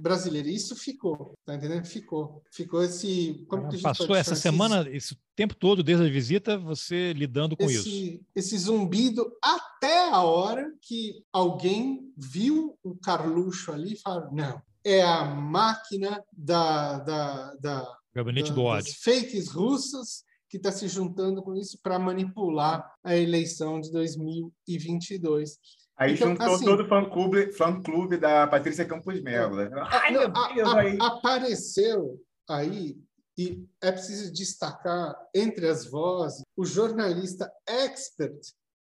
brasileira. Isso ficou, tá entendendo? Ficou. Ficou esse. Como que Passou essa semana, esse tempo todo, desde a visita, você lidando com esse, isso. Esse zumbido até a hora que alguém viu o Carluxo ali e falou: não, é a máquina da, da, da Gabinete da, do ódio. fakes russas que está se juntando com isso para manipular a eleição de 2022. Aí então, juntou assim, todo o fã-clube fã -clube da Patrícia Campos Melo. Né? Ai, meu Deus, a, aí. Apareceu aí, e é preciso destacar entre as vozes, o jornalista expert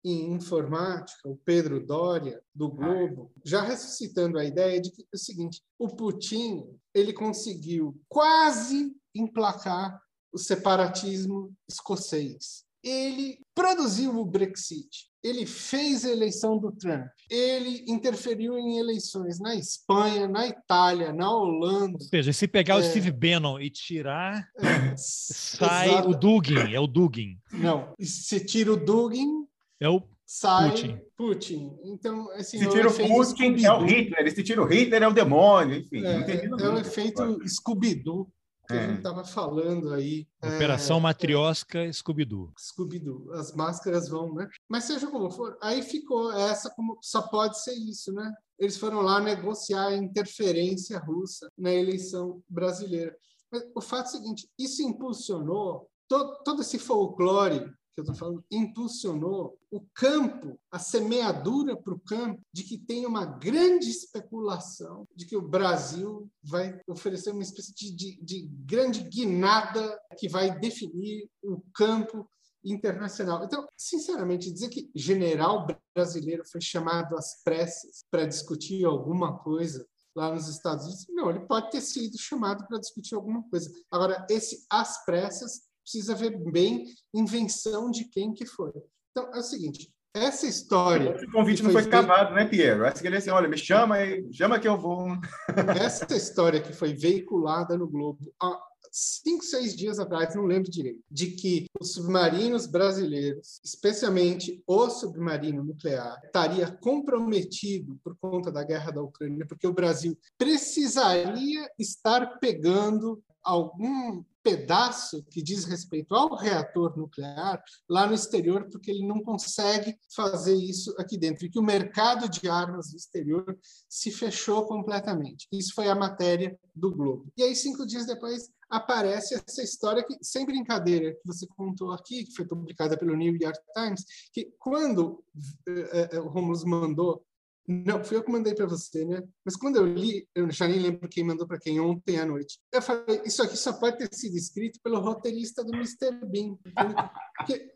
em informática, o Pedro Doria, do Globo, já ressuscitando a ideia de que é o seguinte, o Putin ele conseguiu quase emplacar o separatismo escocês. Ele produziu o Brexit. Ele fez a eleição do Trump. Ele interferiu em eleições na Espanha, na Itália, na Holanda. Ou seja, se pegar é... o Steve Bannon e tirar, é... sai Exato. o Dugin. É o Dugin. Não, se tira o Dugin, é o sai Putin. Putin. Então, assim, se tira o Putin, é o Hitler. Se tira o Hitler, é o demônio. Enfim, é, é o efeito Scooby-Doo que é. a gente estava falando aí. Operação é, Matrioska Scooby-Doo. Scooby-Doo. As máscaras vão, né? Mas seja como for, aí ficou essa como só pode ser isso, né? Eles foram lá negociar a interferência russa na eleição brasileira. Mas o fato é o seguinte, isso impulsionou todo, todo esse folclore que eu estou falando, impulsionou o campo, a semeadura para o campo, de que tem uma grande especulação de que o Brasil vai oferecer uma espécie de, de, de grande guinada que vai definir o campo internacional. Então, sinceramente, dizer que general brasileiro foi chamado às pressas para discutir alguma coisa lá nos Estados Unidos, não, ele pode ter sido chamado para discutir alguma coisa. Agora, esse às pressas precisa ver bem invenção de quem que foi. Então, é o seguinte, essa história... Esse convite não foi cavado, né, Piero? Acho que ele assim, olha, me chama aí, chama que eu vou. essa história que foi veiculada no Globo há cinco, seis dias atrás, não lembro direito, de que os submarinos brasileiros, especialmente o submarino nuclear, estaria comprometido por conta da guerra da Ucrânia, porque o Brasil precisaria estar pegando algum pedaço que diz respeito ao reator nuclear lá no exterior, porque ele não consegue fazer isso aqui dentro, e que o mercado de armas do exterior se fechou completamente. Isso foi a matéria do Globo. E aí, cinco dias depois, aparece essa história que, sem brincadeira, que você contou aqui, que foi publicada pelo New York Times, que quando é, é, o Romulus mandou não, fui eu que mandei para você, né? Mas quando eu li, eu já nem lembro quem mandou para quem ontem à noite. Eu falei, isso aqui só pode ter sido escrito pelo roteirista do Mr. Bean. Porque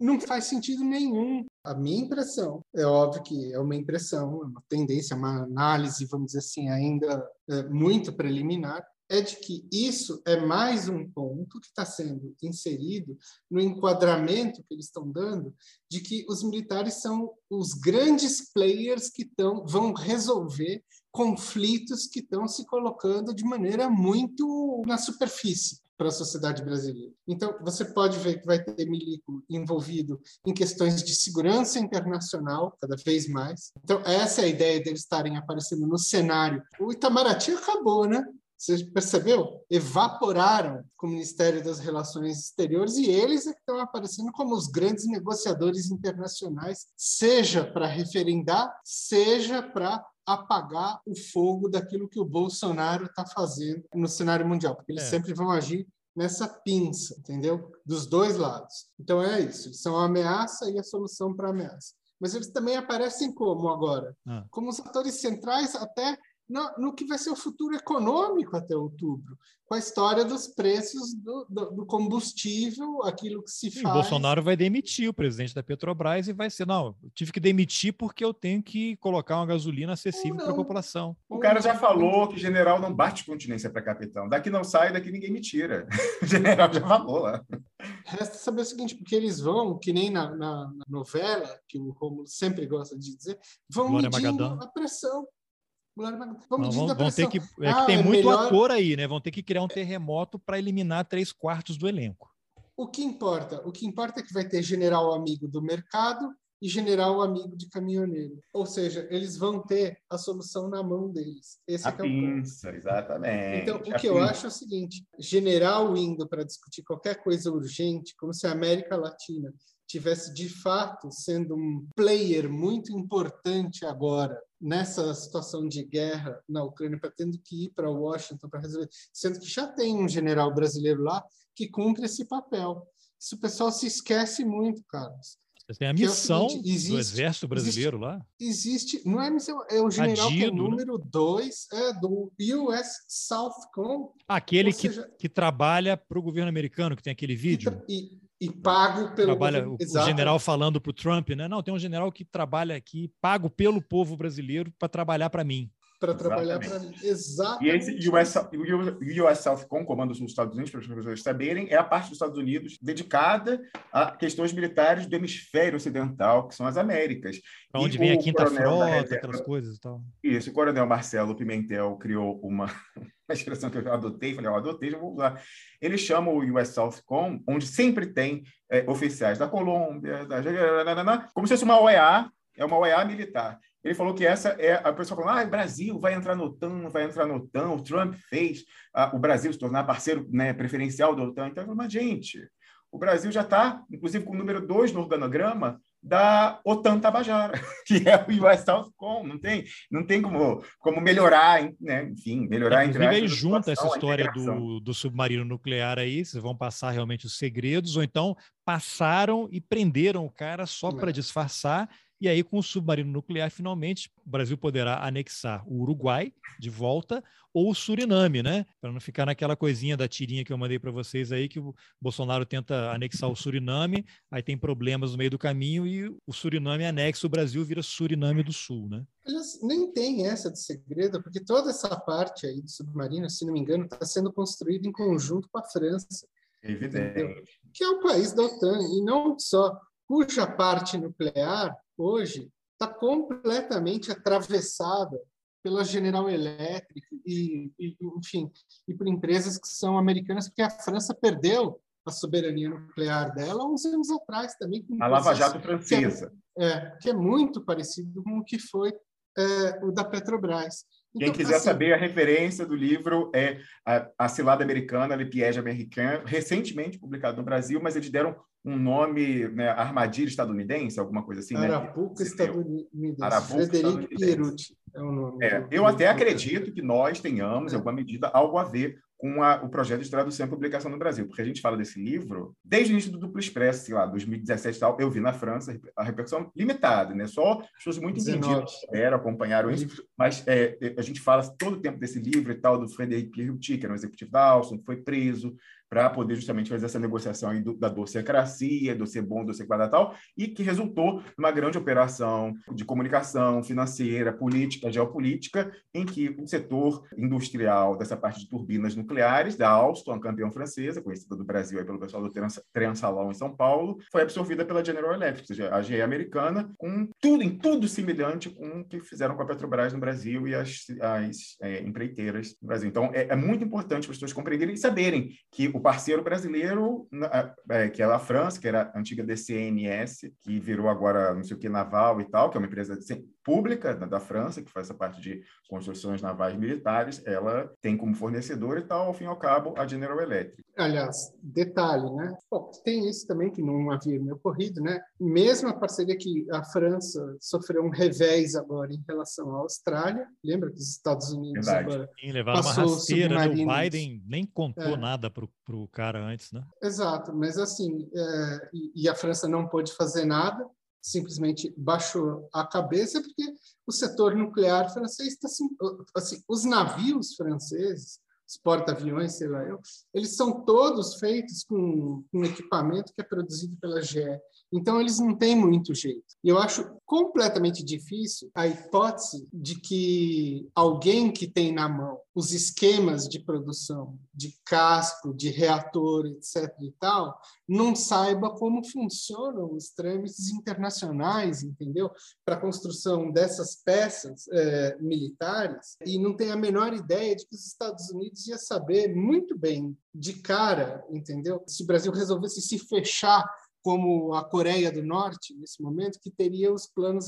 não, faz sentido nenhum. A minha impressão, é óbvio que é uma impressão, é uma tendência, uma análise, vamos dizer assim, ainda é, muito preliminar, é de que isso é mais um ponto que está sendo inserido no enquadramento que eles estão dando de que os militares são os grandes players que tão, vão resolver conflitos que estão se colocando de maneira muito na superfície para a sociedade brasileira. Então, você pode ver que vai ter milico envolvido em questões de segurança internacional, cada vez mais. Então, essa é a ideia deles estarem aparecendo no cenário. O Itamaraty acabou, né? Você percebeu? Evaporaram com o Ministério das Relações Exteriores e eles é que estão aparecendo como os grandes negociadores internacionais, seja para referendar, seja para apagar o fogo daquilo que o Bolsonaro está fazendo no cenário mundial, porque eles é. sempre vão agir nessa pinça, entendeu? Dos dois lados. Então é isso, eles são a ameaça e a solução para a ameaça. Mas eles também aparecem como agora? Ah. Como os atores centrais até no, no, que vai ser o futuro econômico até outubro, com a história dos preços do, do, do combustível, aquilo que se faz. O Bolsonaro vai demitir o presidente da Petrobras e vai ser, não, eu tive que demitir porque eu tenho que colocar uma gasolina acessível para a população. O cara já falou que general não bate continência para capitão. Daqui não sai, daqui ninguém me tira. O general já falou lá. Resta saber o seguinte, porque eles vão, que nem na, na, na novela, que o Romulo sempre gosta de dizer, vão Glória medindo Magadão. a pressão. Vamos Não, vão, vão ter que, é ah, que tem é muito melhor... ator aí, né? Vão ter que criar um terremoto para eliminar três quartos do elenco. O que importa? O que importa é que vai ter general amigo do mercado e general amigo de caminhoneiro. Ou seja, eles vão ter a solução na mão deles. Esse a é, pinça, é o ponto. exatamente. Então, o que pinça. eu acho é o seguinte: general indo para discutir qualquer coisa urgente, como se a América Latina tivesse de fato sendo um player muito importante agora nessa situação de guerra na Ucrânia, para tendo que ir para Washington para resolver, sendo que já tem um general brasileiro lá que cumpre esse papel. Isso o pessoal se esquece muito, Carlos. Você tem a missão é seguinte, existe, do Exército Brasileiro existe, lá? Existe, não é missão, é o general Adido, que é o número 2 né? é, do US Southcom. Aquele que, seja, que trabalha para o governo americano, que tem aquele vídeo. E, e pago pelo trabalha, o, o general falando para o Trump, né? Não, tem um general que trabalha aqui, pago pelo povo brasileiro para trabalhar para mim para trabalhar para mim. Exatamente. E esse US, o US Southcom, comando dos Estados Unidos, para as pessoas saberem, é a parte dos Estados Unidos dedicada a questões militares do hemisfério ocidental, que são as Américas. Para onde e vem a quinta frota, aquelas coisas e tal. Isso, o coronel Marcelo Pimentel criou uma, uma expressão que eu adotei, falei, eu adotei, já vou usar. Ele chama o US Southcom, onde sempre tem é, oficiais da Colômbia, da... como se fosse uma OEA, é uma OEA militar. Ele falou que essa é a pessoa falando: ah, o Brasil vai entrar no OTAN, vai entrar no OTAN. O Trump fez ah, o Brasil se tornar parceiro né, preferencial da OTAN. Então, ele falou, mas, gente, o Brasil já está, inclusive, com o número dois no organograma da OTAN Tabajara, que é o US Southcom, não tem, não tem como, como melhorar, né? enfim, melhorar Inclusive, aí junta essa história do, do submarino nuclear aí, vocês vão passar realmente os segredos, ou então passaram e prenderam o cara só para disfarçar e aí, com o submarino nuclear, finalmente, o Brasil poderá anexar o Uruguai de volta ou o Suriname, né? Para não ficar naquela coisinha da tirinha que eu mandei para vocês aí, que o Bolsonaro tenta anexar o Suriname, aí tem problemas no meio do caminho e o Suriname anexa o Brasil vira Suriname do Sul, né? Nem tem essa de segredo, porque toda essa parte aí do submarino, se não me engano, está sendo construída em conjunto com a França. Evidente. Entendeu? Que é o país da OTAN, e não só cuja parte nuclear hoje está completamente atravessada pela General Electric e, e, enfim, e por empresas que são americanas, porque a França perdeu a soberania nuclear dela uns anos atrás também. a Lava Jato francesa. Que é, é, que é muito parecido com o que foi é, o da Petrobras. Quem então, quiser assim, saber a referência do livro é a, a Cilada Americana, Le Piège Américain, recentemente publicado no Brasil, mas eles deram um nome, né, armadilha estadunidense, alguma coisa assim, né? Arapuca né? estadunidense. Arapuca Frederico Pierucci é o nome. É, eu até acredito que nós tenhamos, em alguma medida, algo a ver com a, o projeto de tradução e publicação no Brasil, porque a gente fala desse livro desde o início do Duplo Expresso, sei lá, 2017 e tal, eu vi na França a repercussão limitada, né? Só pessoas muito entendidas eram, acompanharam isso, mas é, a gente fala todo o tempo desse livro e tal, do Frederic Pierucci, que era um executivo da Alstom, que foi preso, para poder justamente fazer essa negociação aí do, da docecracia, do ser bom, do ser tal, e que resultou numa grande operação de comunicação financeira, política, geopolítica, em que o setor industrial dessa parte de turbinas nucleares, da Alstom, campeão francesa, conhecida do Brasil aí pelo pessoal do Transalão em São Paulo, foi absorvida pela General Electric, ou seja, a GE americana, com tudo, em tudo semelhante com o que fizeram com a Petrobras no Brasil e as, as é, empreiteiras no Brasil. Então, é, é muito importante as pessoas compreenderem e saberem que o parceiro brasileiro, é, que é a França, que era a antiga DCNS, que virou agora não sei o que naval e tal, que é uma empresa pública da, França, que faz essa parte de construções navais militares, ela tem como fornecedor e tal, ao fim e ao cabo, a General Electric. Aliás, detalhe, né? Bom, tem isso também que não havia me ocorrido, né? Mesmo a parceria que a França sofreu um revés agora em relação à Austrália, lembra que os Estados Unidos Verdade. agora Sim, levaram uma rasteira, né? O Biden nem contou é. nada para o cara antes, né? Exato, mas assim, é, e, e a França não pôde fazer nada, simplesmente baixou a cabeça porque o setor nuclear francês está assim, os navios franceses os porta-aviões, sei lá eu, eles são todos feitos com um equipamento que é produzido pela GE. Então, eles não têm muito jeito. E eu acho completamente difícil a hipótese de que alguém que tem na mão os esquemas de produção de casco, de reator, etc. e tal, não saiba como funcionam os trâmites internacionais, entendeu? Para a construção dessas peças é, militares e não tem a menor ideia de que os Estados Unidos ia saber muito bem de cara, entendeu? Se o Brasil resolvesse se fechar como a Coreia do Norte, nesse momento, que teria os planos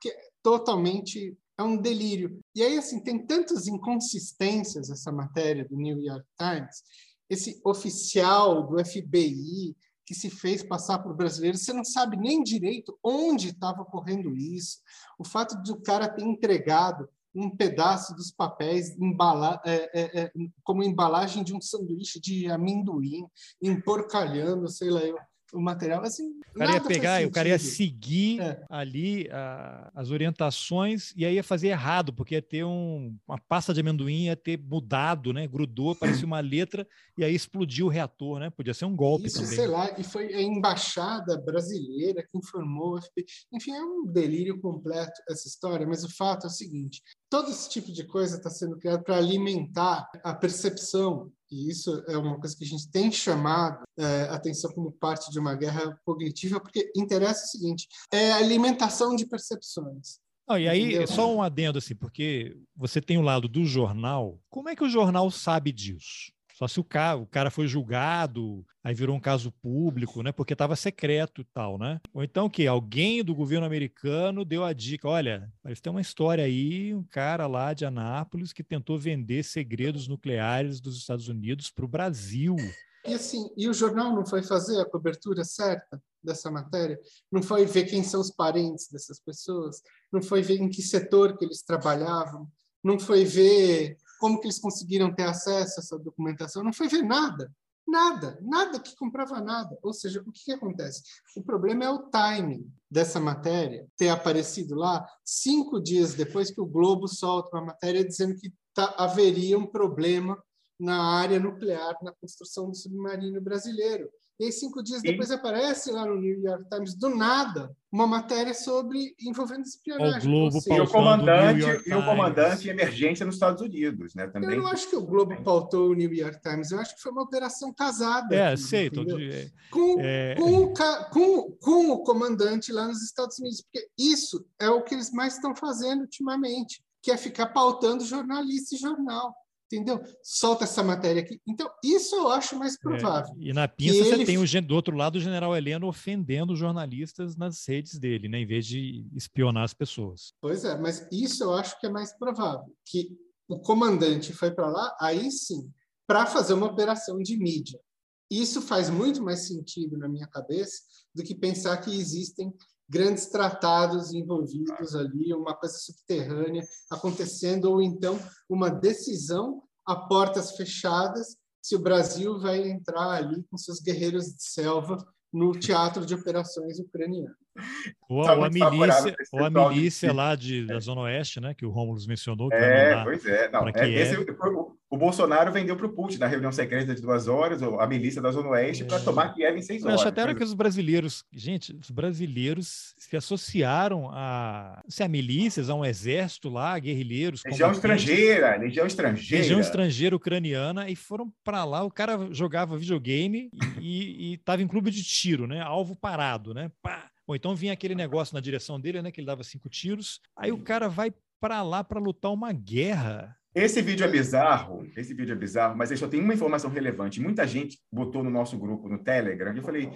que é totalmente é um delírio. E aí, assim, tem tantas inconsistências essa matéria do New York Times, esse oficial do FBI que se fez passar por brasileiro, você não sabe nem direito onde estava ocorrendo isso. O fato de o cara ter entregado um pedaço dos papéis embala, é, é, é, como embalagem de um sanduíche de amendoim, emporcalhando, sei lá eu, o material. Assim, o cara ia pegar, o cara ia seguir é. ali a, as orientações e aí ia fazer errado, porque ia ter um, uma pasta de amendoim, ia ter mudado, né? Grudou, parecia uma letra e aí explodiu o reator, né? Podia ser um golpe Isso, também. sei lá, e foi a embaixada brasileira que informou. Enfim, é um delírio completo essa história, mas o fato é o seguinte: todo esse tipo de coisa está sendo criado para alimentar a percepção e isso é uma coisa que a gente tem chamado é, atenção como parte de uma guerra cognitiva, porque interessa o seguinte: é a alimentação de percepções. E aí, Entendeu? só um adendo, assim, porque você tem o lado do jornal. Como é que o jornal sabe disso? Só se o cara, o cara foi julgado, aí virou um caso público, né? Porque estava secreto e tal, né? Ou então que alguém do governo americano deu a dica, olha, parece ter uma história aí, um cara lá de Anápolis que tentou vender segredos nucleares dos Estados Unidos para o Brasil. E assim, e o jornal não foi fazer a cobertura certa dessa matéria? Não foi ver quem são os parentes dessas pessoas? Não foi ver em que setor que eles trabalhavam? Não foi ver como que eles conseguiram ter acesso a essa documentação? Não foi ver nada, nada, nada que comprava nada. Ou seja, o que, que acontece? O problema é o timing dessa matéria ter aparecido lá cinco dias depois que o Globo solta uma matéria dizendo que tá, haveria um problema na área nuclear na construção do submarino brasileiro. E aí, cinco dias depois, e... aparece lá no New York Times, do nada, uma matéria sobre envolvendo espionagem. O Globo e o comandante e o comandante em emergência nos Estados Unidos, né? Também. Eu não acho que o Globo pautou o New York Times. Eu acho que foi uma operação casada. É, aqui, sei. Todo dia. Com, é... com, com, com o comandante lá nos Estados Unidos, porque isso é o que eles mais estão fazendo ultimamente, que é ficar pautando jornalista e jornal entendeu? Solta essa matéria aqui. Então, isso eu acho mais é, provável. É, e na pinça você ele... tem o, do outro lado o general Heleno ofendendo jornalistas nas redes dele, né, em vez de espionar as pessoas. Pois é, mas isso eu acho que é mais provável, que o comandante foi para lá, aí sim, para fazer uma operação de mídia. Isso faz muito mais sentido na minha cabeça do que pensar que existem grandes tratados envolvidos ali, uma coisa subterrânea acontecendo, ou então uma decisão a portas fechadas se o Brasil vai entrar ali com seus guerreiros de selva no teatro de operações ucraniano. Ou, tá ou a milícia, ou a milícia lá de, da Zona Oeste, né, que o Rômulo mencionou. Que é, pois é. Não, é esse, o, o, Bolsonaro vendeu para o Putin na reunião secreta de duas horas, a milícia da Zona Oeste, é. para tomar Kiev em seis horas. Eu até era que os brasileiros, gente, os brasileiros se associaram a, se a milícias, a um exército lá, guerrilheiros. Legião estrangeira, legião estrangeira. Legião estrangeira ucraniana, e foram para lá, o cara jogava videogame e estava em clube de tiro, né? Alvo parado, né? Pá! Ou então vinha aquele negócio na direção dele, né? Que ele dava cinco tiros. Aí o cara vai para lá para lutar uma guerra. Esse vídeo é bizarro, esse vídeo é bizarro, mas ele só tem uma informação relevante. Muita gente botou no nosso grupo no Telegram. Eu falei,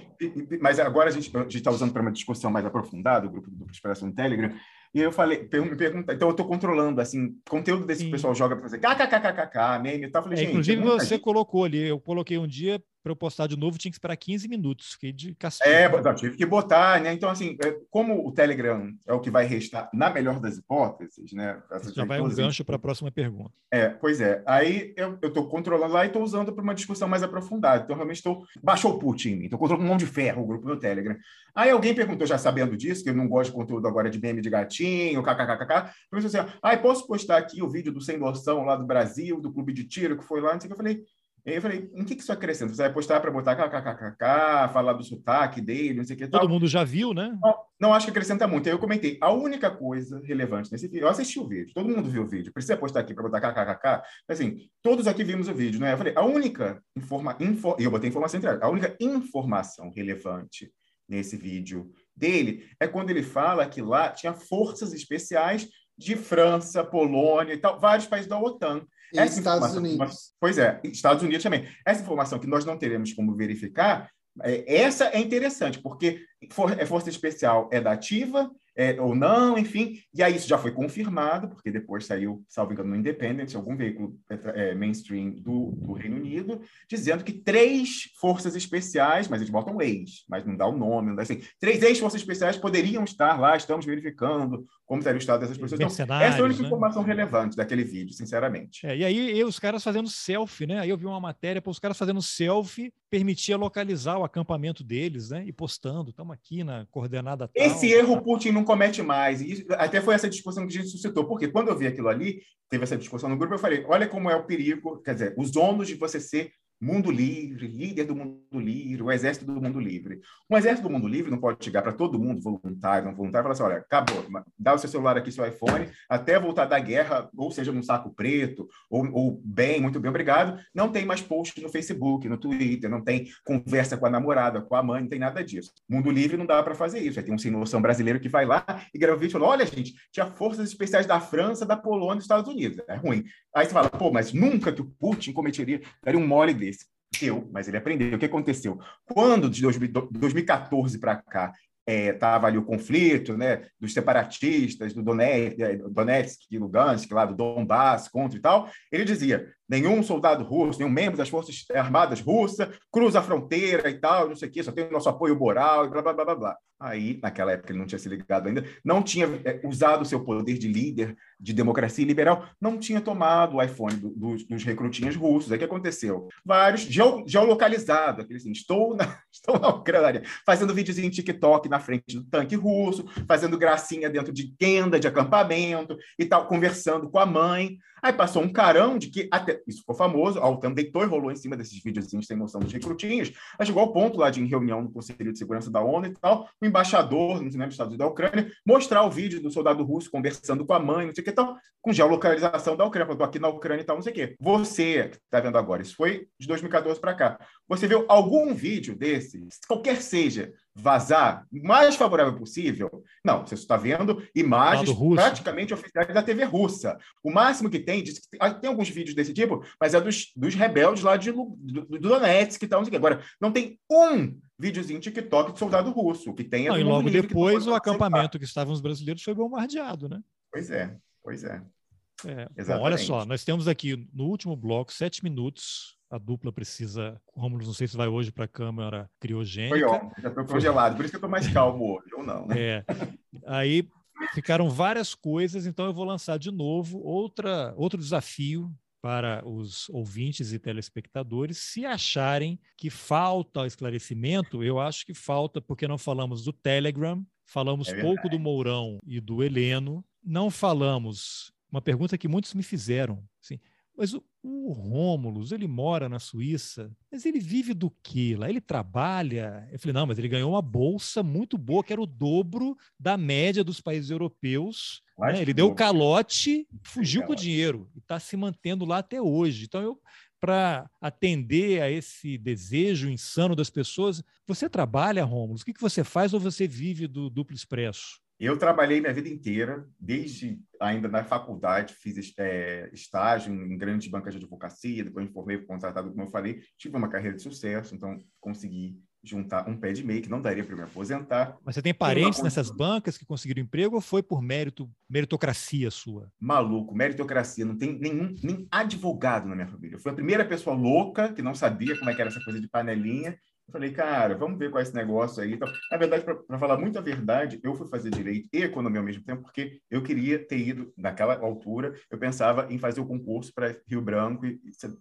mas agora a gente está usando para uma discussão mais aprofundada, o grupo do Expresso no Telegram. E eu falei, me pergunta, então eu estou controlando, assim, conteúdo desse Sim. pessoal joga para fazer kkkkkk, meme e tal. Falei, é, inclusive você gente, colocou ali, eu coloquei um dia para eu postar de novo tinha que esperar 15 minutos. Fiquei de castigo. É, não, tive que botar, né? Então, assim, é, como o Telegram é o que vai restar, na melhor das hipóteses, né? Já vai um gancho para a próxima pergunta. É, pois é. Aí eu estou controlando lá e estou usando para uma discussão mais aprofundada. Então, realmente estou. Baixou o Putin, estou controlando um mão de ferro o grupo do Telegram. Aí alguém perguntou, já sabendo disso, que eu não gosto de conteúdo agora de meme de gatinho, kkkk, perguntou assim: ah, posso postar aqui o vídeo do Sem Noção lá do Brasil, do clube de tiro que foi lá? Não sei o que. Eu falei, eu falei, em que, que isso acrescenta? Você vai postar para botar kkkk, falar do sotaque dele, não sei o que Todo tal. mundo já viu, né? Não, não acho que acrescenta muito. Aí eu comentei, a única coisa relevante nesse vídeo, eu assisti o vídeo, todo mundo viu o vídeo, precisa postar aqui para botar kkkk, assim, todos aqui vimos o vídeo, né? Eu falei, a única informa, info, e eu botei informação entre a única informação relevante nesse vídeo dele é quando ele fala que lá tinha forças especiais de França, Polônia e tal, vários países da OTAN. E Estados Unidos. Nós, pois é, Estados Unidos também. Essa informação que nós não teremos como verificar, é, essa é interessante, porque for, é Força Especial é da ativa, é, ou não, enfim. E aí isso já foi confirmado, porque depois saiu, salvo engano, no Independent, algum veículo é, mainstream do, do, Reino Unido, dizendo que três forças especiais, mas eles botam ex, mas não dá o nome, não dá assim, três ex-forças especiais poderiam estar lá, estamos verificando como estaria o estado dessas pessoas. Então, essa é a única né? informação relevante daquele vídeo, sinceramente. É, e aí e os caras fazendo selfie, né? Aí eu vi uma matéria, para os caras fazendo selfie permitia localizar o acampamento deles, né? E postando, estamos aqui na coordenada tal. Esse erro Putin não comete mais. E até foi essa discussão que a gente suscitou, porque quando eu vi aquilo ali, teve essa discussão no grupo, eu falei: olha como é o perigo, quer dizer, os ônus de você ser mundo livre, líder do mundo livre, o exército do mundo livre. Um exército do mundo livre não pode chegar para todo mundo, voluntário, não voluntário, e falar assim: olha, acabou, dá o seu celular aqui, seu iPhone, até voltar da guerra, ou seja, num saco preto, ou, ou bem, muito bem, obrigado. Não tem mais post no Facebook, no Twitter, não tem conversa com a namorada, com a mãe, não tem nada disso. Mundo livre não dá para fazer isso. Aí tem um sem noção brasileiro que vai lá e grava um vídeo e fala: olha, gente, tinha forças especiais da França, da Polônia dos Estados Unidos. É ruim. Aí você fala, pô, mas nunca que o Putin cometeria, daria um mole desse deu, mas ele aprendeu. O que aconteceu? Quando de 2014 para cá estava é, ali o conflito né, dos separatistas, do Donetsk, Donetsk, Lugansk, lá do Donbass, contra e tal, ele dizia, nenhum soldado russo, nenhum membro das Forças Armadas russas cruza a fronteira e tal, não sei o quê, só tem o nosso apoio moral e blá, blá, blá, blá, blá. Aí, naquela época, ele não tinha se ligado ainda, não tinha é, usado o seu poder de líder de democracia liberal, não tinha tomado o iPhone do, do, dos recrutinhos russos. Aí o que aconteceu? Vários, geo, geolocalizado, aquele assim, estou na, estou na Ucrânia, fazendo videozinho em TikTok na frente do tanque russo, fazendo gracinha dentro de tenda de acampamento e tal, conversando com a mãe. Aí passou um carão de que, até isso ficou famoso, o Altan deitou e rolou em cima desses videozinhos sem noção dos recrutinhos, mas chegou ao ponto lá de, em reunião no Conselho de Segurança da ONU e tal, o embaixador, não sei dos Estados Unidos da Ucrânia, mostrar o vídeo do soldado russo conversando com a mãe, não sei o que tal, com geolocalização da Ucrânia, estou aqui na Ucrânia e tal, não sei o que. Você, que está vendo agora, isso foi de 2014 para cá, você viu algum vídeo desse, qualquer seja, vazar mais favorável possível? Não, você está vendo imagens praticamente oficiais da TV russa. O máximo que tem, diz que tem alguns vídeos desse tipo, mas é dos, dos rebeldes lá de, do, do Donetsk e tal, não. Agora, não tem um videozinho TikTok de soldado russo. Que tem é não, E logo depois o acampamento que estavam os brasileiros foi bombardeado, né? Pois é, pois é. é bom, olha só, nós temos aqui no último bloco sete minutos a dupla precisa. Romulo, não sei se vai hoje para a câmara criogênica. Foi ontem, já estou congelado, por isso que eu estou mais calmo hoje, ou não, né? É. Aí ficaram várias coisas, então eu vou lançar de novo outra, outro desafio para os ouvintes e telespectadores. Se acharem que falta esclarecimento, eu acho que falta, porque não falamos do Telegram, falamos é pouco do Mourão e do Heleno, não falamos. Uma pergunta que muitos me fizeram. Mas o, o Rômulus, ele mora na Suíça, mas ele vive do quê lá? Ele trabalha? Eu falei, não, mas ele ganhou uma bolsa muito boa, que era o dobro da média dos países europeus. Né? Ele deu o calote, fugiu com o dinheiro e está se mantendo lá até hoje. Então, eu, para atender a esse desejo insano das pessoas, você trabalha, Rômulus? O que, que você faz ou você vive do duplo expresso? Eu trabalhei minha vida inteira, desde ainda na faculdade, fiz é, estágio em grandes bancas de advocacia, depois me formei contratado, como eu falei, tive uma carreira de sucesso, então consegui juntar um pé de meio que não daria para me aposentar. Mas você tem parentes nessas bancas que conseguiram emprego ou foi por mérito, meritocracia sua? Maluco, meritocracia. Não tem nenhum nem advogado na minha família. Eu fui a primeira pessoa louca que não sabia como é que era essa coisa de panelinha eu falei, cara, vamos ver qual é esse negócio aí. Então, na verdade, para falar muito a verdade, eu fui fazer direito e economia ao mesmo tempo, porque eu queria ter ido, naquela altura, eu pensava em fazer o concurso para Rio Branco e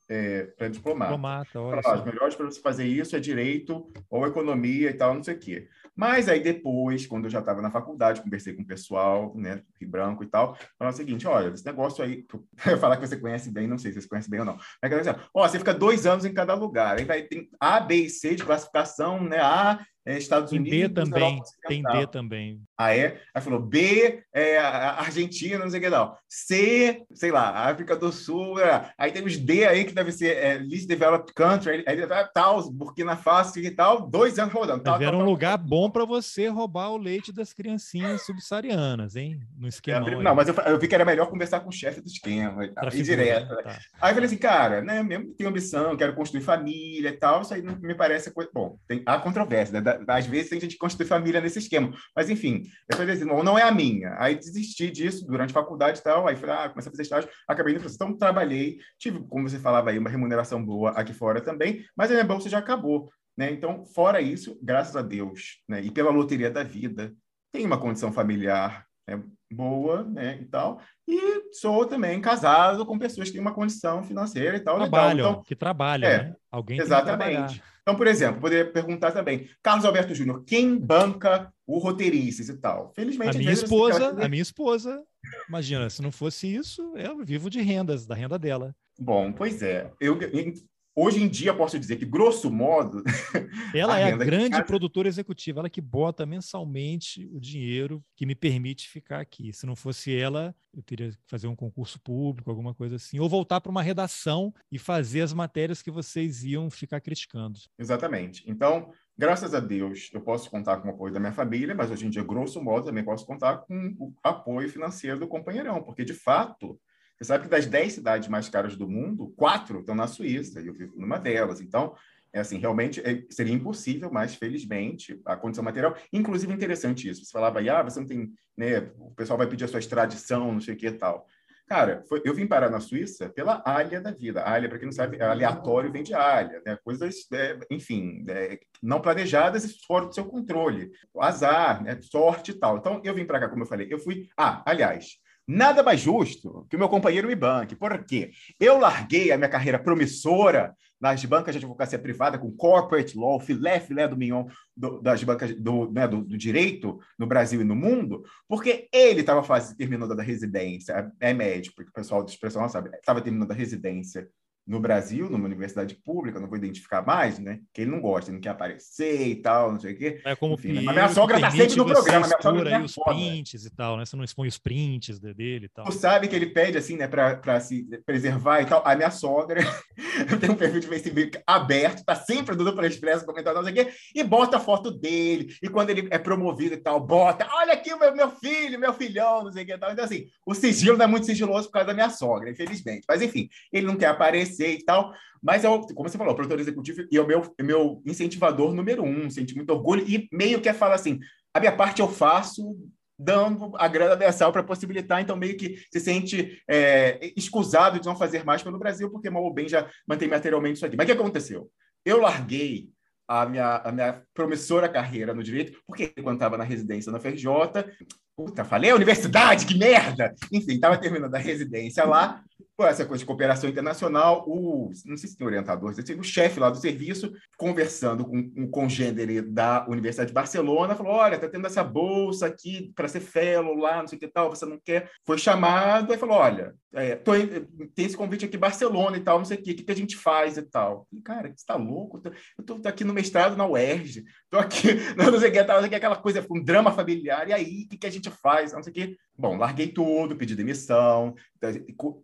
é, para diplomata. Diplomata, olha. Falava, Os melhores para você fazer isso é direito ou economia e tal, não sei o quê. Mas aí depois, quando eu já estava na faculdade, conversei com o pessoal, né, Rio Branco e tal, falaram o seguinte: olha, esse negócio aí, eu falar que você conhece bem, não sei se você conhece bem ou não. Mas, dizer, ó, você fica dois anos em cada lugar, aí vai ter A, B e C de classificação, né? A é, Estados tem Unidos. D também, tem D também. Ah, é? Aí falou B, é, Argentina, não sei o que não. C, sei lá, África do Sul. É. Aí tem os D aí que deve ser é, Least Developed Country, aí, aí tal, Burkina Faso e tal, dois anos rodando. Tal, era um lugar bom para você roubar o leite das criancinhas subsaarianas, hein? No esquema. É, não, mas eu, eu, vi que era melhor conversar com o chefe do esquema, e direto. Tá. Aí eu falei assim, cara, né, mesmo tenho ambição, quero construir família e tal, isso aí não me parece coisa. Bom, tem a controvérsia, né? Às vezes tem gente que constitui família nesse esquema. Mas, enfim, eu falei assim, não, não é a minha. Aí desisti disso durante a faculdade e tal. Aí falei, ah, comecei a fazer estágio, acabei indo Então, trabalhei, tive, como você falava aí, uma remuneração boa aqui fora também, mas a minha bolsa já acabou. Né? Então, fora isso, graças a Deus, né? e pela loteria da vida, tem uma condição familiar né? boa né? e tal. E sou também casado com pessoas que têm uma condição financeira e tal. Trabalham, então, que trabalham, é, né? Alguém Exatamente. Então, por exemplo, poderia perguntar também, Carlos Alberto Júnior, quem banca o roteiristas e tal? Felizmente, a minha esposa, a minha esposa, imagina, se não fosse isso, eu vivo de rendas, da renda dela. Bom, pois é. Eu, Hoje em dia, posso dizer que, grosso modo. Ela a é a grande casa... produtora executiva, ela que bota mensalmente o dinheiro que me permite ficar aqui. Se não fosse ela, eu teria que fazer um concurso público, alguma coisa assim, ou voltar para uma redação e fazer as matérias que vocês iam ficar criticando. Exatamente. Então, graças a Deus, eu posso contar com o apoio da minha família, mas hoje em dia, grosso modo, também posso contar com o apoio financeiro do companheirão, porque, de fato você sabe que das 10 cidades mais caras do mundo, quatro estão na Suíça, e eu vivo numa delas. Então, é assim, realmente é, seria impossível, mas felizmente a condição material, inclusive interessante isso. Você falava, ah, você não tem, né, o pessoal vai pedir a sua extradição, não sei o que e tal. Cara, foi, eu vim parar na Suíça pela alha da vida. alha, para quem não sabe, é aleatório vem de alha, né? Coisas, é, enfim, é, não planejadas e fora do seu controle. Azar, né? sorte e tal. Então, eu vim para cá, como eu falei, eu fui. Ah, aliás, Nada mais justo que o meu companheiro me banque. Por quê? Eu larguei a minha carreira promissora nas bancas de advocacia privada com corporate law, filé, filé do mignon do, das bancas do, né, do, do, direito no Brasil e no mundo, porque ele estava terminando a residência, é médico, porque o pessoal do expressão sabe, estava terminando a residência no Brasil, numa universidade pública, não vou identificar mais, né? Que ele não gosta, ele não quer aparecer e tal, não sei o quê. É como Enfim, né? Mas minha sogra tá sempre no programa, minha sogra aí os foda. prints e tal, né? Você não expõe os prints dele e tal. Tu sabe que ele pede assim, né, para se preservar e tal. A minha sogra tem um perfil de Facebook aberto, tá sempre do Dupla Expresso comentando não sei o quê, e bota a foto dele. E quando ele é promovido e tal, bota, olha aqui o meu, meu filho, meu filhão, não sei o que e tal. Então, assim, o sigilo não é muito sigiloso por causa da minha sogra, infelizmente. Mas, enfim, ele não quer aparecer crescer e tal. Mas, é o, como você falou, o produtor executivo e é o meu, é meu incentivador número um, sente muito orgulho e meio que é fala assim, a minha parte eu faço dando a grana mensal para possibilitar, então meio que se sente é, escusado de não fazer mais pelo Brasil, porque mal ou bem já mantém materialmente isso aqui. Mas o que aconteceu? Eu larguei a minha, a minha promissora carreira no direito, porque quando estava na residência na FRJ, puta, falei universidade, que merda! Enfim, estava terminando a residência lá, essa coisa de cooperação internacional, o, não sei se tem orientador, o chefe lá do serviço, conversando com um congênere da Universidade de Barcelona, falou: olha, tá tendo essa bolsa aqui para ser fellow lá, não sei o que tal, você não quer? Foi chamado, aí falou: olha, é, tô, tem esse convite aqui em Barcelona e tal, não sei o que, o que a gente faz e tal. Falei, cara, você tá louco? Eu tô, aqui no mestrado na UERJ, tô aqui, não sei o que, tal, não sei o que, aquela coisa, um drama familiar, e aí, o que, que a gente faz? Não sei o que. Bom, larguei tudo, pedi demissão,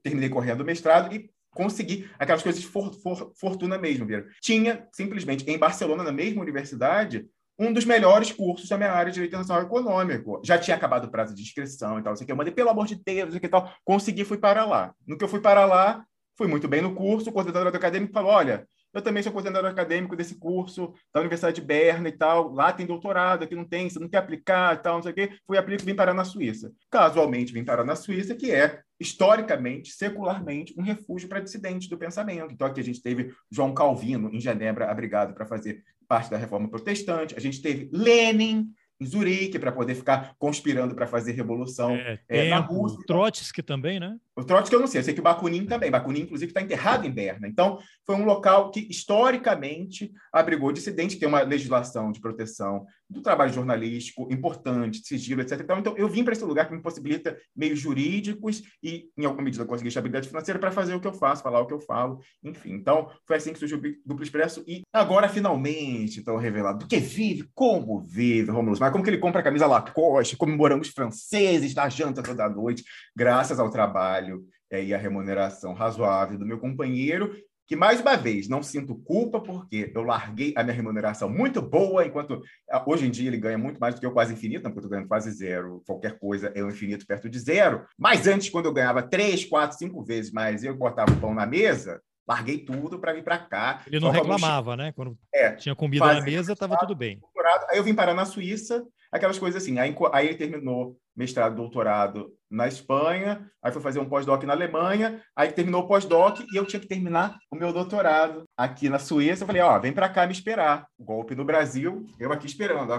terminei correndo o mestrado e consegui aquelas coisas de for, for, fortuna mesmo, viu? Tinha, simplesmente, em Barcelona, na mesma universidade, um dos melhores cursos da minha área de direito internacional econômico. Já tinha acabado o prazo de inscrição e tal, não sei o que. Eu mandei, pelo amor de Deus, não sei o que tal. Consegui, fui para lá. No que eu fui para lá, fui muito bem no curso, o coordenador acadêmico falou, olha, eu também sou coordenador acadêmico desse curso da Universidade de Berna e tal. Lá tem doutorado, aqui não tem, você não quer aplicar e tal, não sei o quê. Fui aplicar vim parar na Suíça. Casualmente vim parar na Suíça, que é, historicamente, secularmente, um refúgio para dissidentes do pensamento. Então aqui a gente teve João Calvino, em Genebra, abrigado para fazer parte da reforma protestante. A gente teve Lenin, em Zurique para poder ficar conspirando para fazer revolução é, é, na Rússia. Trotsky também, né? O Trotsky eu não sei, eu sei que o Bakunin também. Bakunin, inclusive, está enterrado em Berna. Então, foi um local que, historicamente, abrigou dissidentes, tem uma legislação de proteção do trabalho jornalístico importante, sigilo, etc. Então, eu vim para esse lugar que me possibilita meios jurídicos e, em alguma medida, conseguir estabilidade financeira para fazer o que eu faço, falar o que eu falo, enfim. Então, foi assim que surgiu o Duplo Expresso. E agora, finalmente, então, revelado do que vive, como vive Romulo Maia, como que ele compra a camisa Lacoste, comemorando os franceses na janta toda noite, graças ao trabalho é, e à remuneração razoável do meu companheiro que, mais uma vez, não sinto culpa, porque eu larguei a minha remuneração muito boa, enquanto ah, hoje em dia ele ganha muito mais do que eu quase infinito, porque eu estou ganhando quase zero, qualquer coisa é um infinito perto de zero. Mas antes, quando eu ganhava três, quatro, cinco vezes mais, eu botava o pão na mesa, larguei tudo para vir para cá. Ele não reclamava, né? Quando é, tinha comida na mesa, estava tudo bem. Aí eu vim parar na Suíça, aquelas coisas assim. Aí, aí ele terminou mestrado, doutorado na Espanha, aí foi fazer um pós-doc na Alemanha, aí terminou o pós-doc e eu tinha que terminar o meu doutorado aqui na Suíça. Eu falei, ó, vem para cá me esperar. Golpe no Brasil, eu aqui esperando.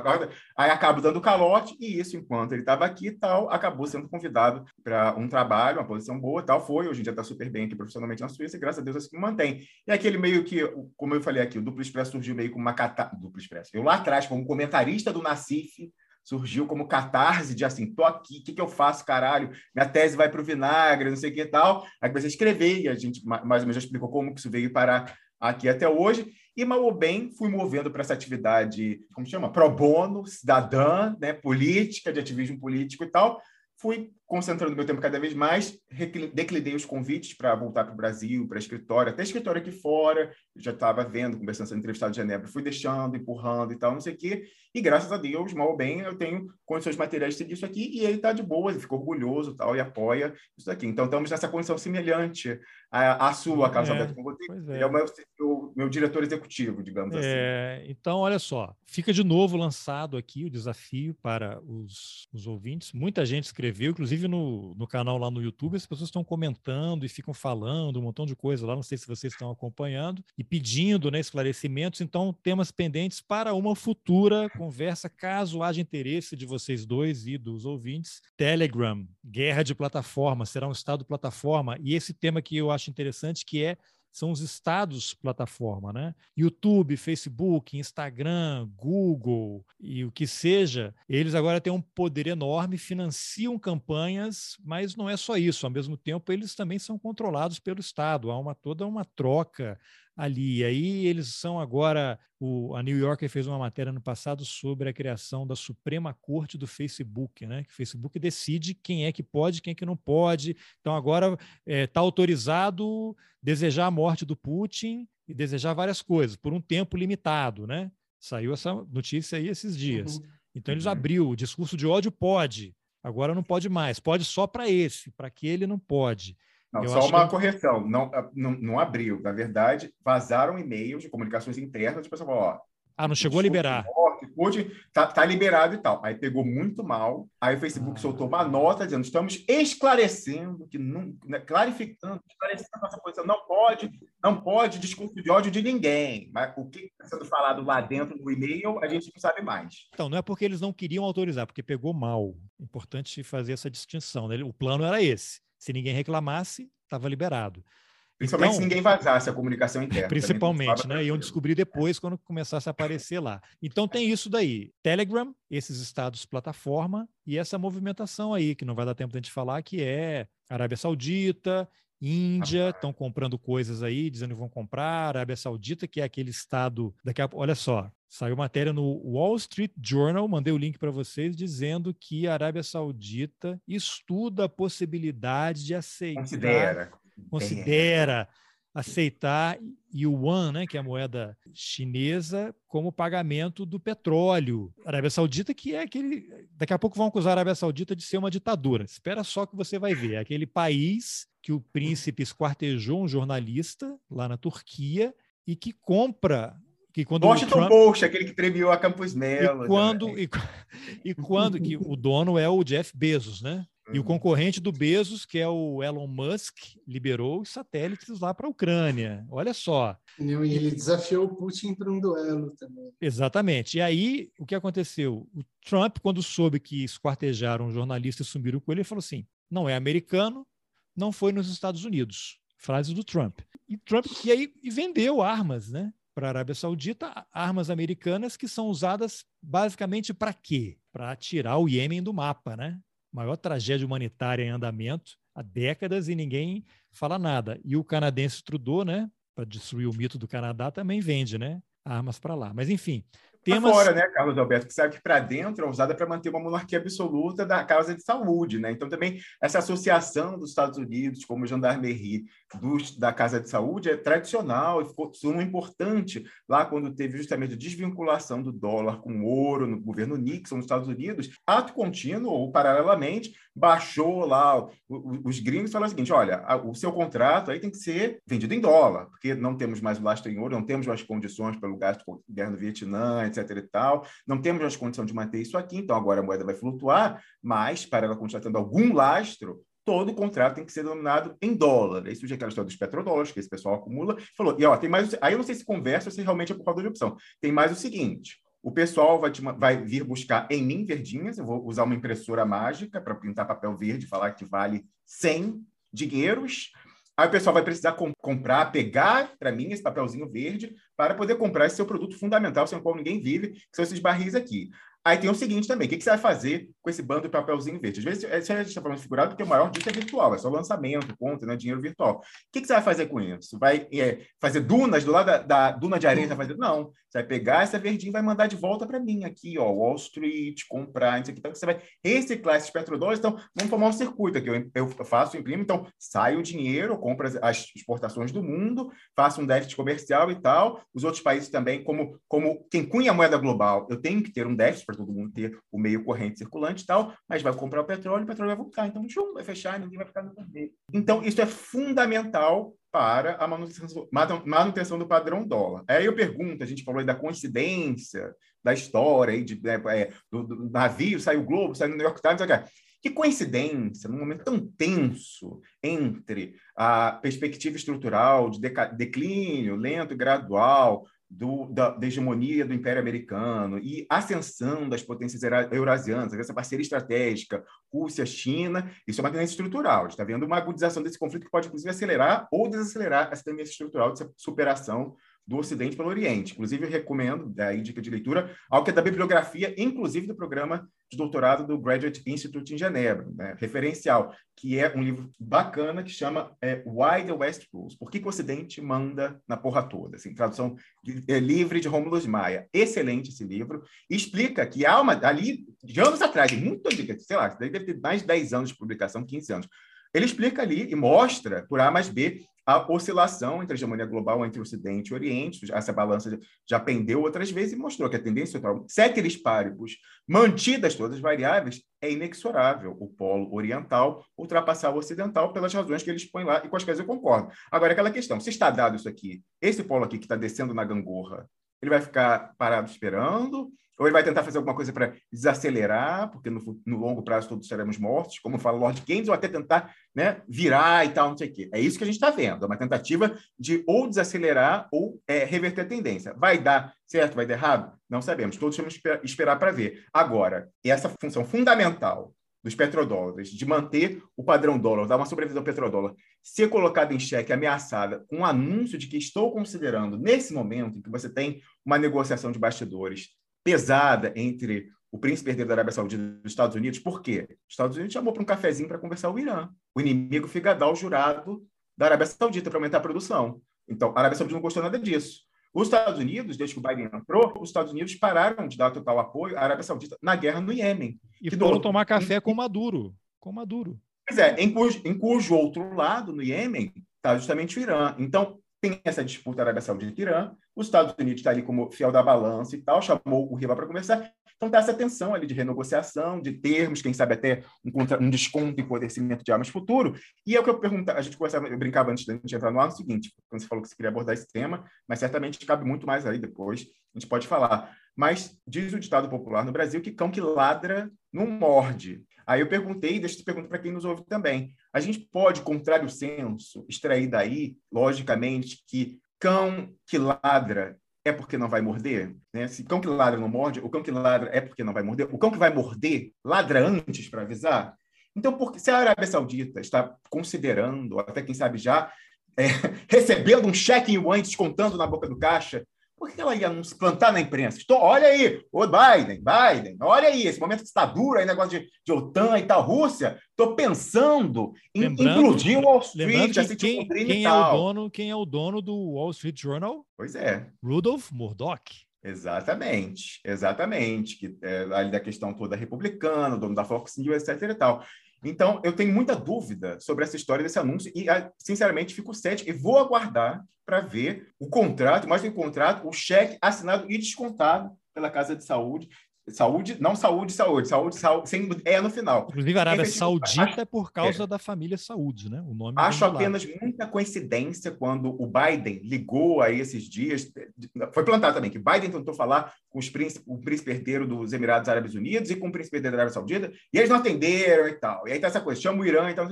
Aí acabo dando calote e isso, enquanto ele estava aqui e tal, acabou sendo convidado para um trabalho, uma posição boa tal, foi. Hoje em dia está super bem aqui profissionalmente na Suíça e graças a Deus assim me mantém. E aquele meio que, como eu falei aqui, o Duplo Expresso surgiu meio como uma cata... Duplo Expresso. Eu lá atrás, como comentarista do Nacif, surgiu como catarse de assim, tô aqui, o que, que eu faço, caralho? Minha tese vai para o vinagre, não sei o que tal. Aí comecei a escrever e a gente mais ou menos já explicou como que isso veio parar aqui até hoje. E mal ou bem fui movendo para essa atividade, como chama? Pro bono, cidadã, né, política, de ativismo político e tal. Fui concentrando meu tempo cada vez mais, declinei os convites para voltar para o Brasil, para escritório, até escritório aqui fora, eu já estava vendo, conversando, sendo entrevistado de Genebra, fui deixando, empurrando e tal, não sei o quê, e graças a Deus, mal ou bem, eu tenho condições materiais de seguir isso aqui, e ele está de boa, ele ficou orgulhoso tal, e apoia isso aqui. Então, estamos nessa condição semelhante à, à sua, Carlos é, Alberto, com você, é. é o meu, meu, meu, diretor executivo, digamos é, assim. Então, olha só, fica de novo lançado aqui o desafio para os, os ouvintes, muita gente escreveu, inclusive no no, canal lá no YouTube, as pessoas estão comentando e ficam falando um montão de coisa lá, não sei se vocês estão acompanhando, e pedindo né, esclarecimentos. Então, temas pendentes para uma futura conversa, caso haja interesse de vocês dois e dos ouvintes. Telegram, guerra de plataforma, será um estado plataforma. E esse tema que eu acho interessante, que é são os estados plataforma, né? YouTube, Facebook, Instagram, Google e o que seja, eles agora têm um poder enorme, financiam campanhas, mas não é só isso. Ao mesmo tempo, eles também são controlados pelo Estado. Há uma toda uma troca ali. E aí eles são agora. O, a New Yorker fez uma matéria no passado sobre a criação da Suprema Corte do Facebook, né? Que o Facebook decide quem é que pode, quem é que não pode. Então agora está é, tá autorizado desejar a morte do Putin e desejar várias coisas por um tempo limitado, né? Saiu essa notícia aí esses dias. Uhum. Então eles uhum. abriu o discurso de ódio pode, agora não pode mais, pode só para esse, para aquele não pode. Não, eu só uma que... correção, não, ah, não, não abriu. Na verdade, vazaram e-mails de comunicações internas de pessoal, ó. Ah, não chegou a liberar. Pode, tá, tá liberado e tal. Aí pegou muito mal. Aí o Facebook ah. soltou uma nota dizendo: estamos esclarecendo que não, né, clarificando, esclarecendo essa posição. Não pode, não pode discurso de ódio de ninguém. Mas o que está sendo falado lá dentro do e-mail, a gente não sabe mais. Então, não é porque eles não queriam autorizar, porque pegou mal. Importante fazer essa distinção. Né? O plano era esse. Se ninguém reclamasse, estava liberado. Principalmente então, se ninguém vazasse a comunicação interna. Principalmente, né? Iam descobrir depois quando começasse a aparecer lá. Então tem isso daí. Telegram, esses estados plataforma e essa movimentação aí, que não vai dar tempo de a gente falar, que é Arábia Saudita, Índia, estão comprando coisas aí, dizendo que vão comprar, Arábia Saudita, que é aquele estado. Daqui a... Olha só, Saiu matéria no Wall Street Journal, mandei o link para vocês, dizendo que a Arábia Saudita estuda a possibilidade de aceitar. Considera. Considera aceitar yuan, né, que é a moeda chinesa, como pagamento do petróleo. A Arábia Saudita, que é aquele. Daqui a pouco vão acusar a Arábia Saudita de ser uma ditadura. Espera só que você vai ver. É aquele país que o príncipe esquartejou um jornalista lá na Turquia e que compra que quando Washington Trump... Post, aquele que premiou a Campos Melo. E quando, e, e, quando que o dono é o Jeff Bezos, né? E o uhum. concorrente do Bezos, que é o Elon Musk, liberou os satélites lá para a Ucrânia. Olha só. E ele desafiou o Putin para um duelo também. Exatamente. E aí, o que aconteceu? O Trump, quando soube que esquartejaram um jornalista e sumiram com ele, ele falou assim: não é americano, não foi nos Estados Unidos. Frase do Trump. E Trump e aí e vendeu armas, né? Para a Arábia Saudita, armas americanas que são usadas basicamente para quê? Para tirar o Iêmen do mapa, né? Maior tragédia humanitária em andamento há décadas e ninguém fala nada. E o canadense Trudeau, né, para destruir o mito do Canadá, também vende, né, armas para lá. Mas enfim, temas... fora, né, Carlos Alberto, que sabe que para dentro é usada para manter uma monarquia absoluta da causa de saúde, né? Então também essa associação dos Estados Unidos como gendarmerie dos, da Casa de Saúde é tradicional e ficou suma importante lá quando teve justamente a desvinculação do dólar com o ouro no governo Nixon nos Estados Unidos, ato contínuo ou paralelamente baixou lá os gringos falaram o seguinte, olha, o seu contrato aí tem que ser vendido em dólar, porque não temos mais o lastro em ouro, não temos mais condições pelo gasto com guerra no Vietnã, etc e tal, não temos mais condição de manter isso aqui, então agora a moeda vai flutuar, mas para ela continuar tendo algum lastro, todo contrato tem que ser denominado em dólar. Aí surge aquela história dos petrodólares, que esse pessoal acumula. Falou, e ó, tem mais. Aí eu não sei se conversa ou se realmente é por causa de opção. Tem mais o seguinte: o pessoal vai, te, vai vir buscar em mim verdinhas. Eu vou usar uma impressora mágica para pintar papel verde, falar que vale 100 dinheiros. Aí o pessoal vai precisar com, comprar, pegar para mim esse papelzinho verde para poder comprar esse seu produto fundamental, sem o qual ninguém vive, que são esses barris aqui. Aí tem o seguinte também, o que, que você vai fazer com esse bando de papelzinho verde? Às vezes, se a gente está falando figurado, porque o maior disso é virtual, é só lançamento, conta, né, dinheiro virtual. O que, que você vai fazer com isso? Vai é, fazer dunas do lado da, da duna de areia? Você vai fazer? Não, você vai pegar essa verdinha e vai mandar de volta para mim aqui, ó, Wall Street, comprar, isso aqui. Então, você vai reciclar esses petrodólares. Então, vamos formar um circuito aqui. Eu, eu faço, imprimo, então, sai o dinheiro, compro as, as exportações do mundo, faço um déficit comercial e tal. Os outros países também, como, como quem cunha a moeda global, eu tenho que ter um déficit para todo mundo ter o meio corrente circulante e tal, mas vai comprar o petróleo, o petróleo vai voltar. Então, tchum, vai fechar e ninguém vai ficar no vermelho. Então, isso é fundamental para a manutenção, manutenção do padrão dólar. Aí eu pergunto, a gente falou aí da coincidência da história, aí de, né, é, do, do, navio, saiu o Globo, saiu o New York Times, okay. que coincidência, num momento tão tenso entre a perspectiva estrutural de declínio lento e gradual do, da, da, hegemonia do Império Americano e ascensão das potências eurasianas, essa parceria estratégica Rússia-China, isso é uma tendência estrutural. A gente está vendo uma agudização desse conflito que pode, inclusive, acelerar ou desacelerar essa tendência estrutural de superação do Ocidente pelo Oriente. Inclusive, eu recomendo, daí dica de leitura, algo que é da bibliografia, inclusive do programa de doutorado do Graduate Institute em Genebra, né, referencial, que é um livro bacana que chama é, Why the West Rules? Por que, que, o Ocidente manda na porra toda? Assim, tradução é, livre de Rômulo de Maia. Excelente esse livro. Explica que há uma, ali, de anos atrás, muito, sei lá, deve ter mais de 10 anos de publicação, 15 anos, ele explica ali e mostra, por A mais B, a oscilação entre a hegemonia global entre Ocidente e Oriente. Essa balança já pendeu outras vezes e mostrou que a tendência total, ceteris paribus, mantidas todas as variáveis, é inexorável o polo oriental ultrapassar o ocidental pelas razões que eles põem lá e com as quais eu concordo. Agora, aquela questão, se está dado isso aqui, esse polo aqui que está descendo na gangorra, ele vai ficar parado esperando ou ele vai tentar fazer alguma coisa para desacelerar, porque no, no, longo prazo todos seremos mortos, como fala Lord Keynes, ou até tentar né, virar e tal, não sei o quê. É isso que a gente está vendo, é uma tentativa de ou desacelerar ou é, reverter a tendência. Vai dar certo, vai dar errado? Não sabemos, todos temos que esperar para ver. Agora, essa função fundamental dos petrodólares, de manter o padrão dólar, dar uma sobrevida ao petrodólar, ser colocada em xeque, ameaçada, com um anúncio de que estou considerando, nesse momento em que você tem uma negociação de bastidores pesada entre o príncipe herdeiro da Arábia Saudita e os Estados Unidos. Por quê? Os Estados Unidos chamou para um cafezinho para conversar o Irã. O inimigo figadal jurado da Arábia Saudita para aumentar a produção. Então, a Arábia Saudita não gostou nada disso. Os Estados Unidos, desde que o Biden entrou, os Estados Unidos pararam de dar total apoio à Arábia Saudita na guerra no Iêmen. E foram do... tomar café com Maduro. Com Maduro. Pois é, em cujo, em cujo outro lado, no Iêmen, está justamente o Irã. Então, tem essa disputa Arábia Saudita e Irã, os Estados Unidos está ali como fiel da balança e tal, chamou o Riva para conversar, então está essa tensão ali de renegociação, de termos, quem sabe até um, contra, um desconto em fornecimento de armas futuro. E é o que eu perguntava, a gente conversava, eu brincava antes da gente entrar no ar, no seguinte, quando você falou que você queria abordar esse tema, mas certamente cabe muito mais aí depois, a gente pode falar. Mas diz o ditado popular no Brasil que cão que ladra não morde. Aí eu perguntei, deixa eu te perguntar para quem nos ouve também. A gente pode, contrário senso, extrair daí, logicamente, que cão que ladra é porque não vai morder? Né? Se cão que ladra não morde, o cão que ladra é porque não vai morder. O cão que vai morder ladra antes para avisar. Então, se a Arábia Saudita está considerando, até quem sabe já, é, recebendo um cheque em yuan descontando na boca do caixa, por que ela ia nos plantar na imprensa? Estou, olha aí, o Biden, Biden, olha aí, esse momento que está duro aí, negócio de, de OTAN e tal, Rússia, estou pensando em lembrando, implodir o Wall Street, assim, quem, quem é o dono, quem é o dono do Wall Street Journal? Pois é. Rudolph Murdoch. Exatamente, exatamente, que é ali da questão toda republicana, dono da Fox News, etc e tal. Então, eu tenho muita dúvida sobre essa história desse anúncio e, ah, sinceramente, fico cético e vou aguardar para ver o contrato, mais do o contrato, o cheque assinado e descontado pela Casa de Saúde, Saúde, não saúde, saúde, saúde, saúde, sem é no final. Inclusive, a Arábia Saudita é por causa é. da família Saúde, né? O nome acho apenas muita coincidência quando o Biden ligou aí esses dias. Foi plantado também que Biden tentou falar com os príncipe, o príncipe herdeiro dos Emirados Árabes Unidos e com o príncipe herdeiro da Arábia Saudita, e eles não atenderam e tal. E aí tá essa coisa, chama o Irã e tal.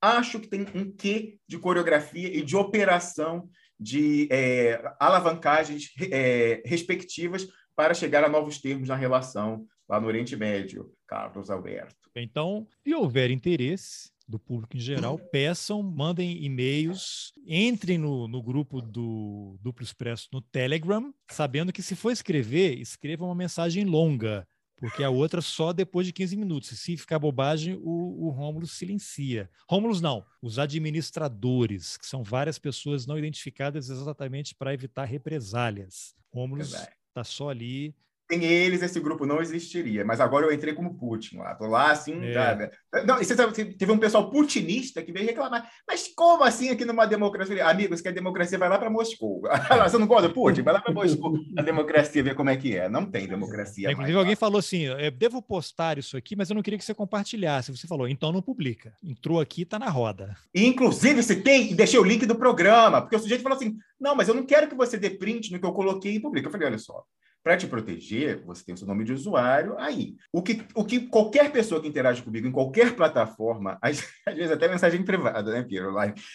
Acho que tem um quê de coreografia e de operação de é, alavancagens é, respectivas para chegar a novos termos na relação lá no Oriente Médio, Carlos Alberto. Então, se houver interesse do público em geral, peçam, mandem e-mails, entrem no, no grupo do Duplo Expresso no Telegram, sabendo que se for escrever, escreva uma mensagem longa, porque a outra só depois de 15 minutos. E se ficar bobagem, o, o Rômulo silencia. Rômulos não, os administradores, que são várias pessoas não identificadas exatamente para evitar represálias. Rômulos tá só ali. Sem eles, esse grupo não existiria. Mas agora eu entrei como Putin lá. Tô lá, assim, é. Né? Não, você sabe, teve um pessoal putinista que veio reclamar. Mas como assim aqui numa democracia? Amigos, que a democracia vai lá para Moscou. você não gosta do Putin? Vai lá para Moscou. A democracia ver como é que é. Não tem democracia. É, inclusive, alguém falou assim: eu devo postar isso aqui, mas eu não queria que você compartilhasse. Você falou, então não publica. Entrou aqui, tá na roda. Inclusive, você tem, deixei o link do programa, porque o sujeito falou assim: não, mas eu não quero que você dê print no que eu coloquei e publique. Eu falei, olha só para te proteger, você tem o seu nome de usuário aí. O que, o que qualquer pessoa que interage comigo em qualquer plataforma, às, às vezes até mensagem privada, né, Piero?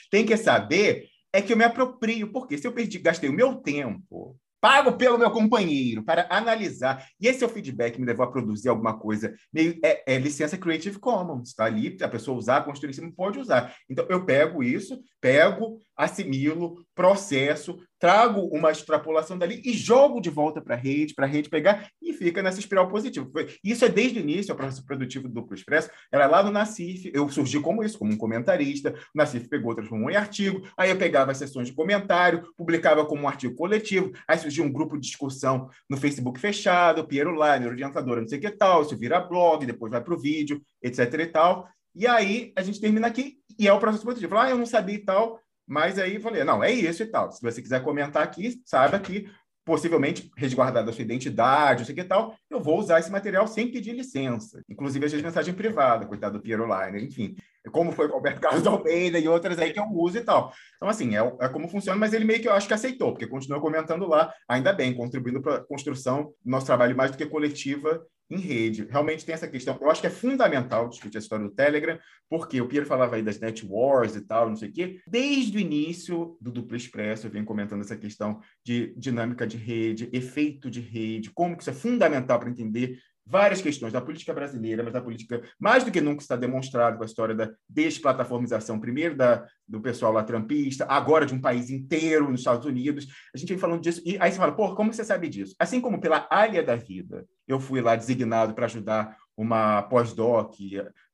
Tem que saber é que eu me aproprio, porque se eu perdi, gastei o meu tempo pago pelo meu companheiro para analisar. E esse é o feedback que me levou a produzir alguma coisa. Meio, é, é licença Creative Commons, está ali, a pessoa usar, construir, você não pode usar. Então, eu pego isso, pego, assimilo, processo, trago uma extrapolação dali e jogo de volta para a rede, para a rede pegar e fica nessa espiral positiva. Isso é desde o início, o processo produtivo do Duplo Expresso, era lá no Nacif, eu surgi como isso, como um comentarista, o Nacif pegou, transformou em artigo, aí eu pegava as sessões de comentário, publicava como um artigo coletivo, aí surgia um grupo de discussão no Facebook fechado, Piero Line, orientadora, não sei o que tal, isso vira blog, depois vai para o vídeo, etc e tal, e aí a gente termina aqui e é o processo produtivo. Ah, eu não sabia e tal, mas aí falei, não, é isso e tal. Se você quiser comentar aqui, saiba que possivelmente resguardada a sua identidade, não sei que tal, eu vou usar esse material sem pedir licença. Inclusive, às vezes, mensagem privada, coitado do Piero Line, enfim. Como foi com o Alberto Carlos Almeida e outras aí que eu uso e tal. Então, assim, é, é como funciona, mas ele meio que eu acho que aceitou, porque continua comentando lá, ainda bem, contribuindo para a construção do nosso trabalho mais do que coletiva em rede. Realmente tem essa questão. Eu acho que é fundamental discutir a história do Telegram, porque o Pierre falava aí das net wars e tal, não sei o quê. Desde o início do Duplo Expresso, eu venho comentando essa questão de dinâmica de rede, efeito de rede, como que isso é fundamental para entender várias questões da política brasileira, mas da política mais do que nunca está demonstrado com a história da desplataformização, primeiro da, do pessoal lá trampista, agora de um país inteiro nos Estados Unidos. A gente vem falando disso, e aí você fala, pô, como você sabe disso? Assim como pela Alha da Vida, eu fui lá designado para ajudar uma pós-doc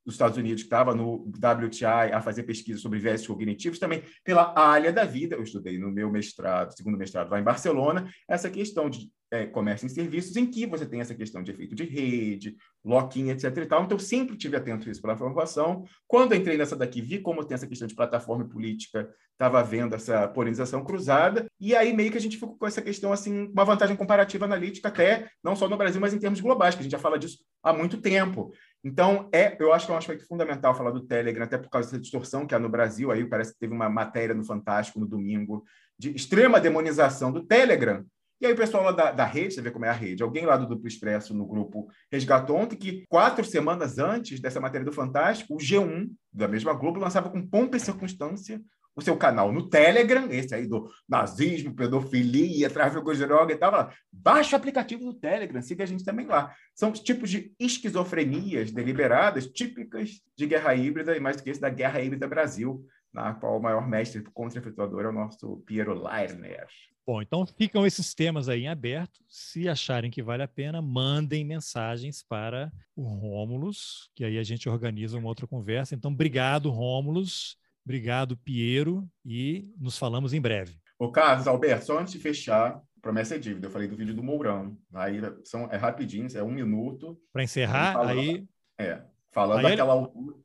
dos Estados Unidos que estava no WTI a fazer pesquisa sobre viés cognitivos, também pela área da vida, eu estudei no meu mestrado, segundo mestrado lá em Barcelona, essa questão de é, comércio em serviços, em que você tem essa questão de efeito de rede, lock-in, etc. E tal. Então, eu sempre tive atento a isso pela formação. Quando entrei nessa daqui, vi como tem essa questão de plataforma política, estava vendo essa polarização cruzada, e aí meio que a gente ficou com essa questão, assim, uma vantagem comparativa analítica, até não só no Brasil, mas em termos globais, que a gente já fala disso há muito tempo. Então, é, eu acho que é um aspecto fundamental falar do Telegram, até por causa dessa distorção que há no Brasil. Aí parece que teve uma matéria no Fantástico no domingo de extrema demonização do Telegram, e aí o pessoal lá da, da rede, você vê como é a rede, alguém lá do Duplo Expresso no grupo resgatou ontem que quatro semanas antes dessa matéria do Fantástico, o G1, da mesma Globo, lançava com pompa e circunstância o seu canal no Telegram, esse aí do nazismo, pedofilia, tráfico de droga e tal. Baixa o aplicativo do Telegram, siga a gente também lá. São os tipos de esquizofrenias deliberadas, típicas de guerra híbrida, e mais do que isso, da guerra híbrida Brasil, na qual o maior mestre contra-efetuador é o nosso Piero Leirner. Bom, então ficam esses temas aí em aberto. Se acharem que vale a pena, mandem mensagens para o Rômulus, que aí a gente organiza uma outra conversa. Então, obrigado, Rômulus. Obrigado, Piero. E nos falamos em breve. O Carlos, Alberto, só antes de fechar, promessa é dívida. Eu falei do vídeo do Mourão. Aí são, é rapidinho, é um minuto. Para encerrar, aí. É, falando aí daquela altura.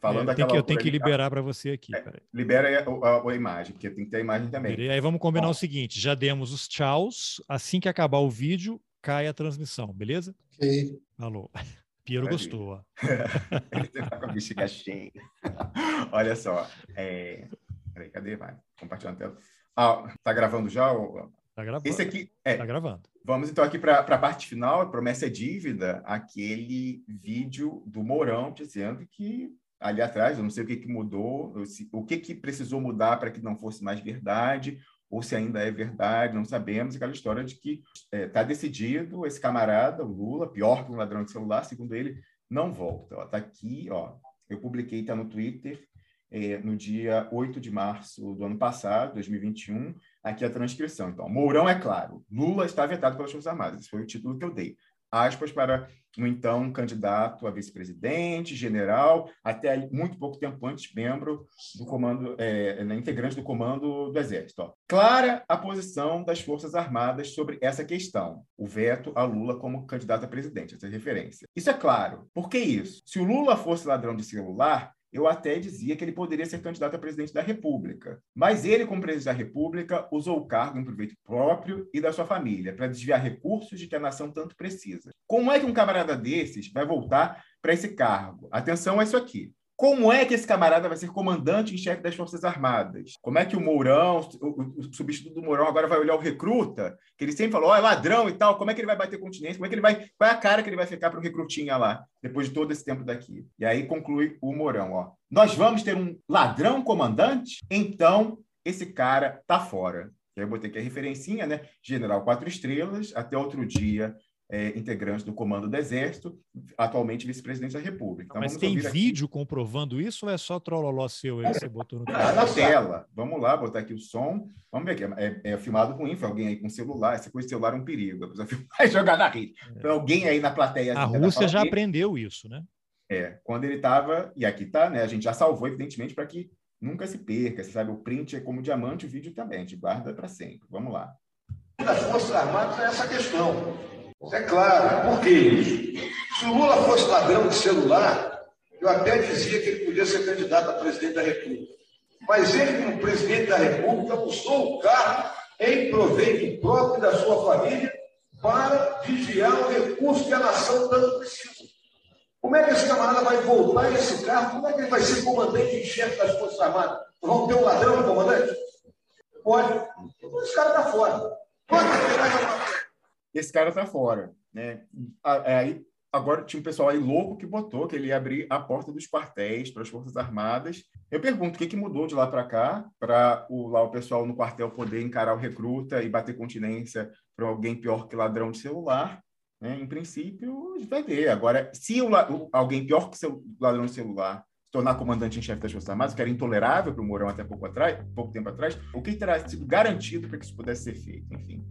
Falando é, eu, que, eu tenho que liberar para você aqui. É, libera a, a, a, imagem, porque tem que ter a imagem também. E aí vamos combinar Bom. o seguinte: já demos os tchauz. Assim que acabar o vídeo, cai a transmissão, beleza? Ok. Falou. Piero gostou. Ele tá com a bexiga cheia. Olha só. É... Peraí, cadê? Vai. Compartilhando a tela. Ah, tá gravando já? Tá gravando. Esse aqui é. Tá gravando. Vamos então aqui para a parte final, promessa é dívida, aquele vídeo do Mourão dizendo que ali atrás, eu não sei o que, que mudou, o que, que precisou mudar para que não fosse mais verdade, ou se ainda é verdade, não sabemos. Aquela história de que está é, tá decidido, esse camarada, o Lula, pior que um ladrão de celular, segundo ele, não volta. Está aqui, ó, eu publiquei, está no Twitter, é, no dia 8 de março do ano passado, 2021, aqui a transcrição. Então, Mourão é claro, Lula está vetado pelas Forças Armadas, esse foi o título que eu dei aspas, para o então candidato a vice-presidente, general, até muito pouco tempo antes, membro do comando, é, né, integrante do comando do Exército. Clara a posição das Forças Armadas sobre essa questão, o veto a Lula como candidato a presidente, essa referência. Isso é claro. Por que isso? Se o Lula fosse ladrão de celular, eu até dizia que ele poderia ser candidato a presidente da República. Mas ele, como presidente da República, usou o cargo em proveito próprio e da sua família para desviar recursos de que a nação tanto precisa. Como é que um camarada desses vai voltar para esse cargo? Atenção a isso aqui. Como é que esse camarada vai ser comandante em chefe das Forças Armadas? Como é que o Mourão, o, o, substituto do Mourão, agora vai olhar o recruta, que ele sempre falou, oh, é ladrão e tal, como é que ele vai bater continência? Como é que ele vai. Qual é a cara que ele vai ficar para o recrutinha lá, depois de todo esse tempo daqui? E aí conclui o Mourão, ó. Nós vamos ter um ladrão comandante? Então, esse cara tá fora. E aí eu botei aqui a referencinha, né? General quatro estrelas, até outro dia é, integrante do comando do Exército, atualmente vice-presidente da República. Então, Mas tem vídeo aqui. comprovando isso ou é só trololó seu aí que você botou no Tá na tela. Vamos lá, botar aqui o som. Vamos ver aqui. É, é filmado com info, alguém aí com celular. Essa coisa de celular é um perigo. A pessoa vai jogar na rede. É. Então, alguém aí na plateia. A Rússia já aprendeu isso, né? É, quando ele estava, e aqui está, né? A gente já salvou, evidentemente, para que nunca se perca. Você sabe, o print é como diamante, o vídeo também. A gente guarda para sempre. Vamos lá. Das Forças Armadas é essa questão. É claro, por que isso? Se o Lula fosse ladrão de celular, eu até dizia que ele podia ser candidato a presidente da República. Mas ele, como presidente da República, usou o carro em proveito próprio da sua família para desviar o recurso que a nação tanto precisa. Como é que esse camarada vai voltar esse carro? Como é que ele vai ser comandante em chefe das Forças Armadas? Vão ter um ladrão no comandante? Pode. Então esse cara está fora. Pode esse cara está fora. Né? É, aí, agora tinha um pessoal aí louco que botou que ele ia abrir a porta dos quartéis para as Forças Armadas. Eu pergunto, o que, que mudou de lá para cá para o, lá o pessoal no quartel poder encarar o recruta e bater continência para alguém pior que ladrão de celular? Né? Em princípio, vai ver. Agora, se o, alguém pior que seu ladrão de celular se tornar comandante em chefe das Forças Armadas, que era intolerável para o Mourão até pouco, atrás, pouco tempo atrás, o que terá sido garantido para que isso pudesse ser feito? Enfim,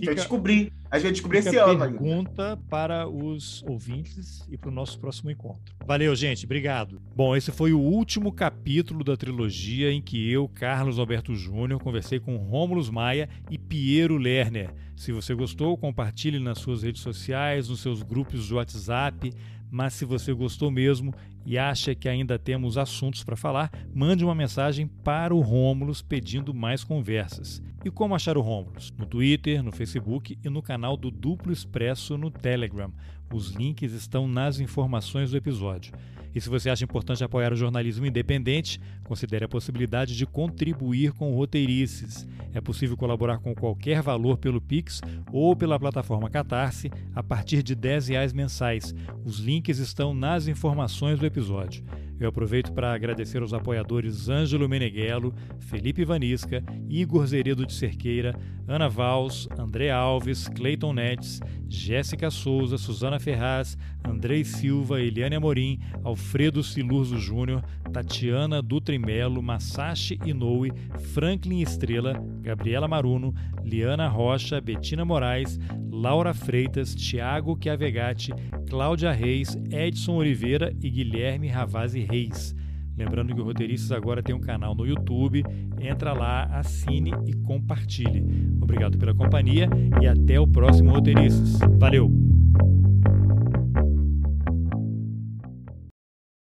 a gente vai descobrir A gente vai descobrir esse ano pergunta para os ouvintes e para o nosso próximo encontro. Valeu, gente. Obrigado. Bom, esse foi o último capítulo da trilogia em que eu, Carlos Alberto Júnior, conversei com Rômulus Maia e Piero Lerner. Se você gostou, compartilhe nas suas redes sociais, nos seus grupos de WhatsApp. Mas se você gostou mesmo e acha que ainda temos assuntos para falar, mande uma mensagem para o Rômulus pedindo mais conversas. E como achar o Rômulus? No Twitter, no Facebook e no canal do Duplo Expresso no Telegram. Os links estão nas informações do episódio. E se você acha importante apoiar o jornalismo independente, considere a possibilidade de contribuir com roteirices. É possível colaborar com qualquer valor pelo Pix ou pela plataforma Catarse a partir de R$ reais mensais. Os links estão nas informações do episódio. Eu aproveito para agradecer aos apoiadores Ângelo Meneghello, Felipe Vanisca, Igor Zeredo de Cerqueira, Ana Vals, André Alves, Cleiton Netes, Jéssica Souza, Suzana Ferraz, Andrei Silva, Eliane Amorim, Alfredo Silurzo Júnior, Tatiana Dutrimelo, Masashi Inoue, Franklin Estrela, Gabriela Maruno, Liana Rocha, Betina Moraes, Laura Freitas, Tiago Chiavegatti, Cláudia Reis, Edson Oliveira e Guilherme Ravazzi Reis. Lembrando que o Roteiristas agora tem um canal no YouTube. Entra lá, assine e compartilhe. Obrigado pela companhia e até o próximo Roteiristas. Valeu!